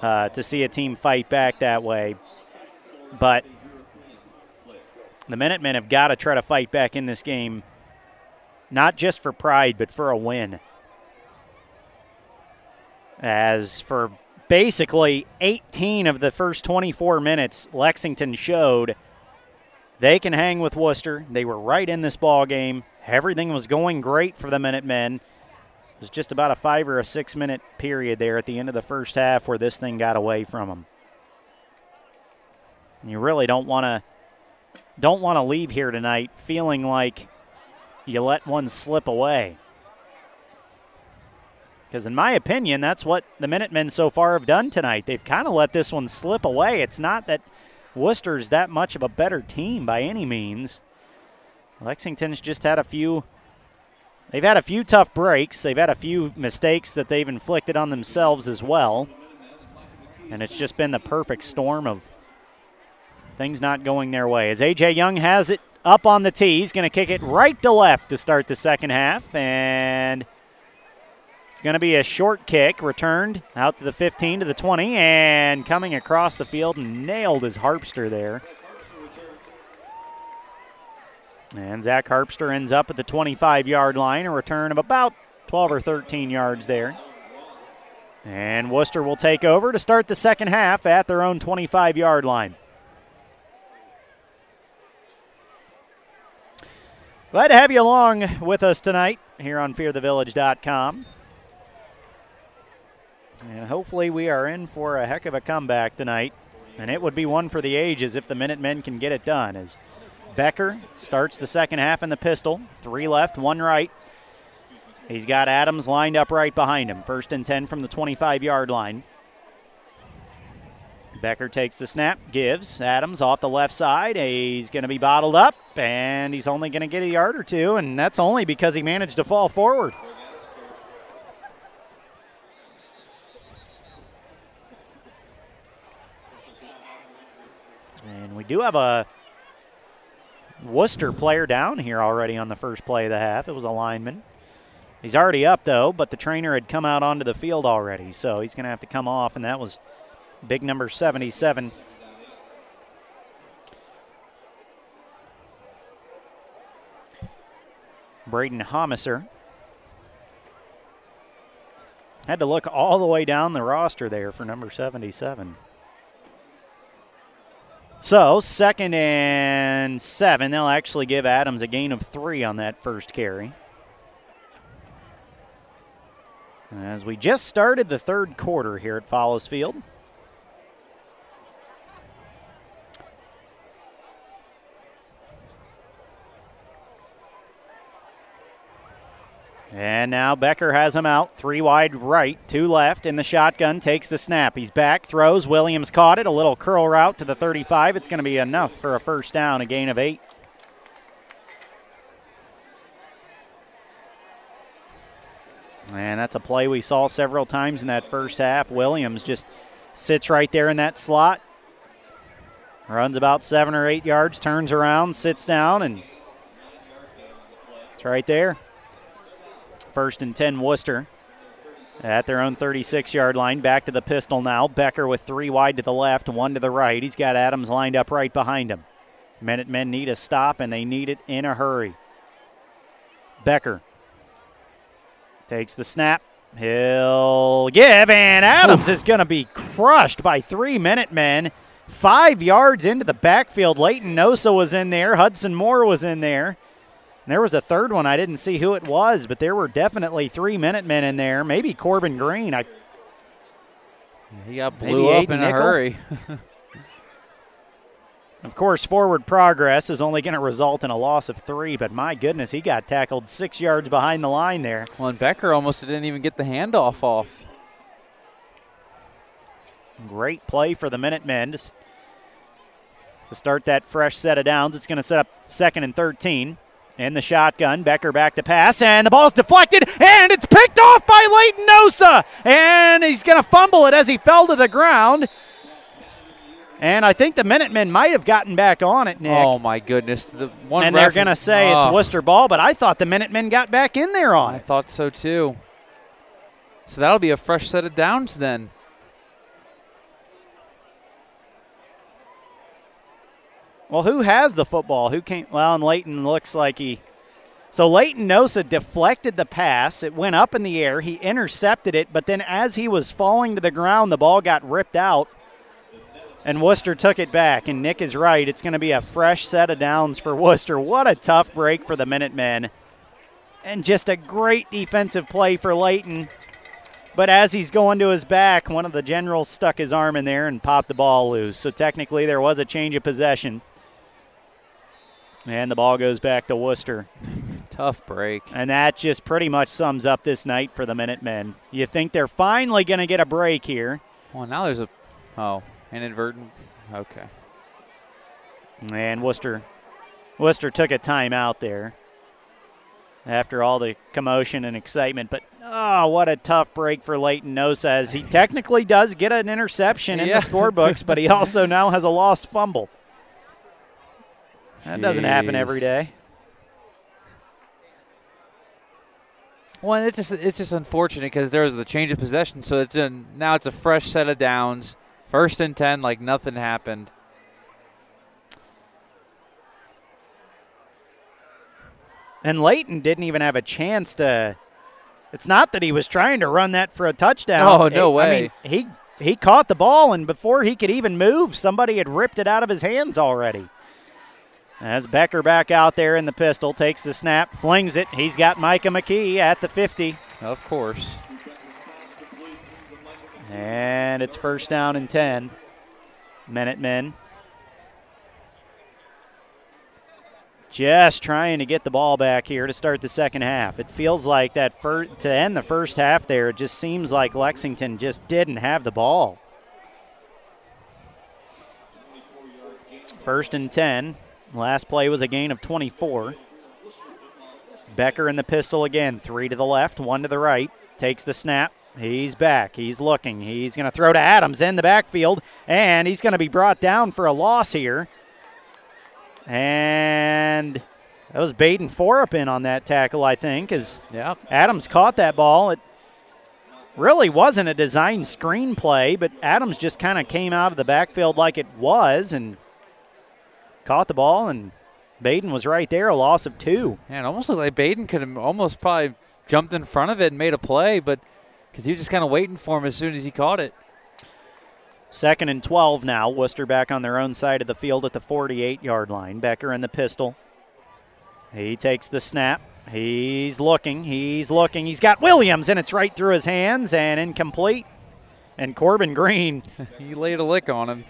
uh, to see a team fight back that way. But the Minutemen have got to try to fight back in this game, not just for pride, but for a win. As for basically 18 of the first 24 minutes, Lexington showed they can hang with Wooster. They were right in this ball game. Everything was going great for the Minutemen It was just about a five or a six minute period there at the end of the first half where this thing got away from them. You really don't want to don't want to leave here tonight feeling like you let one slip away. Because, in my opinion, that's what the Minutemen so far have done tonight. They've kind of let this one slip away. It's not that Wooster's that much of a better team by any means. Lexington's just had a few They've had a few tough breaks. They've had a few mistakes that they've inflicted on themselves as well. And it's just been the perfect storm of things not going their way. As A.J. Young has it up on the tee, he's going to kick it right to left to start the second half. And it's going to be a short kick, returned out to the 15 to the 20, and coming across the field nailed his harpster there. And Zach Harpster ends up at the 25 yard line, a return of about 12 or 13 yards there. And Wooster will take over to start the second half at their own 25 yard line. Glad to have you along with us tonight here on fearthevillage.com. And hopefully, we are in for a heck of a comeback tonight. And it would be one for the ages if the Minutemen can get it done. As Becker starts the second half in the pistol. Three left, one right. He's got Adams lined up right behind him. First and 10 from the 25 yard line. Becker takes the snap, gives Adams off the left side. He's going to be bottled up, and he's only going to get a yard or two, and that's only because he managed to fall forward. And we do have a Wooster player down here already on the first play of the half. It was a lineman. He's already up, though, but the trainer had come out onto the field already, so he's going to have to come off, and that was big number 77. Braden Homiser. Had to look all the way down the roster there for number 77. So, second and seven. They'll actually give Adams a gain of three on that first carry. As we just started the third quarter here at Follis Field. And now Becker has him out. Three wide right, two left in the shotgun. Takes the snap. He's back, throws. Williams caught it. A little curl route to the 35. It's going to be enough for a first down, a gain of eight. And that's a play we saw several times in that first half. Williams just sits right there in that slot, runs about seven or eight yards, turns around, sits down, and it's right there. First and 10, Wooster. at their own 36 yard line. Back to the pistol now. Becker with three wide to the left, one to the right. He's got Adams lined up right behind him. Minutemen need a stop, and they need it in a hurry. Becker takes the snap. He'll give, and Adams is going to be crushed by three Minutemen. Five yards into the backfield. Leighton Nosa was in there. Hudson Moore was in there. There was a third one. I didn't see who it was, but there were definitely three Minutemen in there. Maybe Corbin Green. I he got blew up in a hurry. of course, forward progress is only going to result in a loss of three, but my goodness, he got tackled six yards behind the line there. Well, and Becker almost didn't even get the handoff off. Great play for the Minutemen to, to start that fresh set of downs. It's going to set up second and 13 in the shotgun. Becker back to pass, and the ball's deflected, and it's picked off by Leighton Nosa. And he's going to fumble it as he fell to the ground. And I think the Minutemen might have gotten back on it, Nick. Oh, my goodness. The one and they're going to say oh. it's Wooster ball, but I thought the Minutemen got back in there on I it. I thought so, too. So that'll be a fresh set of downs then. Well, who has the football? Who came? Well, and Leighton looks like he. So Leighton Nosa deflected the pass. It went up in the air. He intercepted it, but then as he was falling to the ground, the ball got ripped out, and Wooster took it back. And Nick is right. It's going to be a fresh set of downs for Wooster. What a tough break for the Minutemen. And just a great defensive play for Leighton. But as he's going to his back, one of the generals stuck his arm in there and popped the ball loose. So technically, there was a change of possession. And the ball goes back to Wooster. Tough break. And that just pretty much sums up this night for the Minutemen. You think they're finally going to get a break here. Well, now there's a, oh, inadvertent. Okay. And Wooster, Wooster took a timeout there after all the commotion and excitement. But oh, what a tough break for Leighton Nosa as he technically does get an interception in the scorebooks, but he also now has a lost fumble. That doesn't happen every day. Well, it's just it's just unfortunate because there was the change of possession, so it's a, now it's a fresh set of downs, first and ten, like nothing happened. And Leighton didn't even have a chance to. It's not that he was trying to run that for a touchdown. Oh no way! I mean, he he caught the ball, and before he could even move, somebody had ripped it out of his hands already. As Becker back out there in the pistol, takes the snap, flings it. He's got Micah McKee at the 50. Of course. And it's first down and 10. Minutemen. Just trying to get the ball back here to start the second half. It feels like that to end the first half there, it just seems like Lexington just didn't have the ball. First and 10. Last play was a gain of 24. Becker in the pistol again. Three to the left, one to the right. Takes the snap. He's back. He's looking. He's going to throw to Adams in the backfield, and he's going to be brought down for a loss here. And that was Baden Thorpe in on that tackle, I think, as yep. Adams caught that ball. It really wasn't a design screen play, but Adams just kind of came out of the backfield like it was and – caught the ball, and Baden was right there, a loss of two. It almost looked like Baden could have almost probably jumped in front of it and made a play, but because he was just kind of waiting for him as soon as he caught it. Second and 12 now. Wooster back on their own side of the field at the 48 yard line. Becker in the pistol. He takes the snap. He's looking. He's looking. He's got Williams, and it's right through his hands and incomplete. And Corbin Green. he laid a lick on him.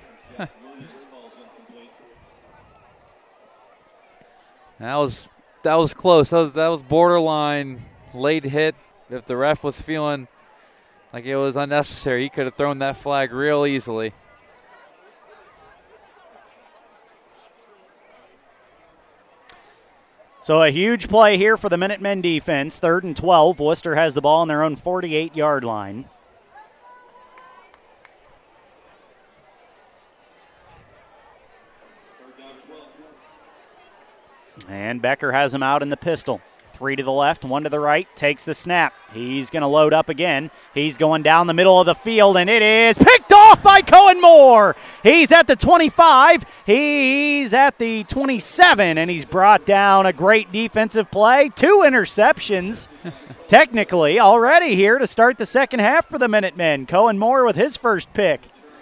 That was that was close. That was that was borderline late hit. If the ref was feeling like it was unnecessary, he could have thrown that flag real easily. So a huge play here for the Minutemen defense. Third and 12. Wooster has the ball on their own 48 yard line. And Becker has him out in the pistol. Three to the left, one to the right, takes the snap. He's going to load up again. He's going down the middle of the field, and it is picked off by Cohen Moore. He's at the 25, he's at the 27, and he's brought down a great defensive play. Two interceptions, technically, already here to start the second half for the Minutemen. Cohen Moore with his first pick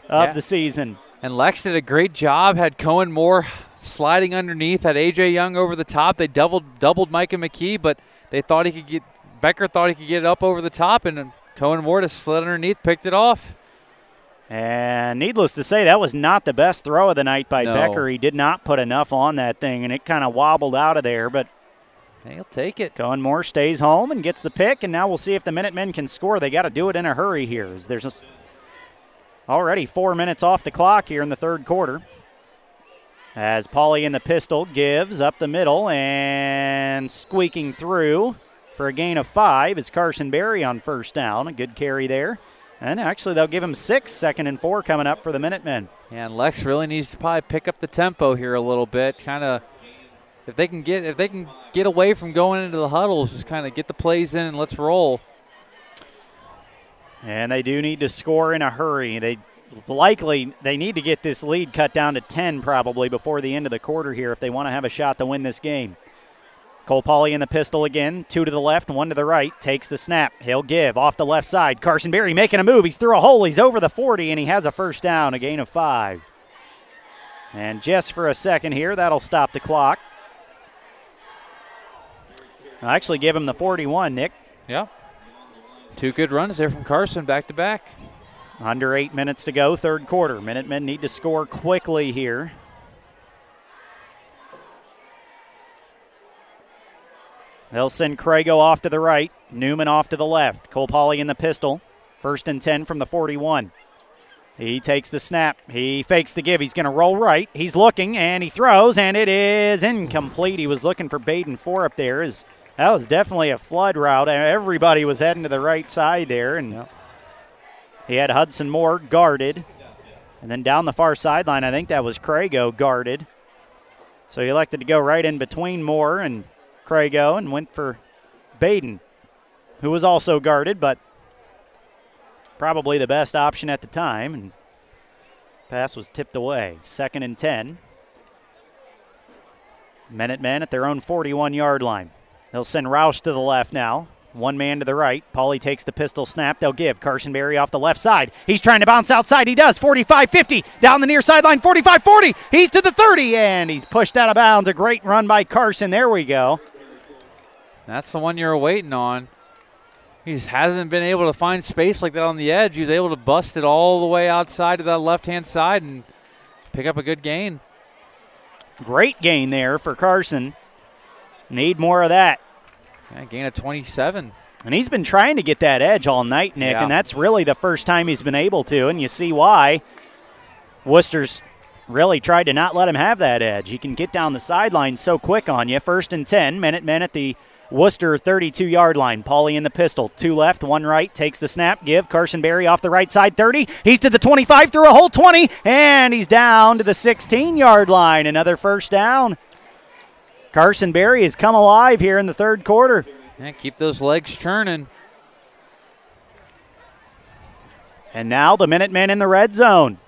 of Yeah. the season. And Lex did a great job. Had Cohen Moore sliding underneath. Had AJ Young over the top. They doubled doubled Micah McKee, but they thought he could get Becker thought he could get it up over the top, and Cohen Moore just slid underneath, picked it off. And needless to say, that was not the best throw of the night by No. Becker. He did not put enough on that thing, and it kind of wobbled out of there. But he'll take it. Cohen Moore stays home and gets the pick, and now we'll see if the Minutemen can score. They got to do it in a hurry here. There's just already four minutes off the clock here in the third quarter. As Pauley in the pistol gives up the middle and squeaking through for a gain of five is Carson Berry on first down. A good carry there. And actually, they'll give him six, second and four coming up for the Minutemen. And Lex really needs to probably pick up the tempo here a little bit. Kind of, if they can get if they can get away from going into the huddles, just kind of get the plays in and let's roll. And they do need to score in a hurry. They likely they need to get this lead cut down to 10 probably before the end of the quarter here if they want to have a shot to win this game. Cole Pauley in the pistol again, two to the left, one to the right, takes the snap. He'll give off the left side. Carson Berry making a move. He's through a hole. He's over the 40, and he has a first down, a gain of five. And just for a second here, that'll stop the clock. I'll actually give him the 41, Nick. Yeah. Two good runs there from Carson back to back. Under eight minutes to go, third quarter. Minutemen need to score quickly here. They'll send Crago off to the right, Newman off to the left. Cole Pauley in the pistol. First and 10 from the 41. He takes the snap. He fakes the give. He's going to roll right. He's looking and he throws, and it is incomplete. He was looking for Baden Thorpe there. Is that was definitely a flood route. Everybody was heading to the right side there, and he had Hudson Moore guarded. And then down the far sideline, I think that was Crago guarded. So he elected to go right in between Moore and Crago and went for Baden, who was also guarded, but probably the best option at the time. And pass was tipped away. Second and 10. Minutemen at their own 41 yard line. They'll send Roush to the left now. One man to the right. Pauley takes the pistol snap. They'll give Carson Berry off the left side. He's trying to bounce outside. He does. 45 50. Down the near sideline. 45 40. He's to the 30, and he's pushed out of bounds. A great run by Carson. There we go. That's the one you're waiting on. He just hasn't been able to find space like that on the edge. He was able to bust it all the way outside to that left hand side and pick up a good gain. Great gain there for Carson. Need more of that. Yeah, gain of 27. And he's been trying to get that edge all night, Nick, Yeah. and that's really the first time he's been able to, and you see why. Wooster's really tried to not let him have that edge. He can get down the sideline so quick on you. First and 10, Minutemen at the Wooster 32 yard line. Pauley in the pistol. Two left, one right. Takes the snap. Give Carson Berry off the right side 30. He's to the 25 through a hole 20, and he's down to the 16 yard line. Another first down. Carson Berry has come alive here in the third quarter. Yeah, keep those legs churning. And now the Minutemen in the red zone.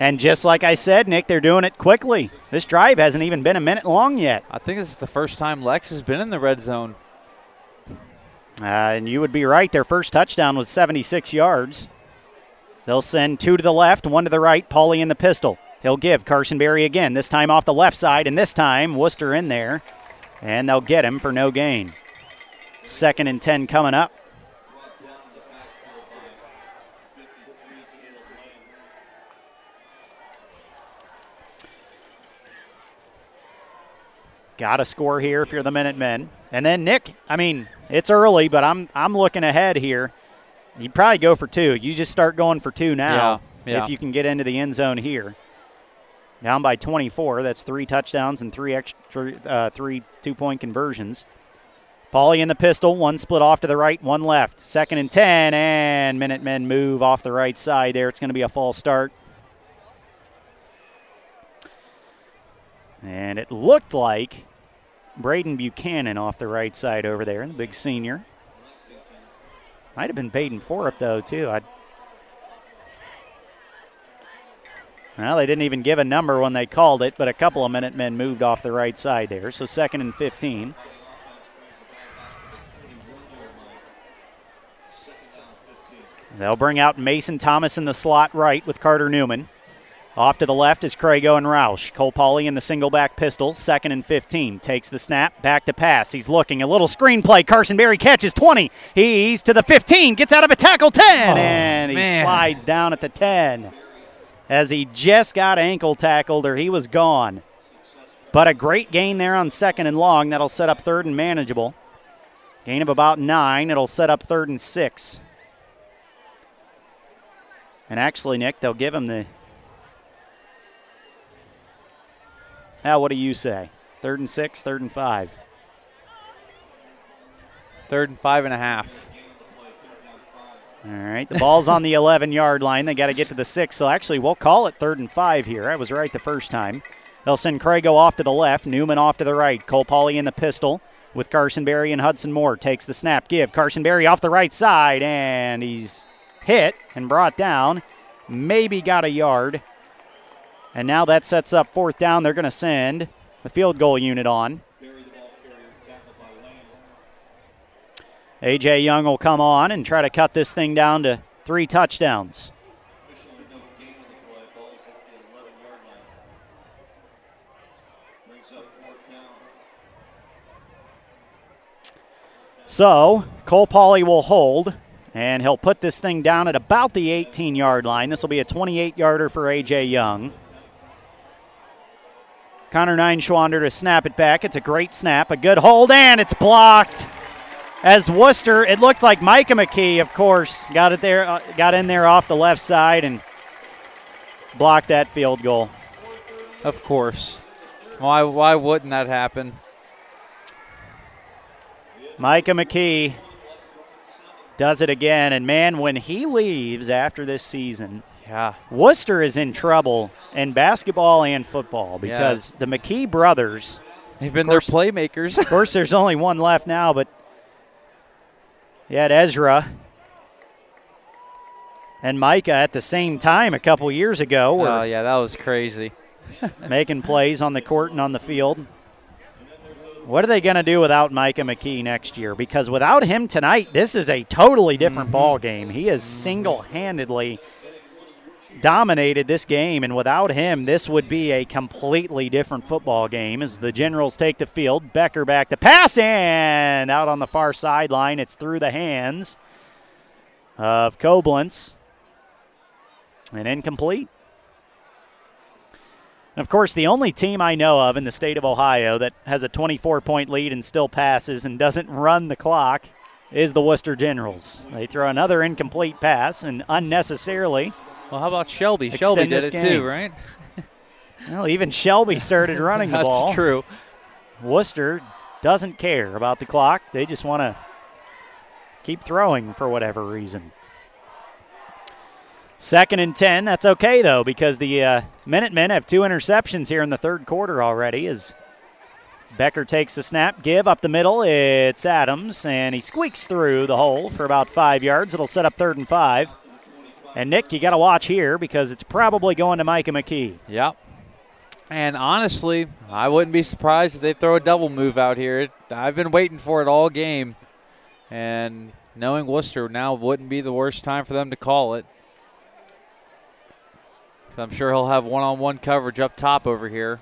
And just like I said, Nick, they're doing it quickly. This drive hasn't even been a minute long yet. I think this is the first time Lex has been in the red zone. Uh, and you would be right. Their first touchdown was 76 yards. They'll send two to the left, one to the right. Pauley in the pistol. He'll give Carson Berry again, this time off the left side, and this time Wooster in there. And they'll get him for no gain. Second and 10 coming up. Got to score here if you're the Minutemen. And then Nick, I mean, it's early, but I'm I'm looking ahead here. You'd probably go for two. You just start going for two now Yeah, yeah. if you can get into the end zone here. Down by 24. That's three touchdowns and three extra, uh, three two-point conversions. Pauley in the pistol, one split off to the right, one left. Second and 10, and Minutemen move off the right side there. It's going to be a false start. And it looked like Braden Buchanan off the right side over there, the big senior. Might have been Peyton Thorpe, though, too. I Well, they didn't even give a number when they called it, but a couple of Minutemen moved off the right side there. So second and 15. They'll bring out Mason Thomas in the slot right with Carter Newman. Off to the left is Crago and Roush. Cole Pauley in the single back pistol, second and 15. Takes the snap, back to pass. He's looking. A little screenplay. Carson Berry catches 20. He's to the 15, gets out of a tackle 10, and he man. slides down at the 10 as he just got ankle tackled or he was gone. But a great gain there on second and long. That'll set up third and manageable. Gain of about nine. It'll set up third and six. And actually, Nick, they'll give him the. Now, what do you say? Third and six, third and five. Third and five and a half. All right, the ball's on the 11 yard line. They got to get to the six. So actually, we'll call it third and five here. I was right the first time. They'll send Crago off to the left, Newman off to the right. Cole Pauley in the pistol with Carson Berry and Hudson Moore. Takes the snap, give. Carson Berry off the right side, and he's hit and brought down. Maybe got a yard. And now that sets up fourth down. They're going to send the field goal unit on. A.J. Young will come on and try to cut this thing down to three touchdowns. So, Cole Pauley will hold, and he'll put this thing down at about the 18 yard line. This will be a 28 yarder for A.J. Young. Connor Neuenschwander to snap it back. It's a great snap, a good hold, and it's blocked. As Wooster, it looked like Micah McKee, of course, got it there, uh, got in there off the left side and blocked that field goal. Of course. Why why wouldn't that happen? Micah McKee does it again, and man, when he leaves after this season, Yeah. Wooster is in trouble in basketball and football because the McKee brothers. They've been their playmakers. Of course, there's only one left now, but you had Ezra and Micah at the same time a couple years ago. Oh yeah, that was crazy. making plays on the court and on the field. What are they going to do without Micah McKee next year? Because without him tonight, this is a totally different mm-hmm. ball game. He is mm-hmm. single-handedly dominated this game, and without him, this would be a completely different football game. As the Generals take the field, Becker back to pass, and out on the far sideline, it's through the hands of Koblenz, and incomplete. And of course, the only team I know of in the state of Ohio that has a 24 point lead and still passes and doesn't run the clock is the Wooster Generals. They throw another incomplete pass and unnecessarily. Well, how about Shelby? Extend Shelby did it game. too, right? Well, even Shelby started running the ball. That's true. Wooster doesn't care about the clock. They just want to keep throwing for whatever reason. Second and 10. That's okay, though, because the uh, Minutemen have two interceptions here in the third quarter already as Becker takes the snap, give up the middle. It's Adams, and he squeaks through the hole for about five yards. It'll set up third and five. And Nick, you got to watch here because it's probably going to Micah McKee. Yep. And honestly, I wouldn't be surprised if they throw a double move out here. It- I've been waiting for it all game. And knowing Wooster now wouldn't be the worst time for them to call it. I'm sure he'll have one on one coverage up top over here.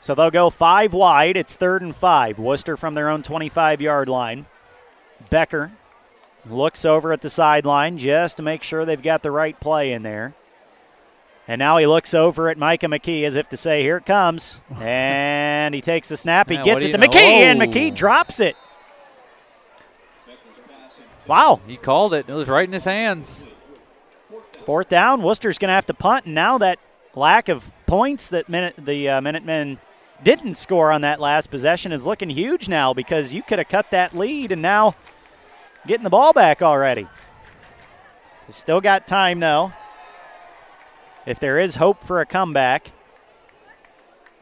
So they'll go five wide. It's third and five. Wooster from their own 25 yard line. Becker looks over at the sideline just to make sure they've got the right play in there. And now he looks over at Micah McKee as if to say, Here it comes. and he takes the snap. He gets it to know? McKee, and McKee drops it. Wow. He called it. It was right in his hands. Fourth down. Wooster's going to have to punt, and now that lack of points that minute, the uh, Minutemen didn't score on that last possession is looking huge now because you could have cut that lead and now getting the ball back already. Still got time though. If there is hope for a comeback,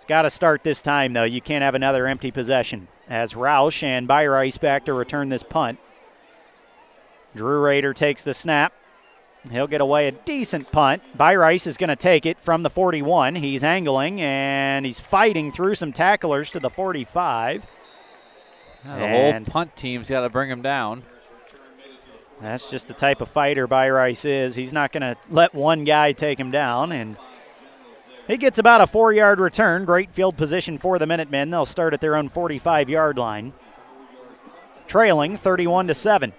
It's got to start this time, though. You can't have another empty possession. As Roush and Byrice back to return this punt. Drew Rader takes the snap. He'll get away a decent punt. Byrice is going to take it from the 41. He's angling and he's fighting through some tacklers to the 45. Yeah, the whole punt team's got to bring him down. That's just the type of fighter Byrice is. He's not going to let one guy take him down. And he gets about a four yard return. Great field position for the Minutemen. They'll start at their own 45 yard line. Trailing 31 to 7.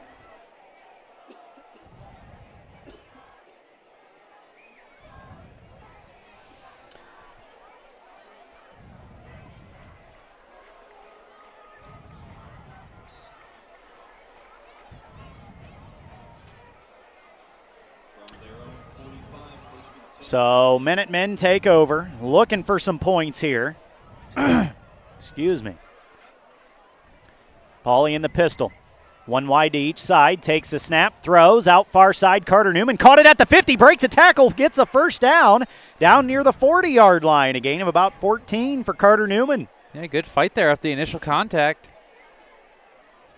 So Minutemen take over, looking for some points here. Excuse me. Pauley in the pistol. One wide to each side, takes the snap, throws out far side. Carter Newman caught it at the 50, breaks a tackle, gets a first down down near the 40 yard line. A gain of about 14 for Carter Newman. Yeah, good fight there after the initial contact.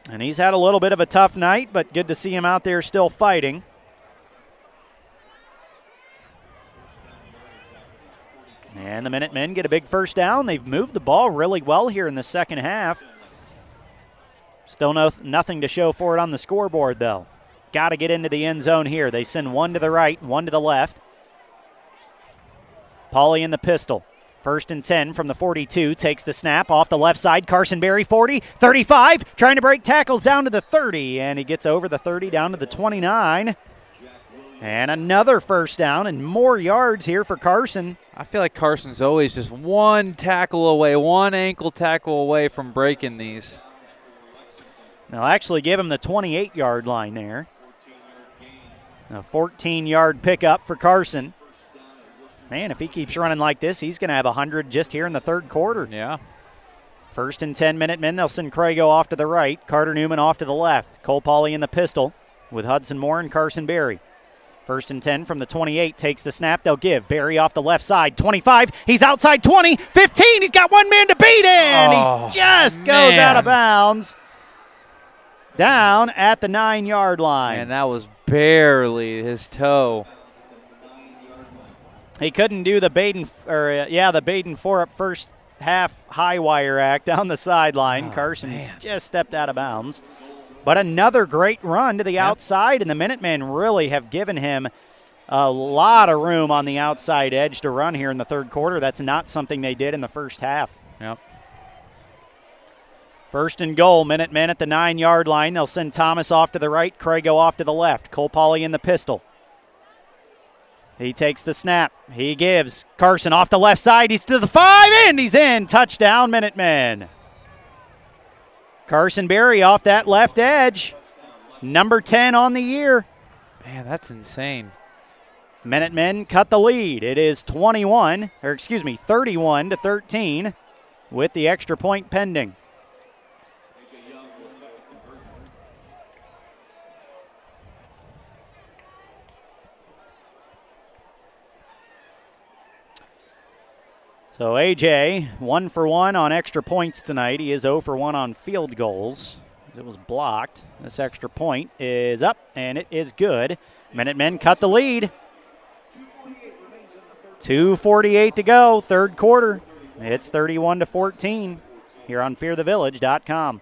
And he's had a little bit of a tough night, but good to see him out there still fighting. And the Minutemen get a big first down. They've moved the ball really well here in the second half. Still no, nothing to show for it on the scoreboard, though. Got to get into the end zone here. They send one to the right, one to the left. Pauley in the pistol. First and 10 from the 42 takes the snap off the left side. Carson Berry 40, 35, trying to break tackles down to the 30, and he gets over the 30 down to the 29. And another first down and more yards here for Carson. I feel like Carson's always just one tackle away, one ankle tackle away from breaking these. They'll actually give him the 28 yard line there. A 14 yard pickup for Carson. Man, if he keeps running like this, he's going to have 100 just here in the third quarter. Yeah. First and 10 minute men. They'll send Crago off to the right, Carter Newman off to the left. Cole Pauley in the pistol with Hudson Moore and Carson Berry. First and 10 from the 28 takes the snap. They'll give Berry off the left side. 25. He's outside 20. 15. He's got one man to beat in. Oh, he just man. goes out of bounds. Down at the nine yard line. And that was barely his toe. He couldn't do the Baden, or uh, yeah, the Baden Thorpe first half high wire act down the sideline. Oh, Carson's just stepped out of bounds. But another great run to the outside, and the Minutemen really have given him a lot of room on the outside edge to run here in the third quarter. That's not something they did in the first half. Yep. First and goal, Minutemen at the nine yard line. They'll send Thomas off to the right, Crago off to the left. Cole Pauley in the pistol. He takes the snap. He gives Carson off the left side. He's to the five, and he's in. Touchdown, Minutemen. Carson Berry off that left edge. Number 10 on the year. Man, that's insane. Minutemen cut the lead. It is 21, or excuse me, 31 to 13 with the extra point pending. So AJ, one for one on extra points tonight. He is 0 for 1 on field goals. It was blocked. This extra point is up, and it is good. Minutemen cut the lead. 2.48 to go, third quarter. It's 31 to 14 here on fearthevillage.com.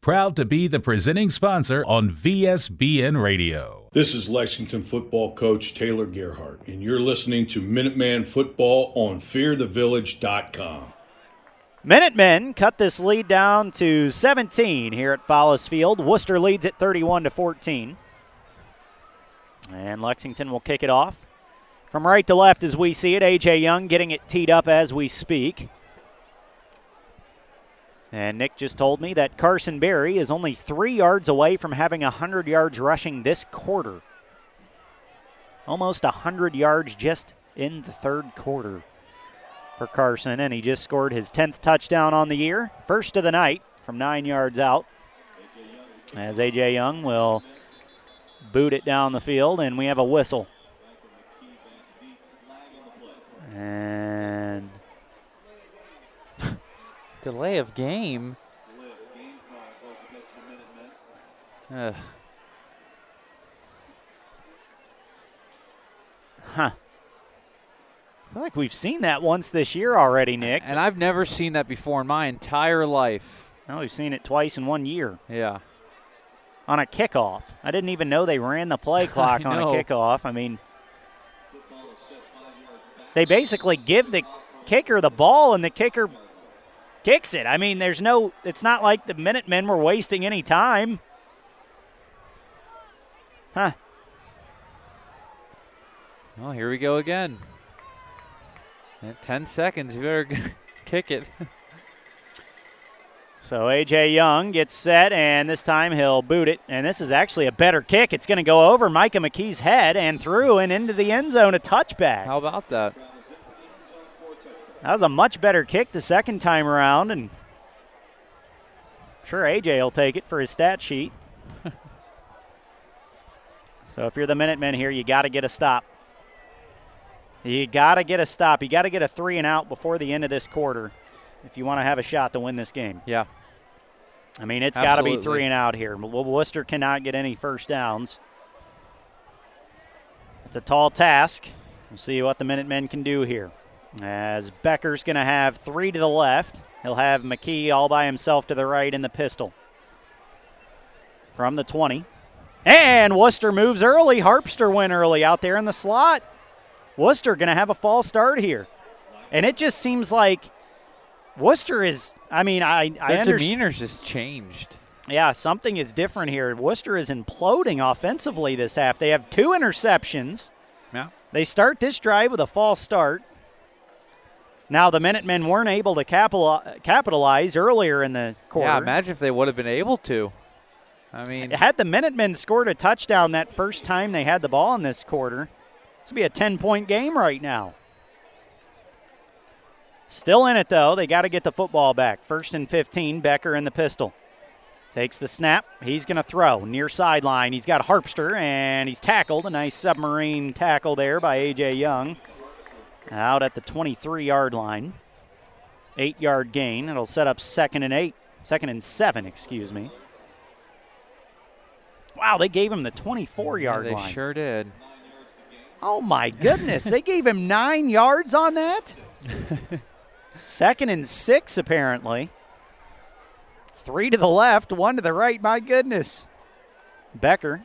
Proud to be the presenting sponsor on VSBN Radio. This is Lexington football coach Taylor Gerhardt, and you're listening to Minuteman Football on fearthevillage.com. Minutemen cut this lead down to 17 here at Follis Field. Wooster leads at 31 to 14. And Lexington will kick it off. From right to left as we see it, A.J. Young getting it teed up as we speak. And Nick just told me that Carson Berry is only three yards away from having 100 yards rushing this quarter. Almost 100 yards just in the third quarter for Carson, and he just scored his 10th touchdown on the year, first of the night from nine yards out. As A.J. Young will boot it down the field, and we have a whistle. And Delay of game. Ugh. Huh. I feel like we've seen that once this year already, Nick. And I've never seen that before in my entire life. No, we've seen it twice in one year. Yeah. On a kickoff. I didn't even know they ran the play clock on a kickoff. I mean, they basically give the kicker the ball and the kicker kicks it. I mean, there's no, it's not like the Minutemen were wasting any time. Huh. Well, here we go again. At 10 seconds, you better kick it. So A.J. Young gets set, and this time he'll boot it. And this is actually a better kick. It's going to go over Micah McKee's head and through and into the end zone, a touchback. How about that? That was a much better kick the second time around, and sure AJ will take it for his stat sheet. so if you're the Minutemen here, you got to get a stop. You got to get a stop. You got to get a three and out before the end of this quarter if you want to have a shot to win this game. Yeah. I mean, it's got to be three and out here. Wo- Wooster cannot get any first downs. It's a tall task. We'll see what the Minutemen can do here. As Becker's going to have three to the left, he'll have McKee all by himself to the right in the pistol. From the 20. And Wooster moves early. Harpster went early out there in the slot. Wooster going to have a false start here. And it just seems like Wooster is, I mean, I, I Their understand. demeanor's just changed. Yeah, something is different here. Wooster is imploding offensively this half. They have two interceptions. Yeah. They start this drive with a false start. Now, the Minutemen weren't able to capital- capitalize earlier in the quarter. Yeah, imagine if they would have been able to. I mean, Had the Minutemen scored a touchdown that first time they had the ball in this quarter, this would be a 10 point game right now. Still in it, though. They got to get the football back. First and 15, Becker in the pistol. Takes the snap. He's going to throw near sideline. He's got Harpster, and he's tackled. A nice submarine tackle there by A.J. Young. Out at the 23 yard line. Eight yard gain. It'll set up second and eight. Second and seven, excuse me. Wow, they gave him the 24 yeah, yard they line. They sure did. Oh my goodness, they gave him nine yards on that? Second and six, apparently. Three to the left, one to the right. My goodness. Becker.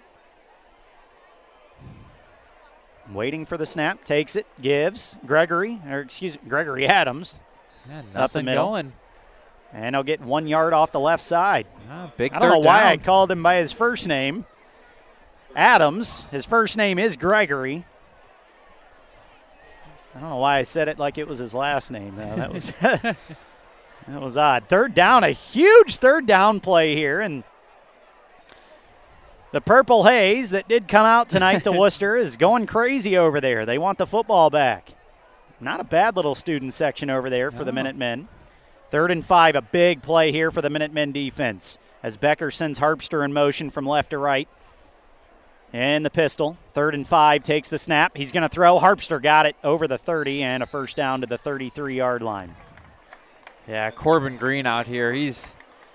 Waiting for the snap, takes it, gives Gregory, or excuse me, Gregory Adams. Yeah, Up the nothing middle. going. And he'll get one yard off the left side. Ah, big I don't know why I called him by his first name. Adams. His first name is Gregory. I don't know why I said it like it was his last name. Though. That was that was odd. Third down, a huge third down play here, and the Purple Haze that did come out tonight to Wooster is going crazy over there. They want the football back. Not a bad little student section over there for the Minutemen. Third and five, a big play here for the Minutemen defense as Becker sends Harpster in motion from left to right. And the pistol. Third and five takes the snap. He's going to throw. Harpster got it over the 30 and a first down to the 33 yard line. Yeah, Corbin Green out here. He's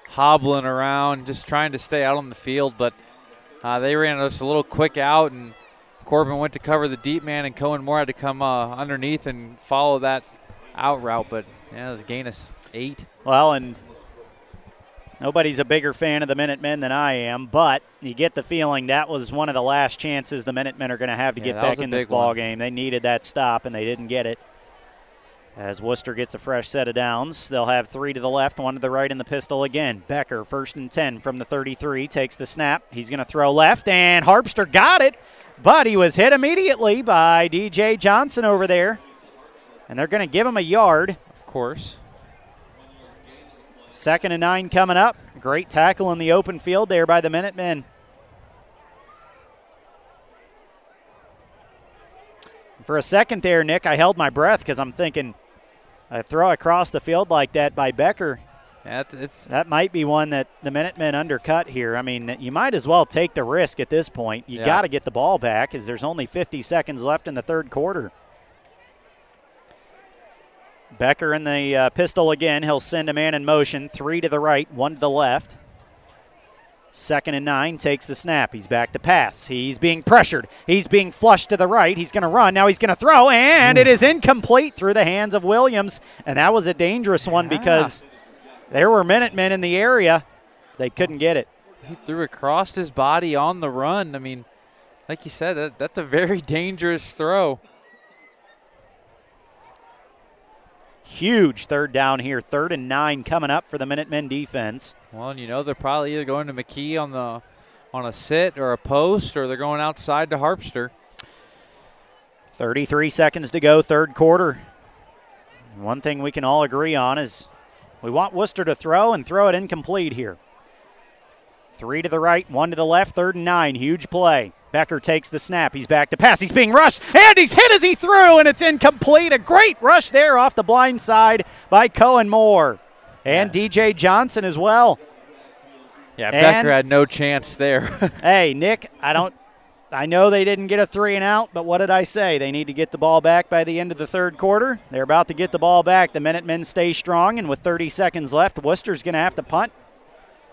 hobbling around, just trying to stay out on the field, but uh, they ran us a little quick out, and Corbin went to cover the deep man, and Cohen Moore had to come uh, underneath and follow that out route. But yeah, it was a gain of eight. Well, and nobody's a bigger fan of the Minutemen than I am, but you get the feeling that was one of the last chances the Minutemen are going to have to Yeah, get back in this ball one. game. They needed that stop, and they didn't get it. As Wooster gets a fresh set of downs, they'll have three to the left, one to the right in the pistol again. Becker, first and 10 from the 33, takes the snap. He's going to throw left, and Harpster got it, but he was hit immediately by DJ Johnson over there. And they're going to give him a yard. Of course. Second and nine coming up. Great tackle in the open field there by the Minutemen. For a second there, Nick, I held my breath because I'm thinking, a throw across the field like that by Becker. That's, it's, that might be one that the Minutemen undercut here. I mean, you might as well take the risk at this point. You Yeah. got to get the ball back as there's only 50 seconds left in the third quarter. Becker in the uh, pistol again. He'll send a man in motion. Three to the right, one to the left. Second and nine takes the snap. He's back to pass. He's being pressured. He's being flushed to the right. He's going to run. Now he's going to throw, and it is incomplete through the hands of Williams. And that was a dangerous one because there were Minutemen in the area. They couldn't get it. he threw across his body on the run. I mean, like you said, that, that's a very dangerous throw. Huge third down here. Third and nine coming up for the Minutemen defense. Well, you know they're probably either going to McKee on the on a sit or a post, or they're going outside to Harpster. 33 seconds to go, third quarter. One thing we can all agree on is we want Wooster to throw and throw it incomplete here. Three to the right, one to the left, third and nine. Huge play. Becker takes the snap. He's back to pass. He's being rushed, and he's hit as he threw, and it's incomplete. A great rush there off the blind side by Cohen Moore. And DJ Johnson as well. Yeah, And- Becker had no chance there. hey, Nick, I don't. I know they didn't get a three and out, but what did I say? They need to get the ball back by the end of the third quarter. They're about to get the ball back. The Minutemen stay strong, and with 30 seconds left, Wooster's going to have to punt.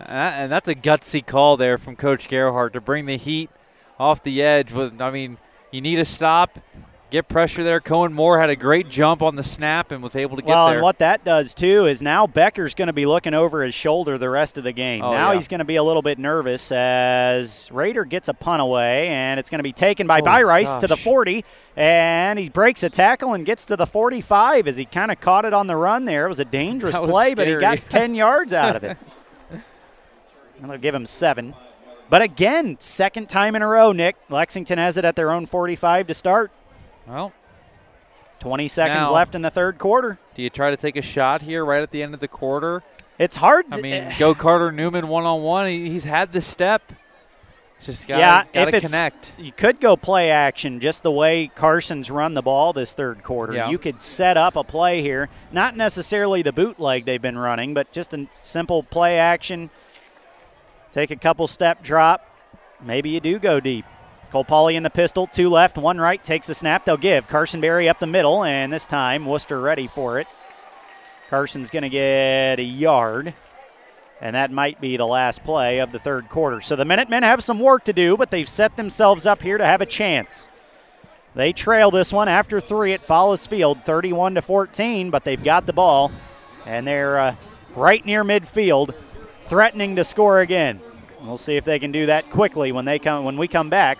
Uh, and that's a gutsy call there from Coach Gerhardt to bring the heat off the edge. With I mean, you need to stop, get pressure there. Cohen Moore had a great jump on the snap and was able to get well, there. and what that does too is now Becker's going to be looking over his shoulder the rest of the game. Oh, now yeah. he's going to be a little bit nervous as Rader gets a punt away, and it's going to be taken by Oh, Byrice to the 40, and he breaks a tackle and gets to the 45 as he kind of caught it on the run there. It was a dangerous was play, but he got 10 yards out of it. And they'll give him seven. But again, second time in a row, Nick. Lexington has it at their own 45 to start. Well, 20 seconds Now- left in the third quarter. do you try to take a shot here right at the end of the quarter? It's hard. I mean, eh. go Carter Newman one on one. He's had the step. Just gotta, yeah, gotta if it's connect. you could go play action just the way Carson's run the ball this third quarter. Yeah. You could set up a play here, not necessarily the bootleg they've been running, but just a simple play action. Take a couple step drop. Maybe you do go deep. Cole Pauley in the pistol, two left, one right, takes the snap. They'll give Carson Berry up the middle, and this time Wooster ready for it. Carson's going to get a yard. And that might be the last play of the third quarter. So the Minutemen have some work to do, but they've set themselves up here to have a chance. They trail this one after three at Follis Field, 31 to 14, but they've got the ball, and they're uh, right near midfield, threatening to score again. We'll see if they can do that quickly when they come when we come back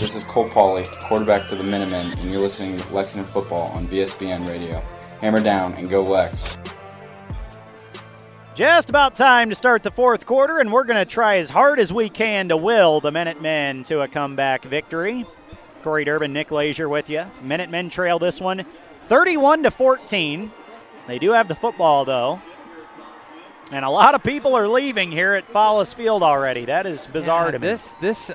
This is Cole Pauley, quarterback for the Minutemen, and you're listening to Lexington Football on VSBN Radio. Hammer down and go Lex. Just about time to start the fourth quarter, and we're going to try as hard as we can to will the Minutemen to a comeback victory. Corey Durbin, Nick Leisure with you. Minutemen trail this one 31 to 14. They do have the football, though. And a lot of people are leaving here at Follis Field already. That is bizarre Yeah, to me. this this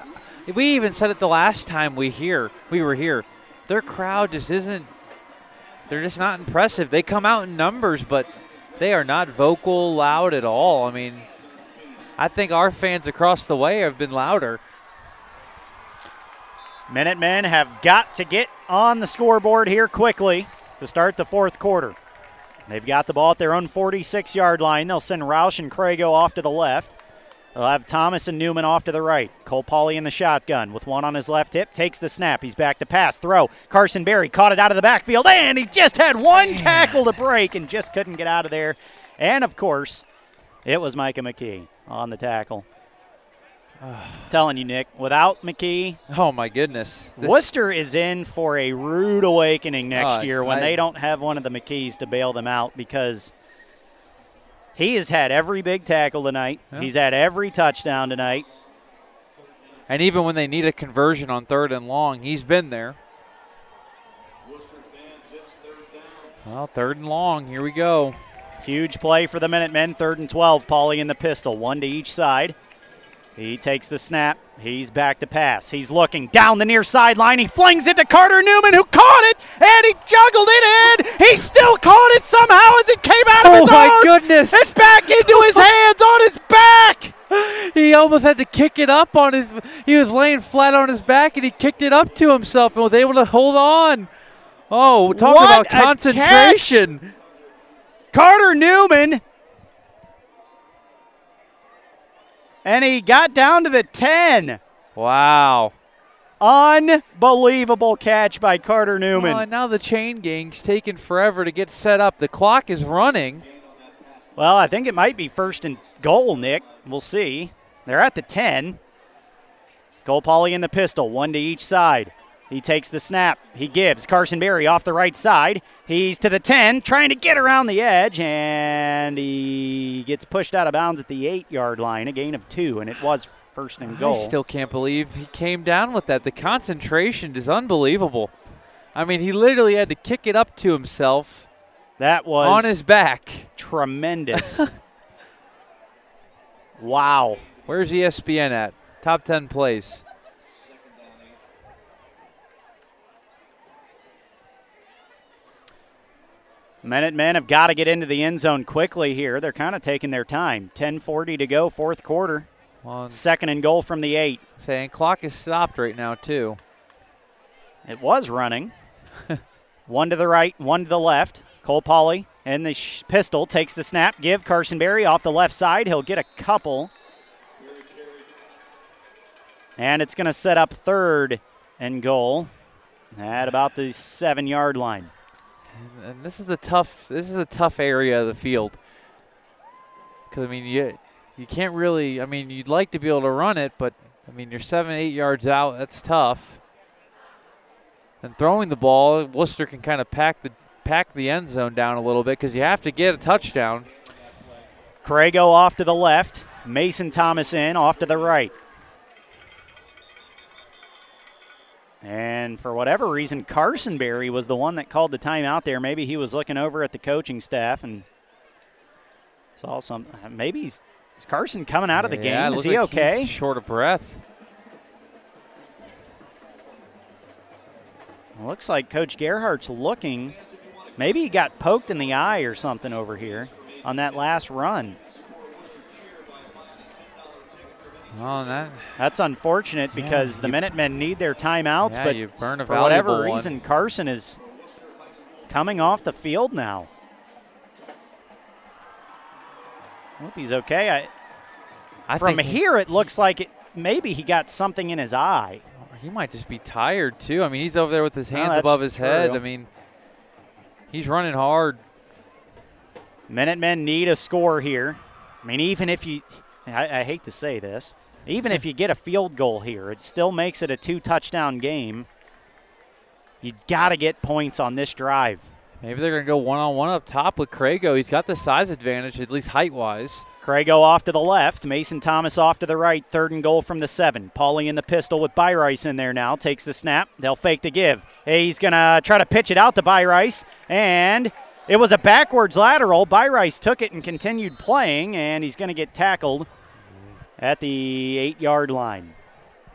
we even said it the last time we here we were here. Their crowd just isn't they're just not impressive. They come out in numbers, but they are not vocal, loud at all. I mean, I think our fans across the way have been louder. Minutemen have got to get on the scoreboard here quickly to start the fourth quarter. They've got the ball at their own 46 yard line. They'll send Roush and Crago off to the left. They'll have Thomas and Newman off to the right. Cole Pauley in the shotgun with one on his left hip. Takes the snap. He's back to pass. Throw. Carson Berry caught it out of the backfield, and he just had one tackle to break and just couldn't get out of there. And of course, it was Micah McKee on the tackle. Telling you, Nick, without McKee, Oh my goodness. This- Wooster is in for a rude awakening next Uh, year when I- they don't have one of the McKees to bail them out because he has had every big tackle tonight. Yeah. He's had every touchdown tonight. And even when they need a conversion on third and long, he's been there. Well, third and long. Here we go. Huge play for the Minutemen. Third and 12. Pauley in the pistol. One to each side. He takes the snap. He's back to pass. He's looking down the near sideline. He flings it to Carter Newman, who caught it, and he juggled it in. He still caught it somehow as it came out of Oh, his my goodness. It's back into his hands on his back. He almost had to kick it up on his. He was laying flat on his back, and he kicked it up to himself and was able to hold on. Oh, talk What about concentration! Carter Newman. And he got down to the 10. Wow. Unbelievable catch by Carter Newman. Oh, and now the chain gang's taking forever to get set up. The clock is running. Well, I think it might be first and goal, Nick. We'll see. They're at the 10. Cole Pauley in the pistol, one to each side. He takes the snap. He gives. Carson Berry off the right side. He's to the 10, trying to get around the edge, and he gets pushed out of bounds at the eight yard line, a gain of two, and it was first and goal. I still can't believe he came down with that. The concentration is unbelievable. I mean, he literally had to kick it up to himself that was on his back. tremendous. wow. Where's ESPN at? Top 10 plays. Minutemen have got to get into the end zone quickly here. They're kind of taking their time. 10:40 to go, fourth quarter. One. Second and goal from the eight. Saying clock is stopped right now, too. It was running. one to the right, one to the left. Cole Pauley and the sh- pistol takes the snap. Give Carson Berry off the left side. He'll get a couple. And it's going to set up third and goal at about the seven yard line. And this is a tough. This is a tough area of the field. Because I mean, you you can't really. I mean, you'd like to be able to run it, but I mean, you're seven, eight yards out. That's tough. And throwing the ball, Wooster can kind of pack the pack the end zone down a little bit because you have to get a touchdown. Crago off to the left. Mason Thomas in off to the right. And for whatever reason, Carson Berry was the one that called the timeout there. Maybe he was looking over at the coaching staff and saw some. Maybe he's is Carson coming out of the Yeah, game. Is he like okay? short of breath. Looks like Coach Gerhardt's looking. Maybe he got poked in the eye or something over here on that last run. Oh, that That's unfortunate because the you- Minutemen need their timeouts, Yeah, but you burn a for whatever one. reason, Carson is coming off the field now. Hope he's okay. I, I from think he- here, it looks like it, maybe he got something in his eye. He might just be tired too. I mean, he's over there with his hands that's above his head. I mean, he's running hard. Minutemen need a score here. I mean, even if you, I, I hate to say this, even if you get a field goal here, it still makes it a two touchdown game. You got to get points on this drive. Maybe they're going to go one on one up top with Crago. He's got the size advantage, at least height wise. Crago off to the left. Mason Thomas off to the right. Third and goal from the seven. Pauley in the pistol with Byrice in there now. Takes the snap. They'll fake the give. He's going to try to pitch it out to Byrice. And it was a backwards lateral. Byrice took it and continued playing, and he's going to get tackled at the eight yard line.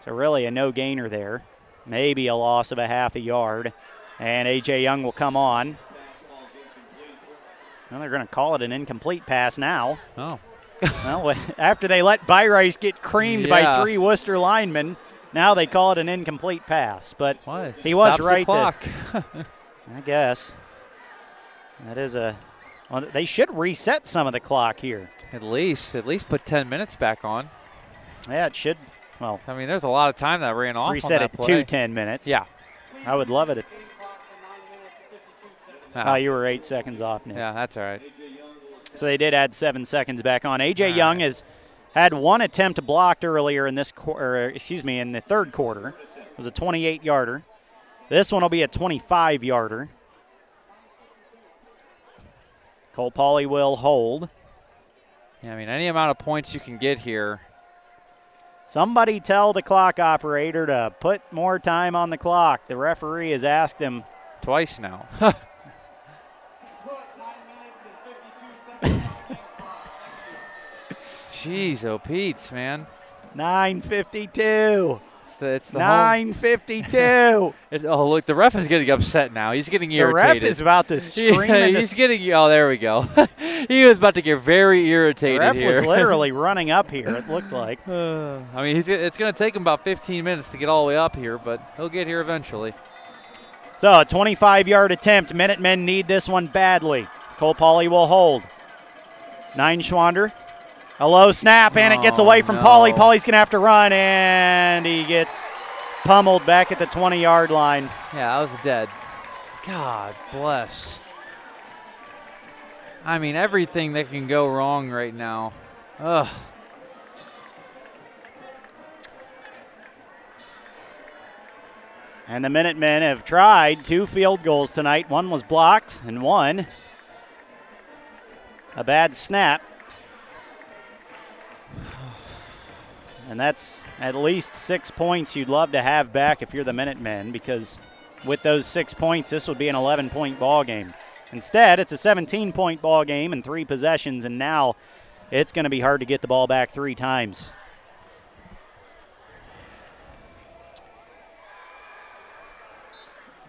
So, really, a no gainer there. Maybe a loss of a half a yard. And A.J. Young will come on. Well, they're going to call it an incomplete pass now. Oh. well, after they let Byrice get creamed by three Wooster linemen, Now they call it an incomplete pass, but he was Stops right. To, I guess that is a. Well, they should reset some of the clock here. At least, at least put 10 minutes back on. Yeah, it should. Well, I mean, there's a lot of time that ran off. reset on it play. to 10 minutes. Yeah. I would love it if. Ah. Oh, you were eight seconds off, Nick. Yeah, that's all right. So they did add seven seconds back on. AJ Young has had one attempt blocked earlier in this quarter. Excuse me, in the third quarter. It was a 28 yarder. This one will be a 25 yarder. Cole Pauley will hold. Yeah, I mean, any amount of points you can get here. Somebody tell the clock operator to put more time on the clock. The referee has asked him twice now. Jeez, oh Pete's man. 952. It's the, it's the 952. Oh, look, the ref is getting upset now. He's getting irritated. The ref is about to scream Yeah, he's s- getting. Oh, there we go. he was about to get very irritated. the ref here. was literally running up here, it looked like. I mean, he's, it's going to take him about 15 minutes to get all the way up here, but he'll get here eventually. So a 25 yard attempt. Minutemen need this one badly. Cole Pauley will hold. Neuenschwander. A low snap, and it gets Oh, away from no. Pauley. Pauley's going to have to run, and he gets pummeled back at the 20 yard line. Yeah, that was dead. God bless. I mean, everything that can go wrong right now. Ugh. And the Minutemen have tried two field goals tonight. One was blocked, and one a bad snap. And that's at least six points you'd love to have back if you're the Minutemen, because with those six points, this would be an 11 point ball game. Instead, it's a 17 point ball game and three possessions, and now it's going to be hard to get the ball back three times.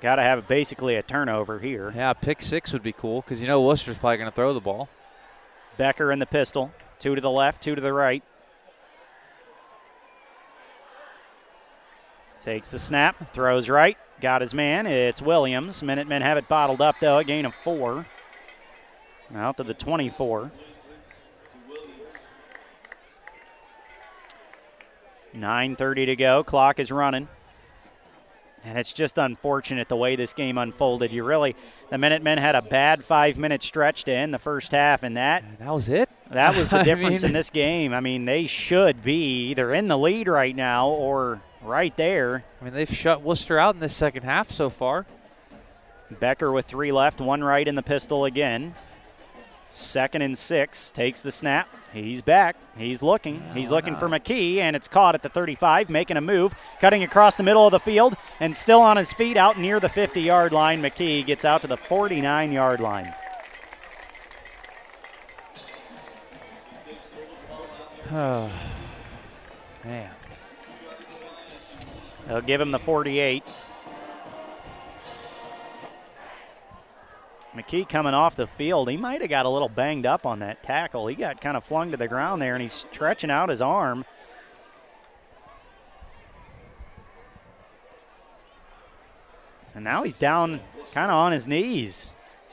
Got to have basically a turnover here. Yeah, pick six would be cool because you know Wooster's probably going to throw the ball. Becker in the pistol. Two to the left, two to the right. Takes the snap, throws right, got his man. It's Williams. Minutemen have it bottled up, though, a gain of four. Out to the 24. Nine thirty to go. Clock is running. And it's just unfortunate the way this game unfolded. You really, the Minutemen had a bad five minute stretch to end the first half, and that That was it. that was the I difference mean- in this game. I mean, they should be either in the lead right now or right there. I mean, they've shut Wooster out in this second half so far. Becker with three left, one right in the pistol again. Second and six, takes the snap. He's back. He's looking. He's looking for McKee, and it's caught at the 35, making a move, cutting across the middle of the field, and still on his feet out near the 50 yard line. McKee gets out to the 49 yard line. Oh, man. They'll give him the 48. McKee coming off the field. He might have got a little banged up on that tackle. He got kind of flung to the ground there, and he's stretching out his arm. And now he's down kind of on his knees.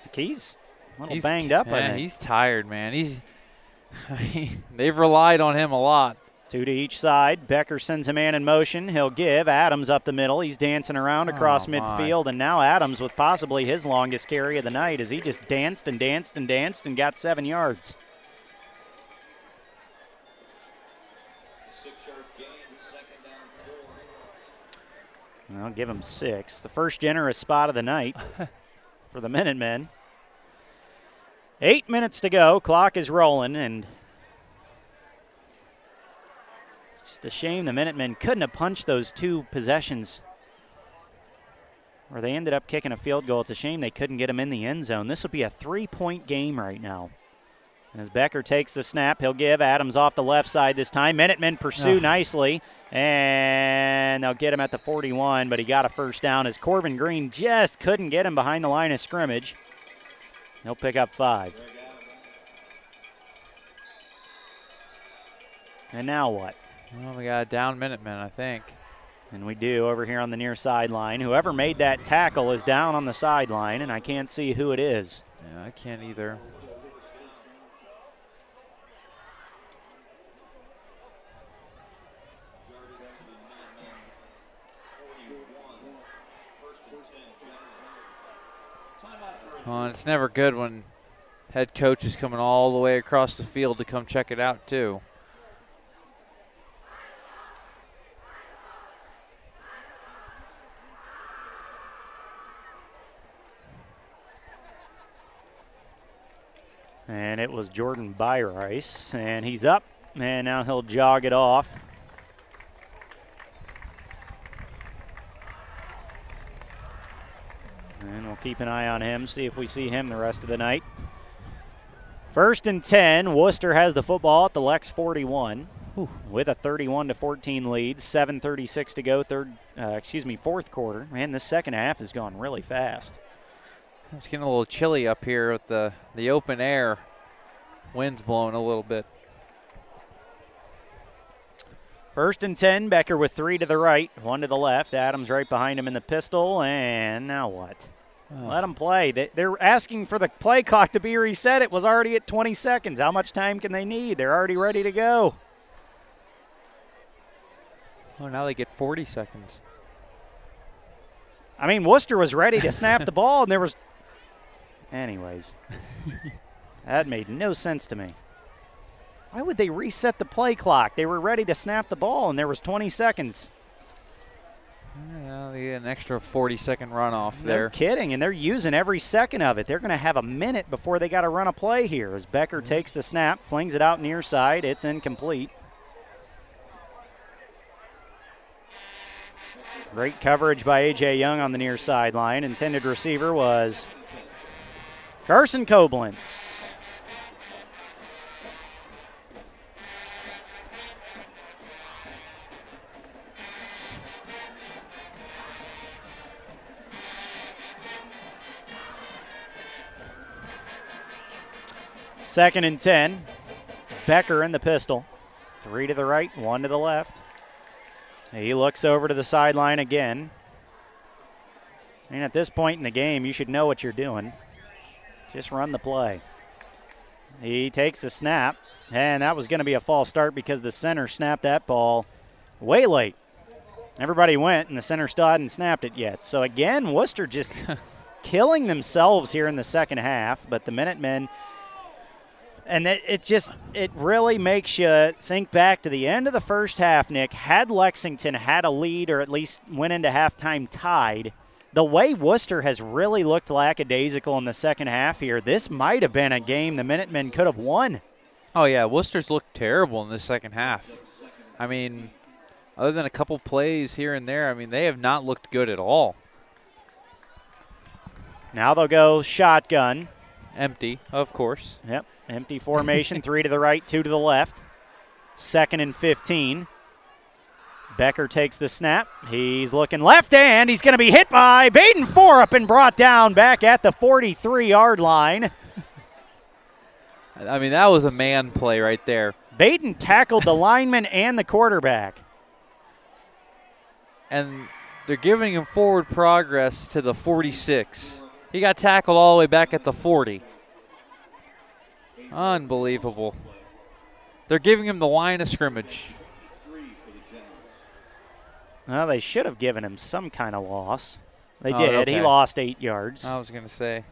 McKee's a little He's- banged up, I think. He's tired, man. He's. I mean, they've relied on him a lot. Two to each side. Becker sends a man in motion. He'll give Adams up the middle. He's dancing around across Oh, midfield, and now Adams with possibly his longest carry of the night as he just danced and danced and danced and got seven yards. I'll give him six. The first generous spot of the night for the Minutemen. Eight minutes to go. Clock is rolling, and it's a shame the Minutemen couldn't have punched those two possessions where they ended up kicking a field goal. It's a shame they couldn't get him in the end zone. This would be a three point game right now. As Becker takes the snap, he'll give Adams off the left side this time. Minutemen pursue Ugh. nicely, and they'll get him at the 41, but he got a first down as Corbin Green just couldn't get him behind the line of scrimmage. He'll pick up five. And now what? Well, we got a down Minutemen, I think. And we do over here on the near sideline. Whoever made that tackle is down on the sideline, and I can't see who it is. Yeah, I can't either. Well, it's never good when head coach is coming all the way across the field to come check it out, too. And it was Jordan Byrice, and he's up, and now he'll jog it off. And we'll keep an eye on him, see if we see him the rest of the night. First and 10, Wooster has the football at the Lex 41 with a 31 to 14 lead. 7:36 to go. Third, uh, excuse me, fourth quarter. Man, this second half has gone really fast. It's getting a little chilly up here with the the open air. Wind's blowing a little bit. First and 10, Becker with three to the right, one to the left. Adams right behind him in the pistol, and now what? Oh. Let them play. They- They're asking for the play clock to be reset. It was already at 20 seconds. How much time can they need? They're already ready to go. Oh, now they get 40 seconds. I mean, Wooster was ready to snap the ball, and there was. Anyways, that made no sense to me. Why would they reset the play clock? They were ready to snap the ball, and there was 20 seconds. Get an extra 40 second runoff They're there. kidding, and they're using every second of it. They're going to have a minute before they got to run a play here. As Becker mm-hmm. takes the snap, flings it out near side, it's incomplete. Great coverage by A.J. Young on the near sideline. Intended receiver was Carson Koblenz. Second and 10. Becker in the pistol. Three to the right, one to the left. He looks over to the sideline again. And at this point in the game, you should know what you're doing. Just run the play. He takes the snap, and that was going to be a false start because the center snapped that ball way late. Everybody went, and the center still hadn't snapped it yet. So again, Wooster just killing themselves here in the second half, but the Minutemen and it, it just it really makes you think back to the end of the first half nick had lexington had a lead or at least went into halftime tied the way wooster has really looked lackadaisical in the second half here this might have been a game the minutemen could have won Oh yeah, Wooster's looked terrible in the second half. I mean, other than a couple plays here and there, I mean they have not looked good at all. now they'll go shotgun Empty, of course. Yep. Empty formation, three to the right, two to the left. Second and 15. Becker takes the snap. He's looking left and he's going to be hit by Baden Thorpe and brought down back at the 43 yard line. I mean that was a man play right there. Baden tackled the lineman and the quarterback. and they're giving him forward progress to the 46. He got tackled all the way back at the 40. Unbelievable. They're giving him the line of scrimmage. Well, they should have given him some kind of loss. They Oh, did. He lost eight yards. I was going to say,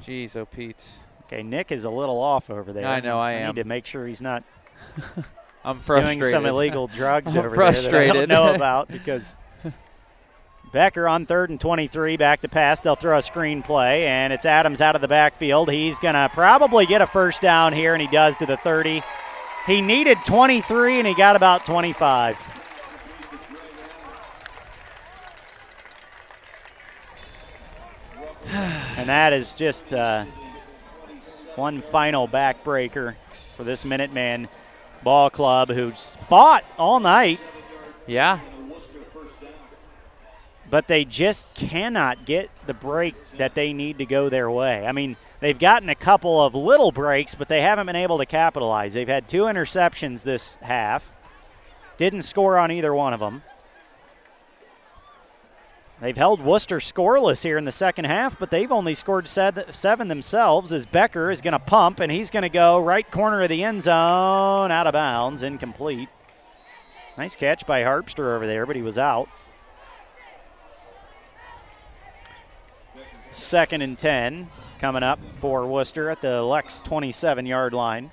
geez, oh, Pete. Okay, Nick is a little off over there. I know, I I am. need to make sure he's not I'm frustrated. doing some illegal drugs over there that I frustrated. don't know about because Becker on third and 23, back to pass. They'll throw a screen play, and it's Adams out of the backfield. He's going to probably get a first down here, and he does to the 30. He needed 23, and he got about 25. And that is just uh, one final backbreaker for this Minuteman ball club who's fought all night, Yeah, but they just cannot get the break that they need to go their way. I mean, they've gotten a couple of little breaks, but they haven't been able to capitalize. They've had two interceptions this half, didn't score on either one of them. They've held Wooster scoreless here in the second half, but they've only scored seven themselves as Becker is going to pump, and he's going to go right corner of the end zone, out of bounds, incomplete. Nice catch by Harpster over there, but he was out. Second and 10 coming up for Wooster at the Lex 27 yard line.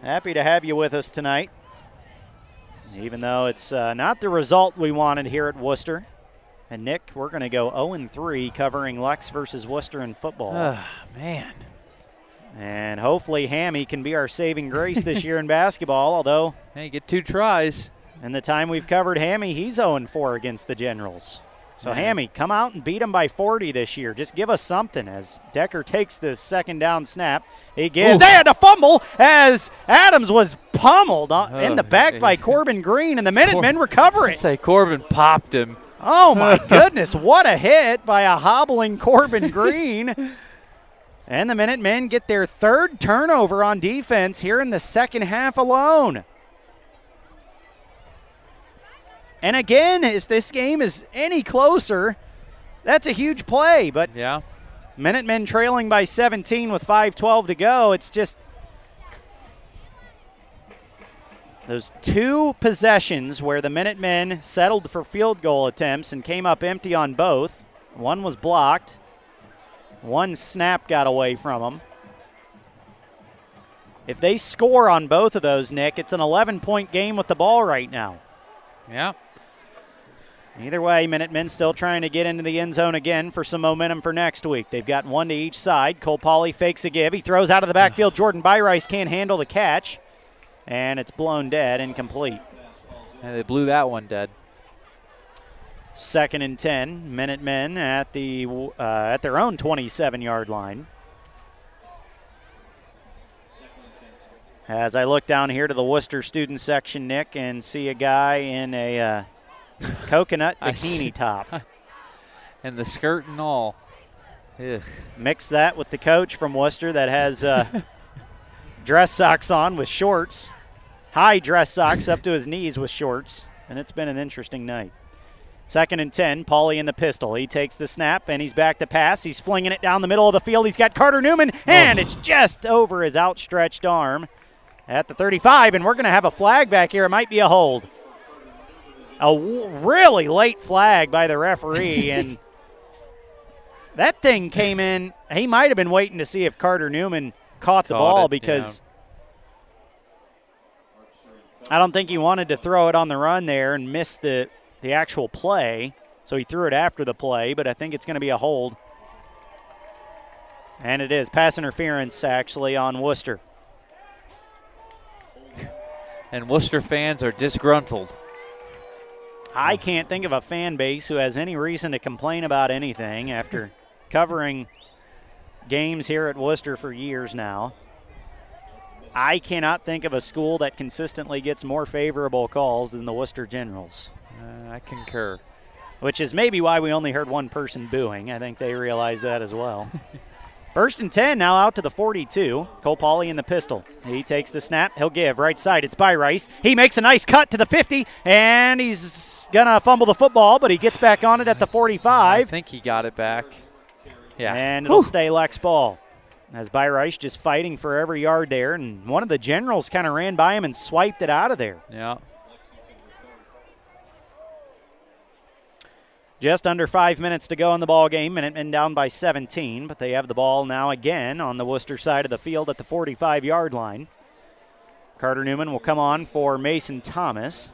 Happy to have you with us tonight even though it's uh, not the result we wanted here at Wooster. And Nick, we're going to go 0 3 covering Lex versus Wooster in football. Oh, man. And hopefully Hammy can be our saving grace this year in basketball, although. Hey, get two tries. And the time we've covered Hammy, he's 0 4 against the Generals. So, Man. Hammy, come out and beat him by 40 this year. Just give us something as Decker takes the second down snap. He gives Ooh. and a fumble as Adams was pummeled oh, in the back by Corbin Green, and the Minutemen Cor- recover it. Say Corbin popped him. Oh, my goodness. What a hit by a hobbling Corbin Green. And the Minutemen get their third turnover on defense here in the second half alone. And again, if this game is any closer, that's a huge play. But yeah, Minutemen trailing by 17 with 5:12 to go. It's just those two possessions where the Minutemen settled for field goal attempts and came up empty on both. One was blocked. One snap got away from them. If they score on both of those, Nick, it's an 11 point game with the ball right now. Yeah. Either way, Minutemen still trying to get into the end zone again for some momentum for next week. They've got one to each side. Cole Pauley fakes a give. He throws out of the backfield. Jordan Byrice can't handle the catch, and it's blown dead, incomplete. And they blew that one dead. Second and ten, Minutemen at the uh, at their own 27-yard line. As I look down here to the Wooster student section, Nick, and see a guy in a uh, coconut bikini top. and the skirt and all. Ugh. Mix that with the coach from Wooster that has uh, dress socks on with shorts, high dress socks up to his knees with shorts, and it's been an interesting night. Second and 10, Pauley in the pistol. He takes the snap and he's back to pass. He's flinging it down the middle of the field. He's got Carter Newman, and oh. it's just over his outstretched arm at the 35, and we're going to have a flag back here. It might be a hold a really late flag by the referee, and that thing came in. He might have been waiting to see if Carter Newman caught, caught the ball it, because yeah. I don't think he wanted to throw it on the run there and miss the the actual play. So he threw it after the play, but I think it's going to be a hold. And it is pass interference actually on Wooster. And Wooster fans are disgruntled. I can't think of a fan base who has any reason to complain about anything after covering games here at Wooster for years now. I cannot think of a school that consistently gets more favorable calls than the Wooster Generals. Uh, I concur. Which is maybe why we only heard one person booing. I think they realize that as well. First and 10 now out to the 42. Cole Pauley in the pistol. He takes the snap. He'll give right side. It's Byrice. He makes a nice cut to the 50, and he's going to fumble the football, but he gets back on it at the 45. I think he got it back. Yeah. And it'll Whew. stay Lex ball. As Byrice just fighting for every yard there, and one of the generals kind of ran by him and swiped it out of there. Yeah. Just under five minutes to go in the ball game. Minutemen down by 17, but they have the ball now again on the Wooster side of the field at the 45 yard line. Carter Newman will come on for Mason Thomas.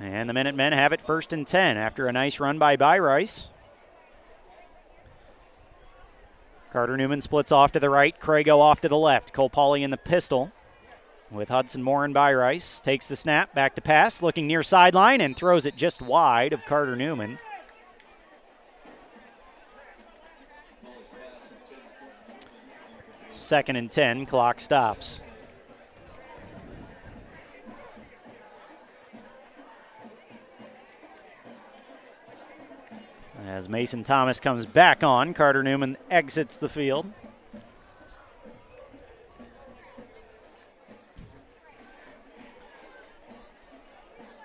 And the Minutemen have it first and 10 after a nice run by Byrice. Carter Newman splits off to the right. Crago off to the left. Cole Pauley in the pistol with Hudson Moore and Byrice. Takes the snap, back to pass, looking near sideline, and throws it just wide of Carter Newman. Second and 10, clock stops. As Mason Thomas comes back on, Carter Newman exits the field.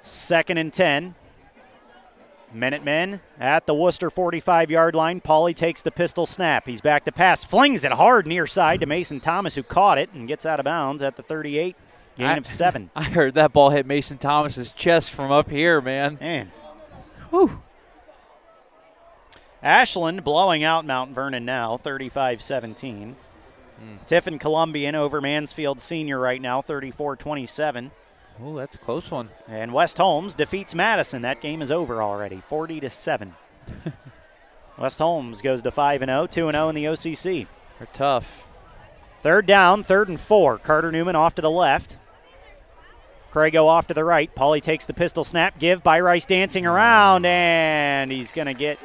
Second and 10. Minutemen at the Wooster 45 yard line. Pauley takes the pistol snap. He's back to pass, flings it hard near side to Mason Thomas, who caught it and gets out of bounds at the 38. Gain I- of seven. I heard that ball hit Mason Thomas's chest from up here, man. Man. Whew. Ashland blowing out Mount Vernon now, 35 17. Hmm. Tiffin Columbian over Mansfield Senior right now, 34 27. Oh, that's a close one. And West Holmes defeats Madison. That game is over already, 40 to 7. West Holmes goes to 5 and 0, 2 and 0 in the OCC. They're tough. Third down, third and four. Carter Newman off to the left. Crago off to the right. Pauley takes the pistol snap. Give Byrice dancing around, and he's going to get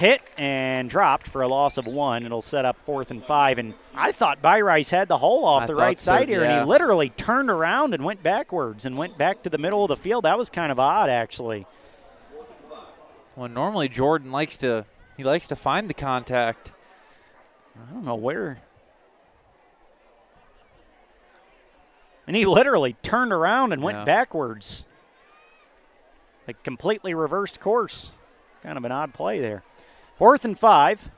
hit and dropped for a loss of one. It'll set up fourth and five. And I thought Byrice had the hole off I the right so, side here, and he literally turned around and went backwards and went back to the middle of the field. That was kind of odd, actually. Well, normally Jordan likes to he likes to find the contact. I don't know where. And he literally turned around and went backwards. Like completely reversed course. Kind of an odd play there. Fourth and five.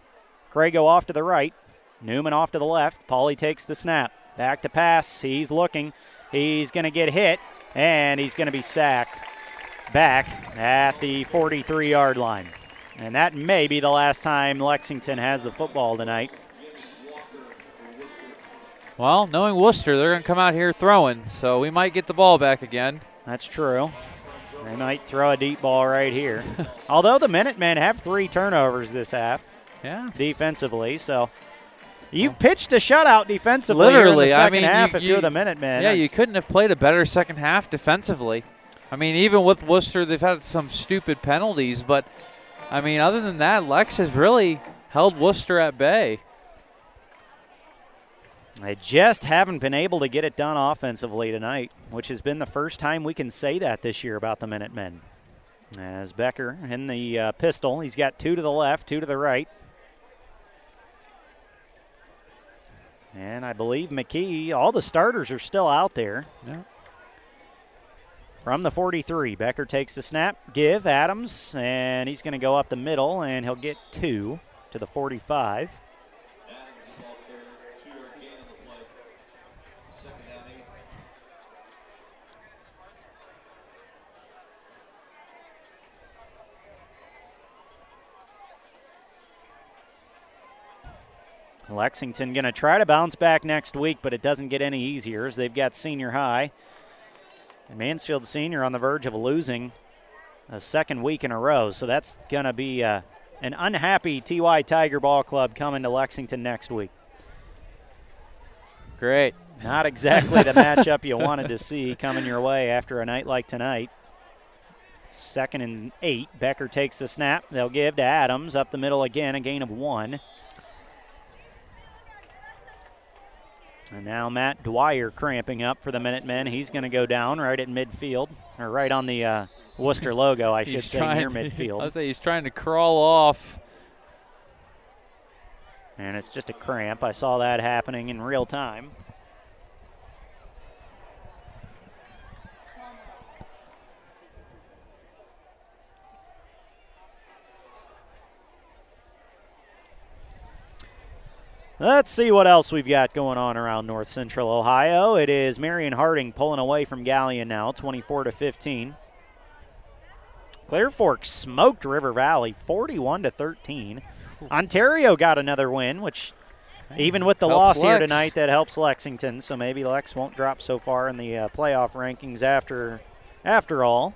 Crago off to the right. Newman off to the left. Pauley takes the snap. Back to pass. He's looking. He's going to get hit, and he's going to be sacked back at the 43 yard line. And that may be the last time Lexington has the football tonight. Well, knowing Wooster, they're going to come out here throwing, so we might get the ball back again. That's true. They might throw a deep ball right here. Although the Minutemen have three turnovers this half Yeah. defensively, so you've pitched a shutout defensively Literally, I mean, half you- if you're the Minutemen. Yeah, you couldn't have played a better second half defensively. I mean, even with Wooster, they've had some stupid penalties, but I mean, other than that, Lex has really held Wooster at bay. They just haven't been able to get it done offensively tonight, which has been the first time we can say that this year about the Minutemen. As Becker in the uh, pistol, he's got two to the left, two to the right. And I believe McKee, all the starters are still out there. Yeah. From the 43, Becker takes the snap, give Adams, and he's going to go up the middle, and he'll get two to the 45. Lexington going to try to bounce back next week, but it doesn't get any easier as they've got senior high. And Mansfield Senior on the verge of losing a second week in a row. So that's going to be uh, an unhappy TY Tiger Ball Club coming to Lexington next week. Great. Not exactly the matchup you wanted to see coming your way after a night like tonight. Second and eight. Becker takes the snap. They'll give to Adams up the middle again, a gain of one. And now Matt Dwyer cramping up for the Minutemen. He's going to go down right at midfield, or right on the uh, Wooster logo, I should say, trying, near midfield. I say he's trying to crawl off. And it's just a cramp. I saw that happening in real time. Let's see what else we've got going on around North Central Ohio. It is Marion Harding pulling away from Galion now, 24 to 15. Clear Fork smoked River Valley 41 to 13. Ontario got another win, which even with the Helps loss here tonight, that helps Lexington. So maybe Lex won't drop so far in the uh, playoff rankings after after all.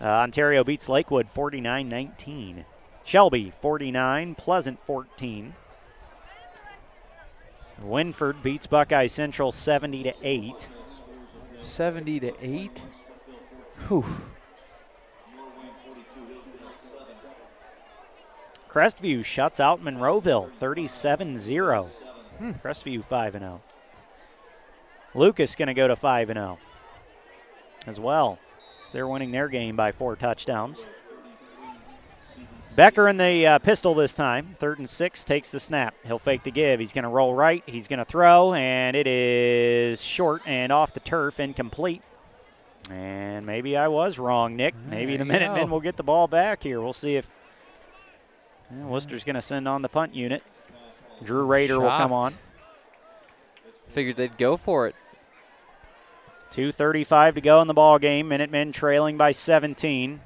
Uh, Ontario beats Lakewood 49-19. Shelby 49, Pleasant 14. Wynford beats Buckeye Central 70 to 8. 70 to 8. Whew. Crestview shuts out Monroeville 37 0. Hmm. Crestview 5 0. Lucas going to go to 5 0 as well. They're winning their game by four touchdowns. Becker in the uh, pistol this time. Third and six takes the snap. He'll fake the give. He's going to roll right. He's going to throw, and it is short and off the turf, incomplete. And maybe I was wrong, Nick. Maybe the Minutemen will get the ball back here. We'll see if yeah, Wooster's going to send on the punt unit. Drew Rader will come on. Figured they'd go for it. 2.35 to go in the ball game. Minutemen trailing by 17.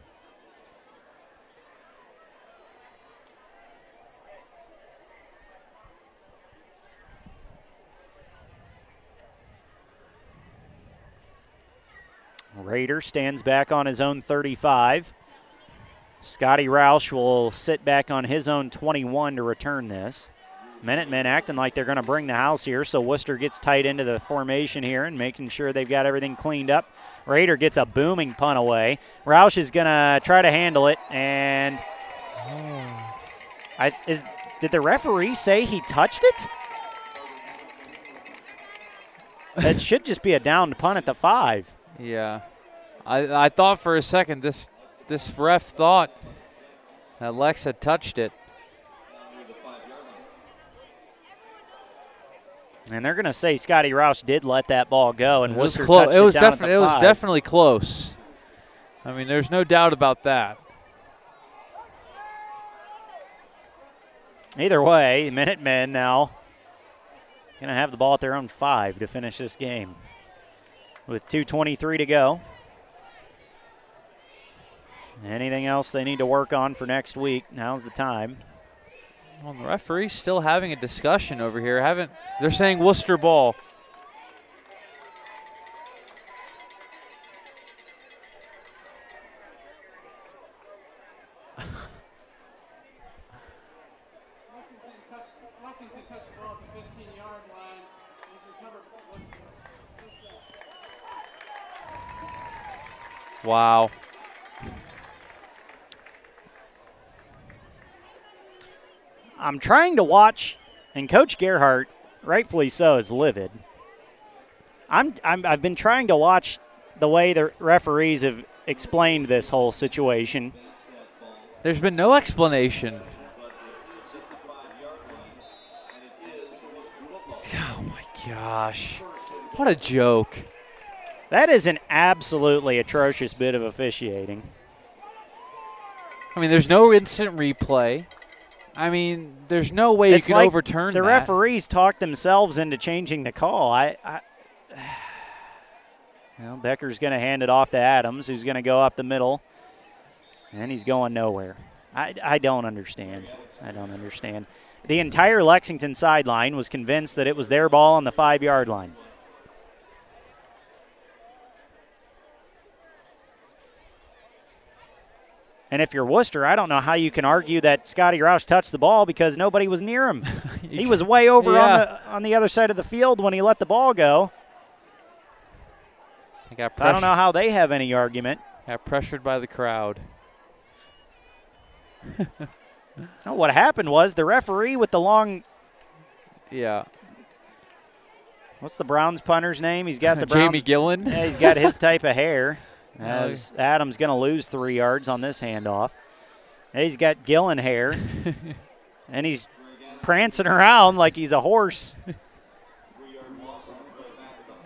Rader stands back on his own 35. Scotty Roush will sit back on his own 21 to return this. Minutemen acting like they're going to bring the house here, so Wooster gets tight into the formation here and making sure they've got everything cleaned up. Rader gets a booming punt away. Roush is going to try to handle it, and I, is did the referee say he touched it? That should just be a downed punt at the five. Yeah, I I thought for a second this this ref thought that Lex had touched it. And they're going to say Scotty Roush did let that ball go, and It was close. It was down at the definitely it was definitely close. I mean, there's no doubt about that. Either way, Minutemen now going to have the ball at their own five to finish this game. With 2.23 to go. Anything else they need to work on for next week? Now's the time. Well, the referee's still having a discussion over here. Haven't they're saying Wooster ball? Wow. I'm trying to watch, and Coach Gerhardt, rightfully so, is livid. I'm, I'm I've been trying to watch the way the referees have explained this whole situation. There's been no explanation. Oh my gosh. What a joke. That is an absolutely atrocious bit of officiating. I mean, there's no instant replay. I mean, there's no way It's you can like overturn the that. referees talked themselves into changing the call. I, I well, Becker's going to hand it off to Adams, who's going to go up the middle, and he's going nowhere. I, I don't understand. I don't understand. The entire Lexington sideline was convinced that it was their ball on the five yard line. And if you're Wooster, I don't know how you can argue that Scotty Roush touched the ball because nobody was near him. he was way over on the on the other side of the field when he let the ball go. I got So I don't know how they have any argument. Got pressured by the crowd. No, what happened was the referee with the long Yeah. what's the Browns punter's name? He's got the Jamie Browns- Gillan. Yeah, he's got his type of hair. No, As Adams going to lose three yards on this handoff. He's got Gillan hair, and he's prancing around like he's a horse.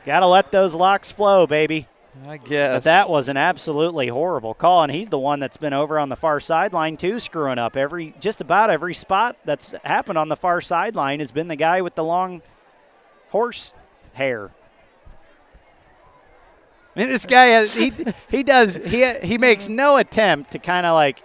got to let those locks flow, baby. I guess. But that was an absolutely horrible call, and he's the one that's been over on the far sideline too, screwing up every just about every spot that's happened on the far sideline has been the guy with the long horse hair. I mean, this guy has he he does he he makes no attempt to kind of like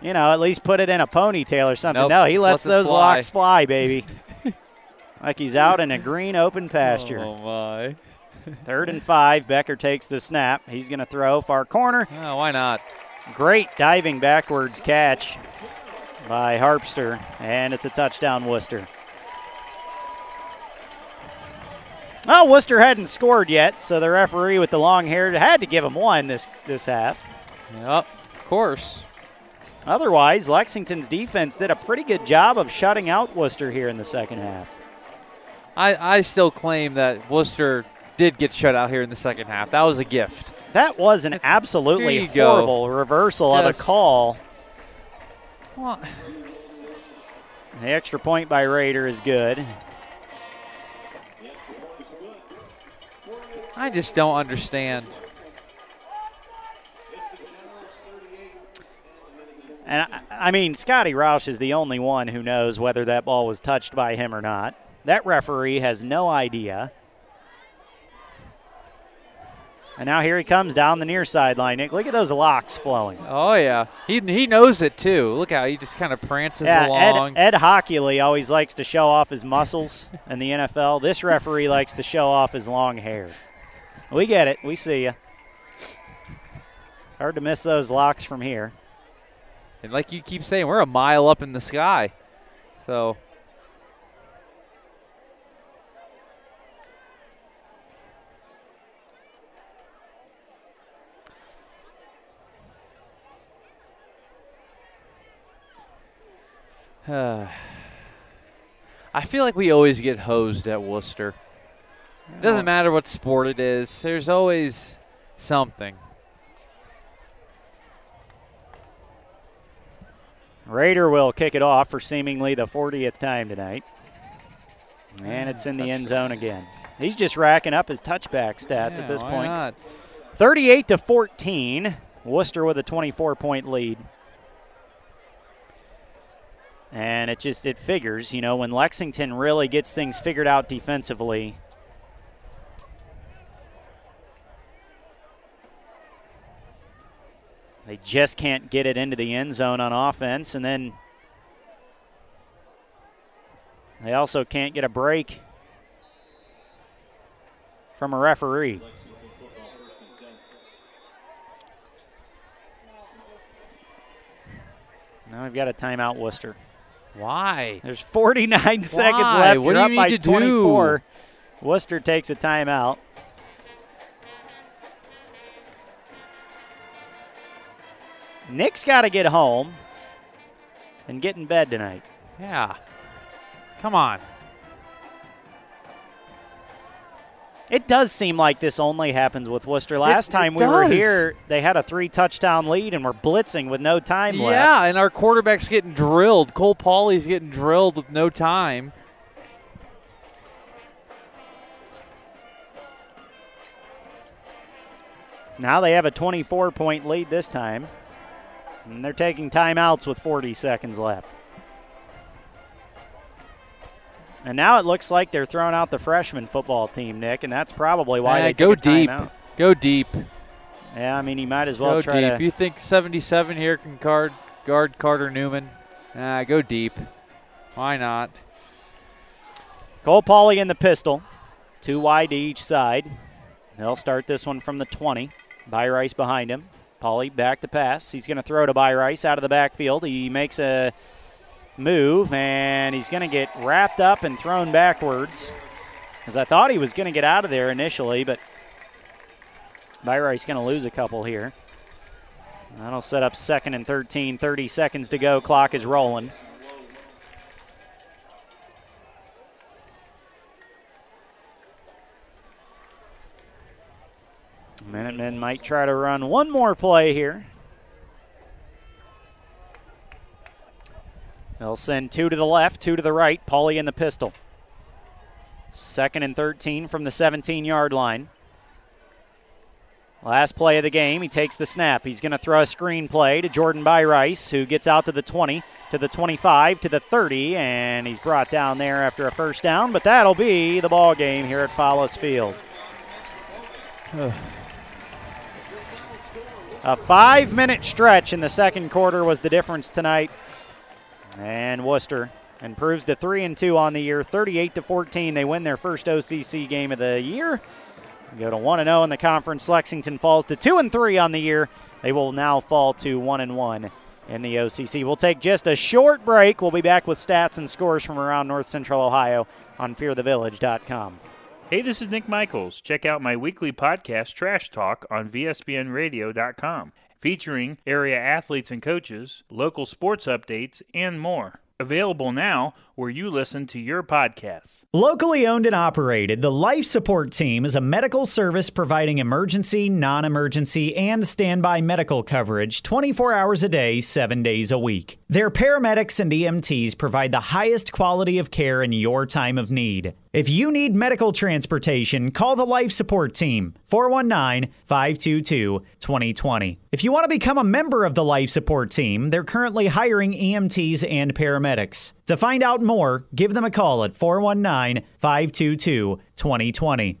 you know at least put it in a ponytail or something. Nope, no, he lets lets those fly. locks fly, baby. like he's out in a green open pasture. Oh my. Third and five. Becker takes the snap. He's going to throw far corner. Oh, why not? Great diving backwards catch by Harpster, and it's a touchdown, Wooster. Well, Wooster hadn't scored yet, so the referee with the long hair had to give him one this this half. Yep, of course. Otherwise, Lexington's defense did a pretty good job of shutting out Wooster here in the second half. I, I still claim that Wooster did get shut out here in the second half. That was a gift. That was an absolutely you go. horrible reversal of a call. Well, The extra point by Rader is good. I just don't understand. And I, I mean, Scotty Roush is the only one who knows whether that ball was touched by him or not. That referee has no idea. And now here he comes down the near sideline. Nick, look at those locks flowing. Oh yeah, he he knows it too. Look how he just kind of prances yeah, along. Ed, Ed Hochuli always likes to show off his muscles in the NFL. This referee likes to show off his long hair. We get it. We see you. Hard to miss those locks from here. And like you keep saying, we're a mile up in the sky. So I feel like we always get hosed at Wooster. It doesn't matter what sport it is. There's always something. Rader will kick it off for seemingly the 40th time tonight. And it's in the end zone again. He's just racking up his touchback stats Yeah, at this why point. not? 38 to 14. Wooster with a 24 point lead. And it just it figures, you know, when Lexington really gets things figured out defensively. They just can't get it into the end zone on offense and then they also can't get a break from a referee. Now we've got a timeout, Wooster. Why? There's 49 seconds left. What You're do you up need by to do? Wooster takes a timeout. Nick's got to get home and get in bed tonight. Yeah. Come on. It does seem like this only happens with Wooster. Last it time we were here, they had a three touchdown lead and were blitzing with no time left. Yeah, and our quarterback's getting drilled. Cole Pauley's getting drilled with no time. Now they have a 24 point lead this time. And they're taking timeouts with 40 seconds left. And now it looks like they're throwing out the freshman football team, Nick, and that's probably why Yeah, they go deep. Go deep. Yeah, I mean, he might as well go try deep. to. You think 77 here can guard guard Carter Newman? Nah, go deep. Why not? Cole Pauley in the pistol, two wide to each side. They'll start this one from the 20. Byrice behind him. Pauley back to pass. He's going to throw to Byrice out of the backfield. He makes a move and he's going to get wrapped up and thrown backwards. As I thought he was going to get out of there initially, but Byrice going to lose a couple here. That'll set up second and 13. 30 seconds to go. Clock is rolling. Minutemen might try to run one more play here. They'll send two to the left, two to the right. Pauley in the pistol. Second and 13 from the 17 yard line. Last play of the game. He takes the snap. He's going to throw a screen play to Jordan Byrice, who gets out to the 20, to the 25, to the 30, and he's brought down there after a first down. But that'll be the ball game here at Follis Field. A five minute stretch in the second quarter was the difference tonight. And Wooster improves to 3 and 2 on the year, 38 to 14. They win their first OCC game of the year. Go to 1 and 0 in the conference. Lexington falls to 2 and 3 on the year. They will now fall to 1 and 1 in the OCC. We'll take just a short break. We'll be back with stats and scores from around North Central Ohio on fearthevillage.com. Hey, this is Nick Michaels. Check out my weekly podcast, Trash Talk, on VSBNradio.com, featuring area athletes and coaches, local sports updates, and more. Available now where you listen to your podcasts. Locally owned and operated, the Life Support Team is a medical service providing emergency, non emergency, and standby medical coverage 24 hours a day, 7 days a week. Their paramedics and EMTs provide the highest quality of care in your time of need. If you need medical transportation, call the Life Support Team 419 522 2020. If you want to become a member of the Life Support Team, they're currently hiring EMTs and paramedics. To find out more, give them a call at 419 522 2020.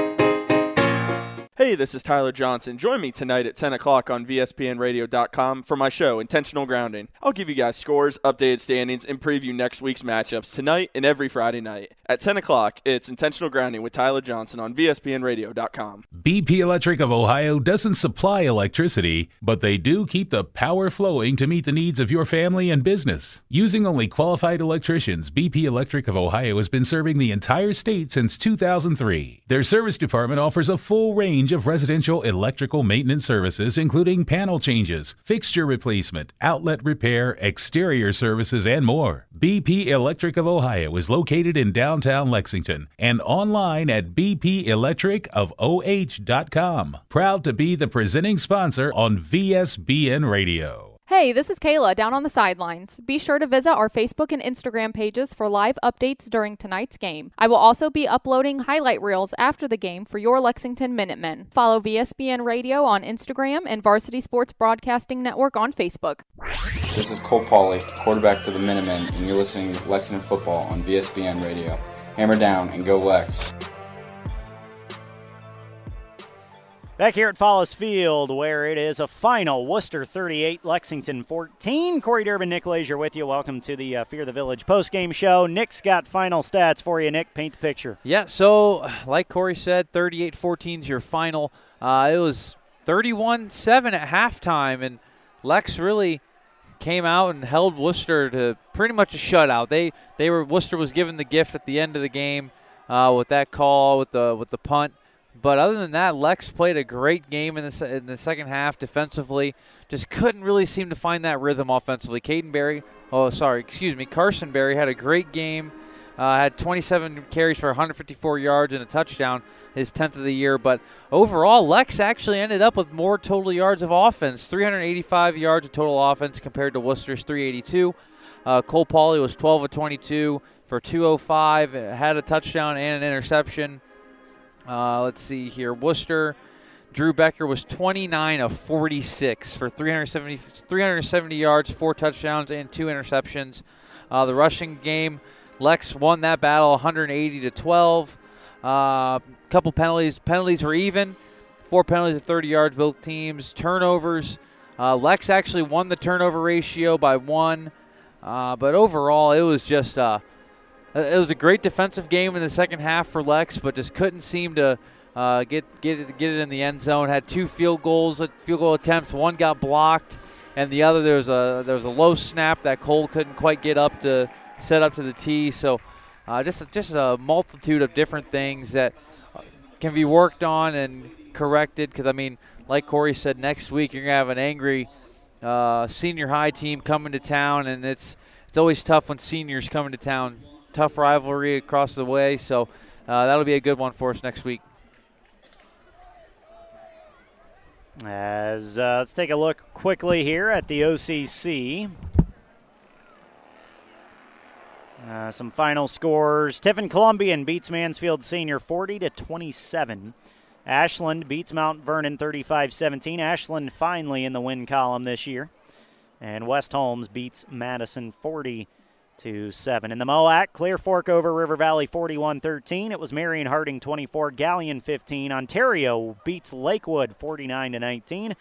Hey, this is Tyler Johnson. Join me tonight at 10 o'clock on VSBNRadio.com for my show, Intentional Grounding. I'll give you guys scores, updated standings, and preview next week's matchups tonight and every Friday night. At 10 o'clock, it's Intentional Grounding with Tyler Johnson on VSBNRadio.com. BP Electric of Ohio doesn't supply electricity, but they do keep the power flowing to meet the needs of your family and business. Using only qualified electricians, BP Electric of Ohio has been serving the entire state since 2003. Their service department offers a full range of residential electrical maintenance services, including panel changes, fixture replacement, outlet repair, exterior services, and more. BP Electric of Ohio is located in downtown Lexington and online at bpelectricofoh.com. Proud to be the presenting sponsor on VSBN Radio. Hey, this is Kayla down on the sidelines. Be sure to visit our Facebook and Instagram pages for live updates during tonight's game. I will also be uploading highlight reels after the game for your Lexington Minutemen. Follow VSBN Radio on Instagram and Varsity Sports Broadcasting Network on Facebook. This is Cole Pauley, quarterback for the Minutemen, and you're listening to Lexington Football on VSBN Radio. Hammer down and go Lex. Back here at Follis Field, where it is a final Wooster 38, Lexington 14. Corey Durbin, Nick Lazier with you. Welcome to the uh, Fear the Village post-game show. Nick's got final stats for you. Nick, paint the picture. Yeah, so like Corey said, 38 14 is your final. Uh, it was 31 7 at halftime, and Lex really came out and held Wooster to pretty much a shutout. They they were Wooster was given the gift at the end of the game uh, with that call with the with the punt. But other than that, Lex played a great game in the, in the second half defensively. Just couldn't really seem to find that rhythm offensively. Caden Berry, oh, sorry, excuse me, Carson Berry had a great game. Uh, had 27 carries for 154 yards and a touchdown, his 10th of the year. But overall, Lex actually ended up with more total yards of offense 385 yards of total offense compared to Wooster's 382. Uh, Cole Pauley was 12 of 22 for 205, had a touchdown and an interception. Uh, let's see here. Wooster, Drew Becker was 29 of 46 for 370, 370 yards, four touchdowns, and two interceptions. Uh, the rushing game, Lex won that battle 180 to 12. A uh, couple penalties. Penalties were even. Four penalties of 30 yards, both teams. Turnovers. Uh, Lex actually won the turnover ratio by one. Uh, but overall, it was just it was a great defensive game in the second half for Lex, but just couldn't seem to uh, get get it, get it in the end zone. Had two field goals, field goal attempts. One got blocked, and the other there was a there was a low snap that Cole couldn't quite get up to set up to the tee. So uh, just just a multitude of different things that can be worked on and corrected. Because I mean, like Corey said, next week you're gonna have an angry uh, senior high team coming to town, and it's it's always tough when seniors coming to town tough rivalry across the way. So uh, that'll be a good one for us next week. As uh, let's take a look quickly here at the OCC. Uh, some final scores: Tiffin Columbian beats Mansfield Senior 40 to 27. Ashland beats Mount Vernon 35-17. Ashland finally in the win column this year, and West Holmes beats Madison 40- to 7. In the MOAC, Clear Fork over River Valley 41 13. It was Marion Harding 24, Galion 15. Ontario beats Lakewood 49 to 19.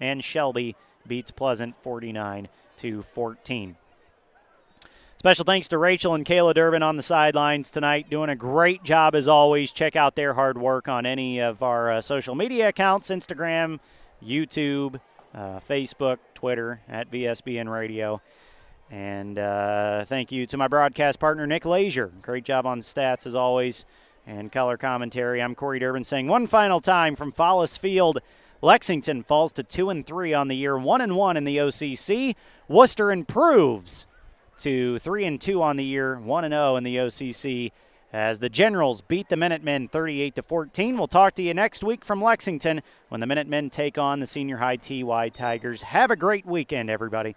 And Shelby beats Pleasant 49 to 14. Special thanks to Rachel and Kayla Durbin on the sidelines tonight, doing a great job as always. Check out their hard work on any of our uh, social media accounts Instagram, YouTube, uh, Facebook, Twitter, at VSBN Radio. And uh, thank you to my broadcast partner, Nick Lazier. Great job on stats as always and color commentary. I'm Corey Durbin saying one final time from Follis Field. Lexington falls to 2 and 3 on the year, 1 and 1 in the OCC. Wooster improves to 3 and 2 on the year, 1 and 0 in the OCC as the Generals beat the Minutemen 38 to 14. We'll talk to you next week from Lexington when the Minutemen take on the Senior High TY Tigers. Have a great weekend everybody.